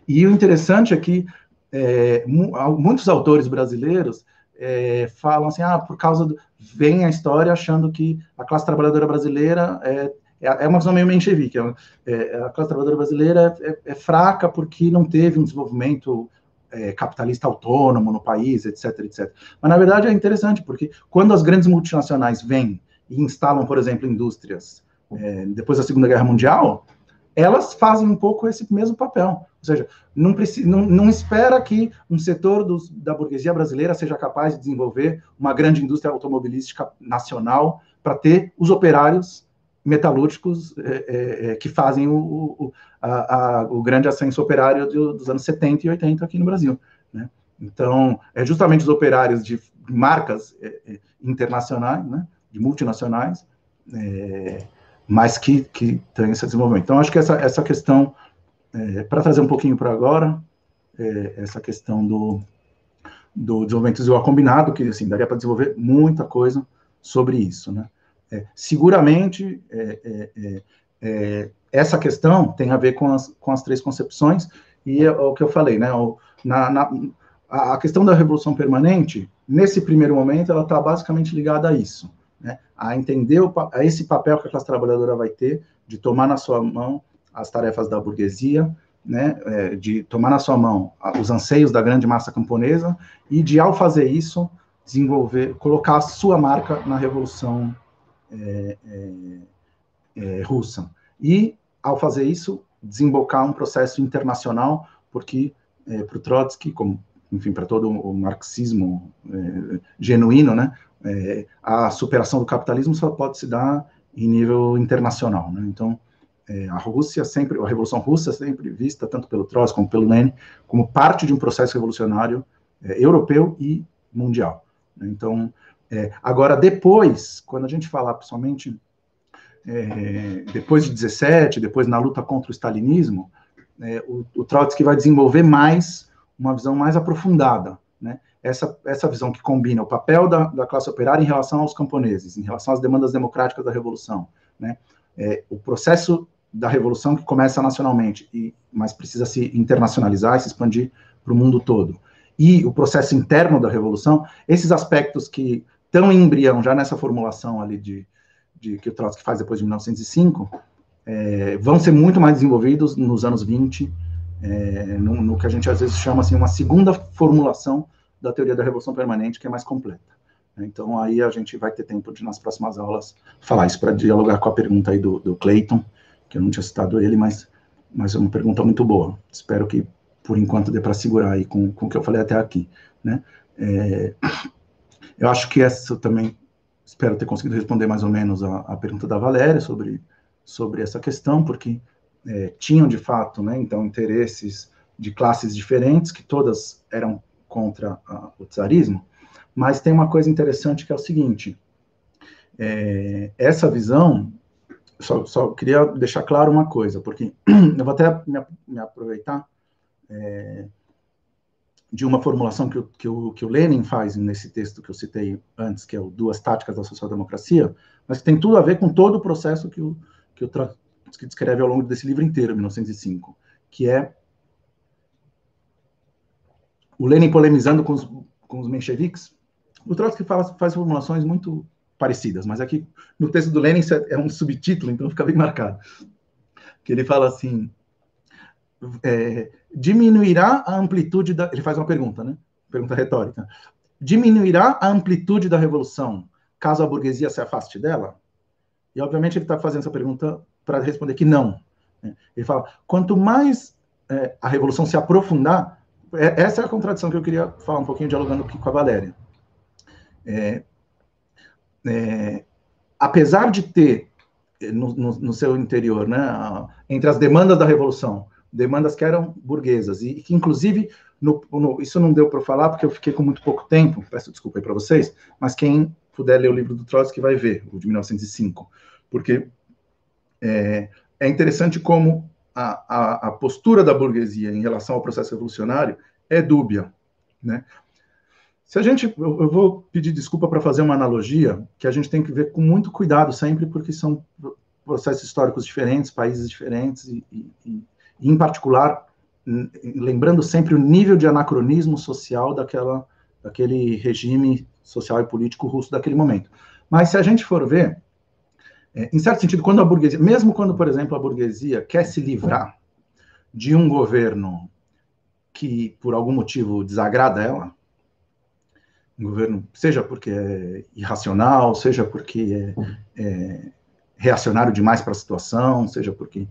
E o interessante é que é, muitos autores brasileiros é, falam assim, ah, por causa do... vem a história achando que a classe trabalhadora brasileira é, é, é uma visão meio menchevique, é, a classe trabalhadora brasileira é, é, fraca porque não teve um desenvolvimento é, capitalista autônomo no país, etc, etc. Mas, na verdade, é interessante, porque quando as grandes multinacionais vêm e instalam, por exemplo, indústrias é, depois da Segunda Guerra Mundial, elas fazem um pouco esse mesmo papel. Ou seja, não, precisa, não, não espera que um setor dos, da burguesia brasileira seja capaz de desenvolver uma grande indústria automobilística nacional para ter os operários metalúrgicos é, é, que fazem o, o, a, a, o grande ascenso operário dos anos 70 e 80 aqui no Brasil. Né? Então, é justamente os operários de marcas é, internacionais, né, de multinacionais, mas que, que esse desenvolvimento. Então, acho que essa, essa questão, é, para trazer um pouquinho para agora, é, essa questão do, do desenvolvimento visual combinado, que, assim, daria para desenvolver muita coisa sobre isso, né? É, seguramente, é, é, é, essa questão tem a ver com as, com as três concepções, e é o que eu falei, né? O, na, na, a questão da revolução permanente, nesse primeiro momento, ela está basicamente ligada a isso né, a entender o, a esse papel que a classe trabalhadora vai ter de tomar na sua mão as tarefas da burguesia, né, é, de tomar na sua mão os anseios da grande massa camponesa e de, ao fazer isso, desenvolver, colocar a sua marca na revolução é, é, é russa. E, ao fazer isso, desembocar um processo internacional, porque é, para o Trotsky, como enfim, para todo o marxismo é, genuíno, né, a superação do capitalismo só pode se dar em nível internacional, né? Então, é, a Rússia sempre, a Revolução Russa sempre vista, tanto pelo Trotsky como pelo Lenin, como parte de um processo revolucionário é, europeu e mundial. Né? Então, é, agora, depois, quando a gente falar, principalmente, é, depois de 17, depois na luta contra o stalinismo, é, o, o Trotsky vai desenvolver mais, uma visão mais aprofundada, né? essa, essa visão que combina o papel da, da classe operária em relação aos camponeses, em relação às demandas democráticas da revolução, né? É, o processo da revolução que começa nacionalmente, e, mas precisa se internacionalizar e se expandir para o mundo todo. E o processo interno da revolução, esses aspectos que estão em embrião já nessa formulação ali de, de que o Trotsky faz depois de 1905, é, vão ser muito mais desenvolvidos nos anos 20, é, no, no, que a gente às vezes chama assim uma segunda formulação da teoria da revolução permanente, que é mais completa. Então, aí a gente vai ter tempo de, nas próximas aulas, falar isso para dialogar com a pergunta aí do, do Clayton, que eu não tinha citado ele, mas, mas é uma pergunta muito boa. Espero que, por enquanto, dê para segurar aí com, com o que eu falei até aqui. Né? É, eu acho que essa também, espero ter conseguido responder mais ou menos a, a pergunta da Valéria sobre sobre essa questão, porque é, tinham de fato, né, então, interesses de classes diferentes, que todas eram contra a, o czarismo, mas tem uma coisa interessante que é o seguinte: é, essa visão, só, só, queria deixar claro uma coisa, porque [CLEARS THROAT] eu vou até me, me aproveitar é, de uma formulação que o, que, o, que o Lenin faz nesse texto que eu citei antes, que é o Duas Táticas da Social-Democracia, mas que tem tudo a ver com todo o processo que o, que o que descreve ao longo desse livro inteiro, 1905, que é o Lenin polemizando com os, com os mencheviques. O Trotsky fala, faz formulações muito parecidas, mas aqui no texto do Lenin é um subtítulo, então fica bem marcado. Que ele fala assim: é, diminuirá a amplitude da. Ele faz uma pergunta, né? Pergunta retórica. Diminuirá a amplitude da revolução caso a burguesia se afaste dela? E, obviamente, ele está fazendo essa pergunta para responder que não. Né? Ele fala: quanto mais é, a revolução se aprofundar, é, essa é a contradição que eu queria falar um pouquinho, dialogando com a Valéria. É, é, apesar de ter eh, no, no, no, seu interior, né, entre as demandas da revolução, demandas que eram burguesas e que, inclusive, no, isso não deu para falar porque eu fiquei com muito pouco tempo, peço desculpa aí para vocês, mas quem puder ler o livro do Trotsky vai ver, o de 1905, porque é, é interessante como a, a, a, postura da burguesia em relação ao processo revolucionário é dúbia, né? Se a gente, eu, vou pedir desculpa para fazer uma analogia que a gente tem que ver com muito cuidado sempre, porque são processos históricos diferentes, países diferentes e, e, e em particular, lembrando sempre o nível de anacronismo social daquela, daquele regime social e político russo daquele momento. Mas se a gente for ver, é, em certo sentido, quando a burguesia, mesmo quando, por exemplo, a burguesia quer se livrar de um governo que, por algum motivo, desagrada ela, governo, seja porque é irracional, seja porque é, é reacionário demais para a situação, seja porque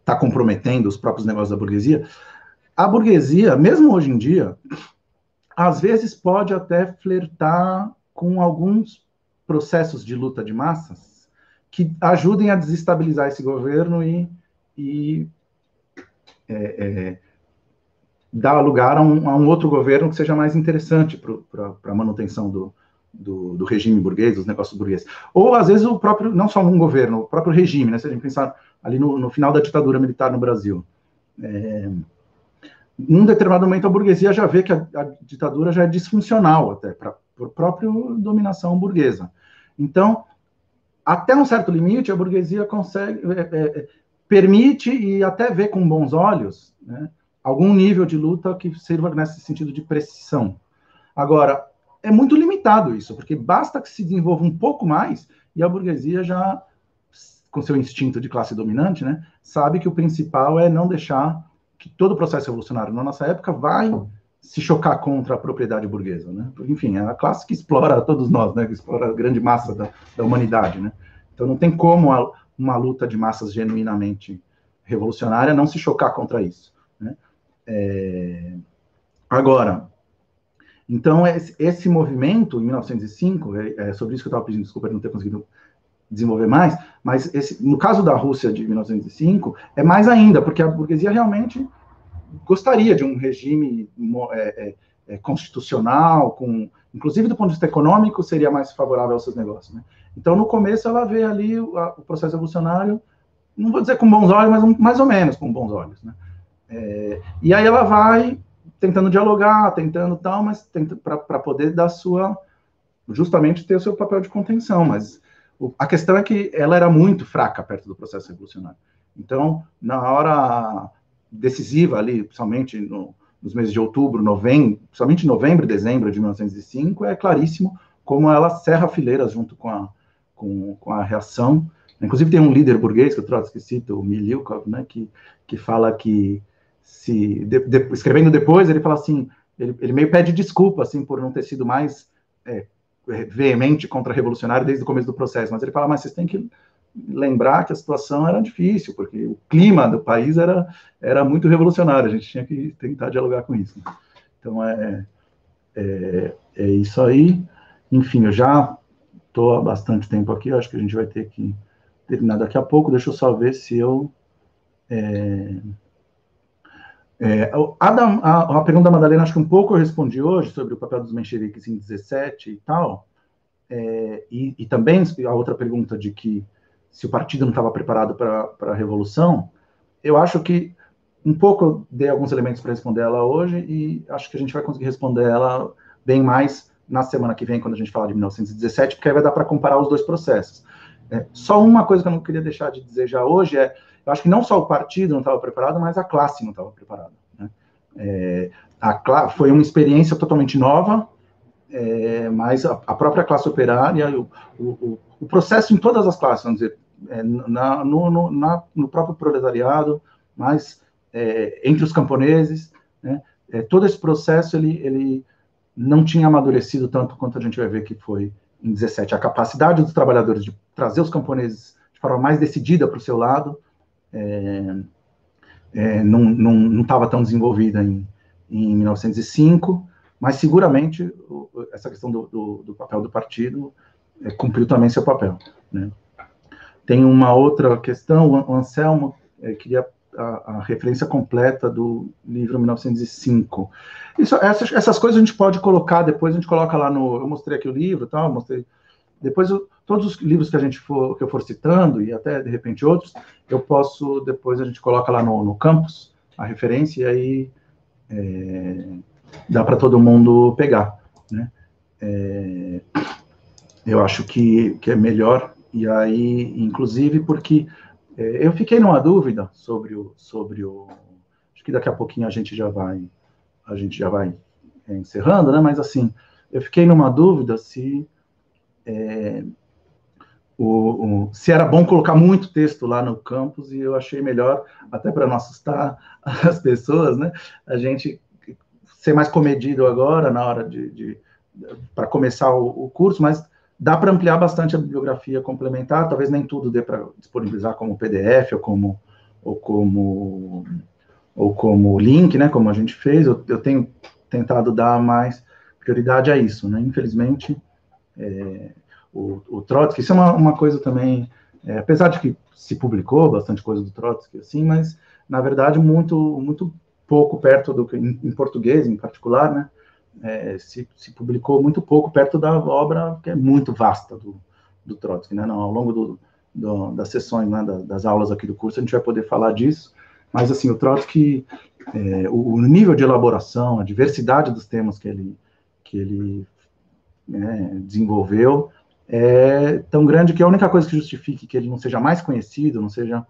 está comprometendo os próprios negócios da burguesia, a burguesia, mesmo hoje em dia, às vezes pode até flertar com alguns processos de luta de massas que ajudem a desestabilizar esse governo e, e é, é, dar lugar a um, a um, outro governo que seja mais interessante para a manutenção do, do, do, regime burguês, dos negócios burgueses. Ou, às vezes, o próprio, não só um governo, o próprio regime, né? Se a gente pensar ali no, no final da ditadura militar no Brasil. É, num determinado momento, a burguesia já vê que a, a ditadura já é disfuncional, até, para a própria dominação burguesa. Então, até um certo limite, a burguesia consegue, é, é, é, permite e até vê com bons olhos né, algum nível de luta que sirva nesse sentido de precisão. Agora, é muito limitado isso, porque basta que se desenvolva um pouco mais e a burguesia já com seu instinto de classe dominante, né, sabe que o principal é não deixar que todo o processo revolucionário na nossa época vai se chocar contra a propriedade burguesa, né? Porque, enfim, é a classe que explora [LAUGHS] todos nós, né? Que explora a grande massa da, da humanidade, né? Então não tem como a, uma luta de massas genuinamente revolucionária não se chocar contra isso? É... Agora, então esse, movimento em 1905, é, é sobre isso que eu estava pedindo desculpa de não ter conseguido desenvolver mais, mas esse, no caso da Rússia de 1905, é mais ainda, porque a burguesia realmente gostaria de um regime é, é, é, constitucional, com, inclusive do ponto de vista econômico, seria mais favorável aos seus negócios. Né? Então, no começo, ela vê ali o, a, o, processo revolucionário, não vou dizer com bons olhos, mas um, mais ou menos com bons olhos. Né? É, e aí ela vai tentando dialogar, tentando tal, mas para poder dar sua, justamente ter o seu papel de contenção, mas a questão é que ela era muito fraca perto do processo revolucionário. Então, na hora decisiva ali, principalmente no, nos meses de outubro, novembro, principalmente novembro e dezembro de 1905, é claríssimo como ela serra fileiras junto com a, com, com a reação. Inclusive tem um líder burguês, que eu Trotsky cita, o Miliukov, né, que, que fala que, se de, de, escrevendo depois, ele fala assim, ele, ele, meio pede desculpa, assim, por não ter sido mais é, veemente contra-revolucionário desde o começo do processo, mas ele fala, mas vocês têm que lembrar que a situação era difícil, porque o clima do país era, era muito revolucionário, a gente tinha que tentar dialogar com isso. Então, é, é, é isso aí. Enfim, eu já estou há bastante tempo aqui, acho que a gente vai ter que terminar daqui a pouco, deixa eu só ver se eu... É, é, a, a, a, pergunta da Madalena, acho que um pouco eu respondi hoje sobre o papel dos mencheviques em 17 e tal, é, e, e, também a outra pergunta de que se o partido não estava preparado para a revolução, eu acho que um pouco eu dei alguns elementos para responder ela hoje e acho que a gente vai conseguir responder ela bem mais na semana que vem, quando a gente falar de 1917, porque aí vai dar para comparar os dois processos. É, só uma coisa que eu não queria deixar de dizer já hoje é, eu acho que não só o partido não estava preparado, mas a classe não estava preparada. Né? É, a, foi uma experiência totalmente nova, é, mas a, a, própria classe operária, o, o, o, processo em todas as classes, vamos dizer, é, na, no, no, na, no, próprio proletariado, mas é, entre os camponeses, né, é, todo esse processo ele, ele não tinha amadurecido tanto quanto a gente vai ver que foi em 17. A capacidade dos trabalhadores de trazer os camponeses de forma mais decidida para o seu lado é, é, não estava tão desenvolvida em, em 1905, mas seguramente essa questão do, do, do papel do partido é, cumpriu também seu papel. Né? Tem uma outra questão, o Anselmo é, queria a, a, referência completa do livro 1905. Isso, essas, essas coisas a gente pode colocar, depois a gente coloca lá no. Eu mostrei aqui o livro, tal, mostrei. Depois, eu, todos os livros que a gente for, que eu for citando, e até de repente outros, eu posso, depois a gente coloca lá no, no campus a referência, e aí é, dá para todo mundo pegar. Né? É, eu acho que, que é melhor, e aí, inclusive, porque é, eu fiquei numa dúvida sobre o, sobre o. Acho que daqui a pouquinho a gente já vai, a gente já vai é, encerrando, né? Mas assim, eu fiquei numa dúvida se é, o, o, se era bom colocar muito texto lá no campus e eu achei melhor, até para não assustar [LAUGHS] as pessoas, né? A gente ser mais comedido agora na hora de, de para começar o, o curso, mas Dá para ampliar bastante a bibliografia complementar, talvez nem tudo dê para disponibilizar como PDF ou como, ou como, ou como link, né, como a gente fez. Eu, eu tenho tentado dar mais prioridade a isso, né? Infelizmente, é, o, o Trotsky, isso é uma, uma coisa também, é, apesar de que se publicou bastante coisa do Trotsky, assim, mas, na verdade, muito, muito pouco perto do que, em, em português, em particular, né? é, se, se, publicou muito pouco perto da obra que é muito vasta do, do Trotsky, né? Não, ao longo do, do, das sessões, né, das, das, aulas aqui do curso, a gente vai poder falar disso, mas, assim, o Trotsky, é, o, o, nível de elaboração, a diversidade dos temas que ele, que ele né, desenvolveu é tão grande que a única coisa que justifique que ele não seja mais conhecido, não seja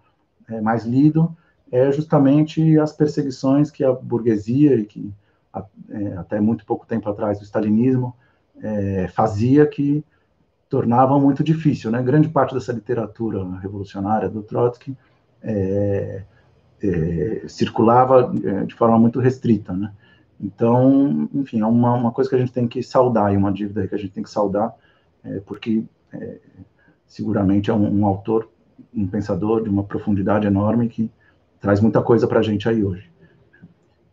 é, mais lido, é justamente as perseguições que a burguesia e que é, até muito pouco tempo atrás, o stalinismo é, fazia que tornava muito difícil, né? Grande parte dessa literatura revolucionária do Trotsky é, é circulava é, de forma muito restrita, né? Então, enfim, é uma, uma, coisa que a gente tem que saudar, e uma dívida que a gente tem que saudar, é, porque seguramente é um, um, autor, um pensador de uma profundidade enorme que traz muita coisa para a gente aí hoje.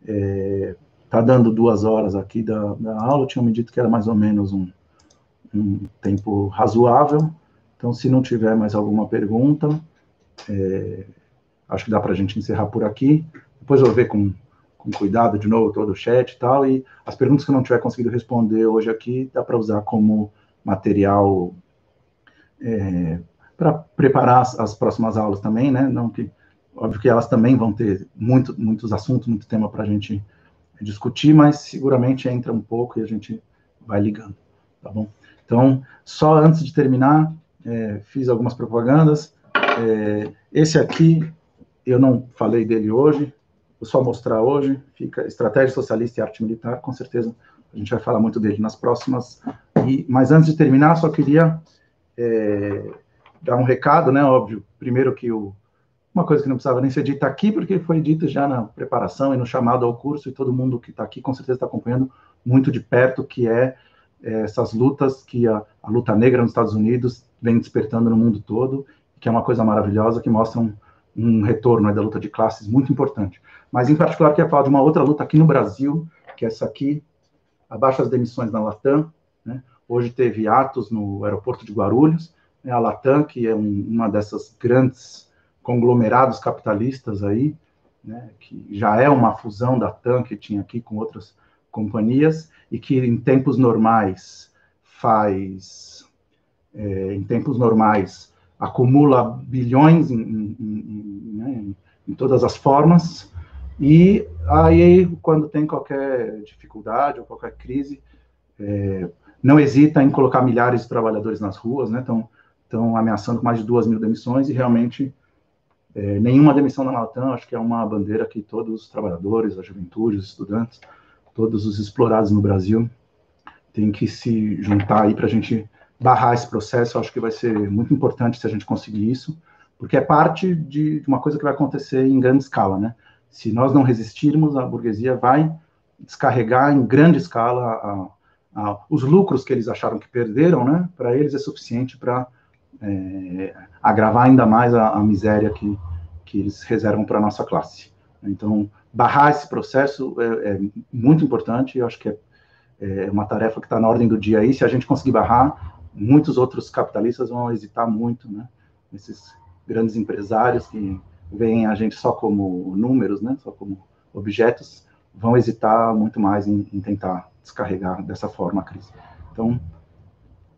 É, Está dando duas horas aqui da, da aula, tinham me dito que era mais ou menos um, um tempo razoável. Então, se não tiver mais alguma pergunta, é, acho que dá para a gente encerrar por aqui. Depois eu vou ver com, com cuidado de novo todo o chat e tal. E as perguntas que eu não tiver conseguido responder hoje aqui, dá para usar como material é, para preparar as, as, próximas aulas também, né? Não que, óbvio que elas também vão ter muito, muitos assuntos, muito tema para a gente discutir, mas seguramente entra um pouco e a gente vai ligando, tá bom? Então, só antes de terminar, é, fiz algumas propagandas. É, esse aqui, eu não falei dele hoje, vou só mostrar hoje, fica Estratégia Socialista e Arte Militar, com certeza a gente vai falar muito dele nas próximas. E, mas antes de terminar, só queria é, dar um recado, né, óbvio, primeiro que o uma coisa que não precisava nem ser dita aqui, porque foi dita já na preparação e no chamado ao curso, e todo mundo que está aqui com certeza está acompanhando muito de perto, que é, é essas lutas que a, a, luta negra nos Estados Unidos vem despertando no mundo todo, que é uma coisa maravilhosa, que mostra um, um retorno né, da luta de classes muito importante. Mas, em particular, queria falar de uma outra luta aqui no Brasil, que é essa aqui, abaixo as demissões na Latam, né? Hoje teve atos no aeroporto de Guarulhos, né, a Latam, que é um, uma dessas grandes conglomerados capitalistas aí, né, que já é uma fusão da TAM que tinha aqui com outras companhias e que em tempos normais faz, é, em tempos normais, acumula bilhões em, em, em, né, em, todas as formas, e aí, quando tem qualquer dificuldade ou qualquer crise, é, não hesita em colocar milhares de trabalhadores nas ruas, né, estão, estão ameaçando mais de duas mil demissões, e realmente é, nenhuma demissão na Latam, acho que é uma bandeira que todos os trabalhadores, a juventude, os estudantes, todos os explorados no Brasil têm que se juntar aí para a gente barrar esse processo. Acho que vai ser muito importante se a gente conseguir isso, porque é parte de uma coisa que vai acontecer em grande escala, né? Se nós não resistirmos, a burguesia vai descarregar em grande escala a, a, os lucros que eles acharam que perderam, né? Para eles é suficiente para é, agravar ainda mais a, a miséria que, que eles reservam para a nossa classe. Então, barrar esse processo é, é muito importante, eu acho que é, é uma tarefa que está na ordem do dia aí. Se a gente conseguir barrar, muitos outros capitalistas vão hesitar muito, né? Esses grandes empresários que veem a gente só como números, né? Só como objetos, vão hesitar muito mais em, em tentar descarregar dessa forma a crise. Então,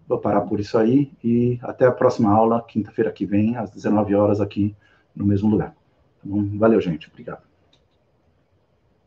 vou parar por isso aí e até a próxima aula, quinta-feira que vem, às 19 horas, aqui no mesmo lugar. Então, valeu, gente. Obrigado.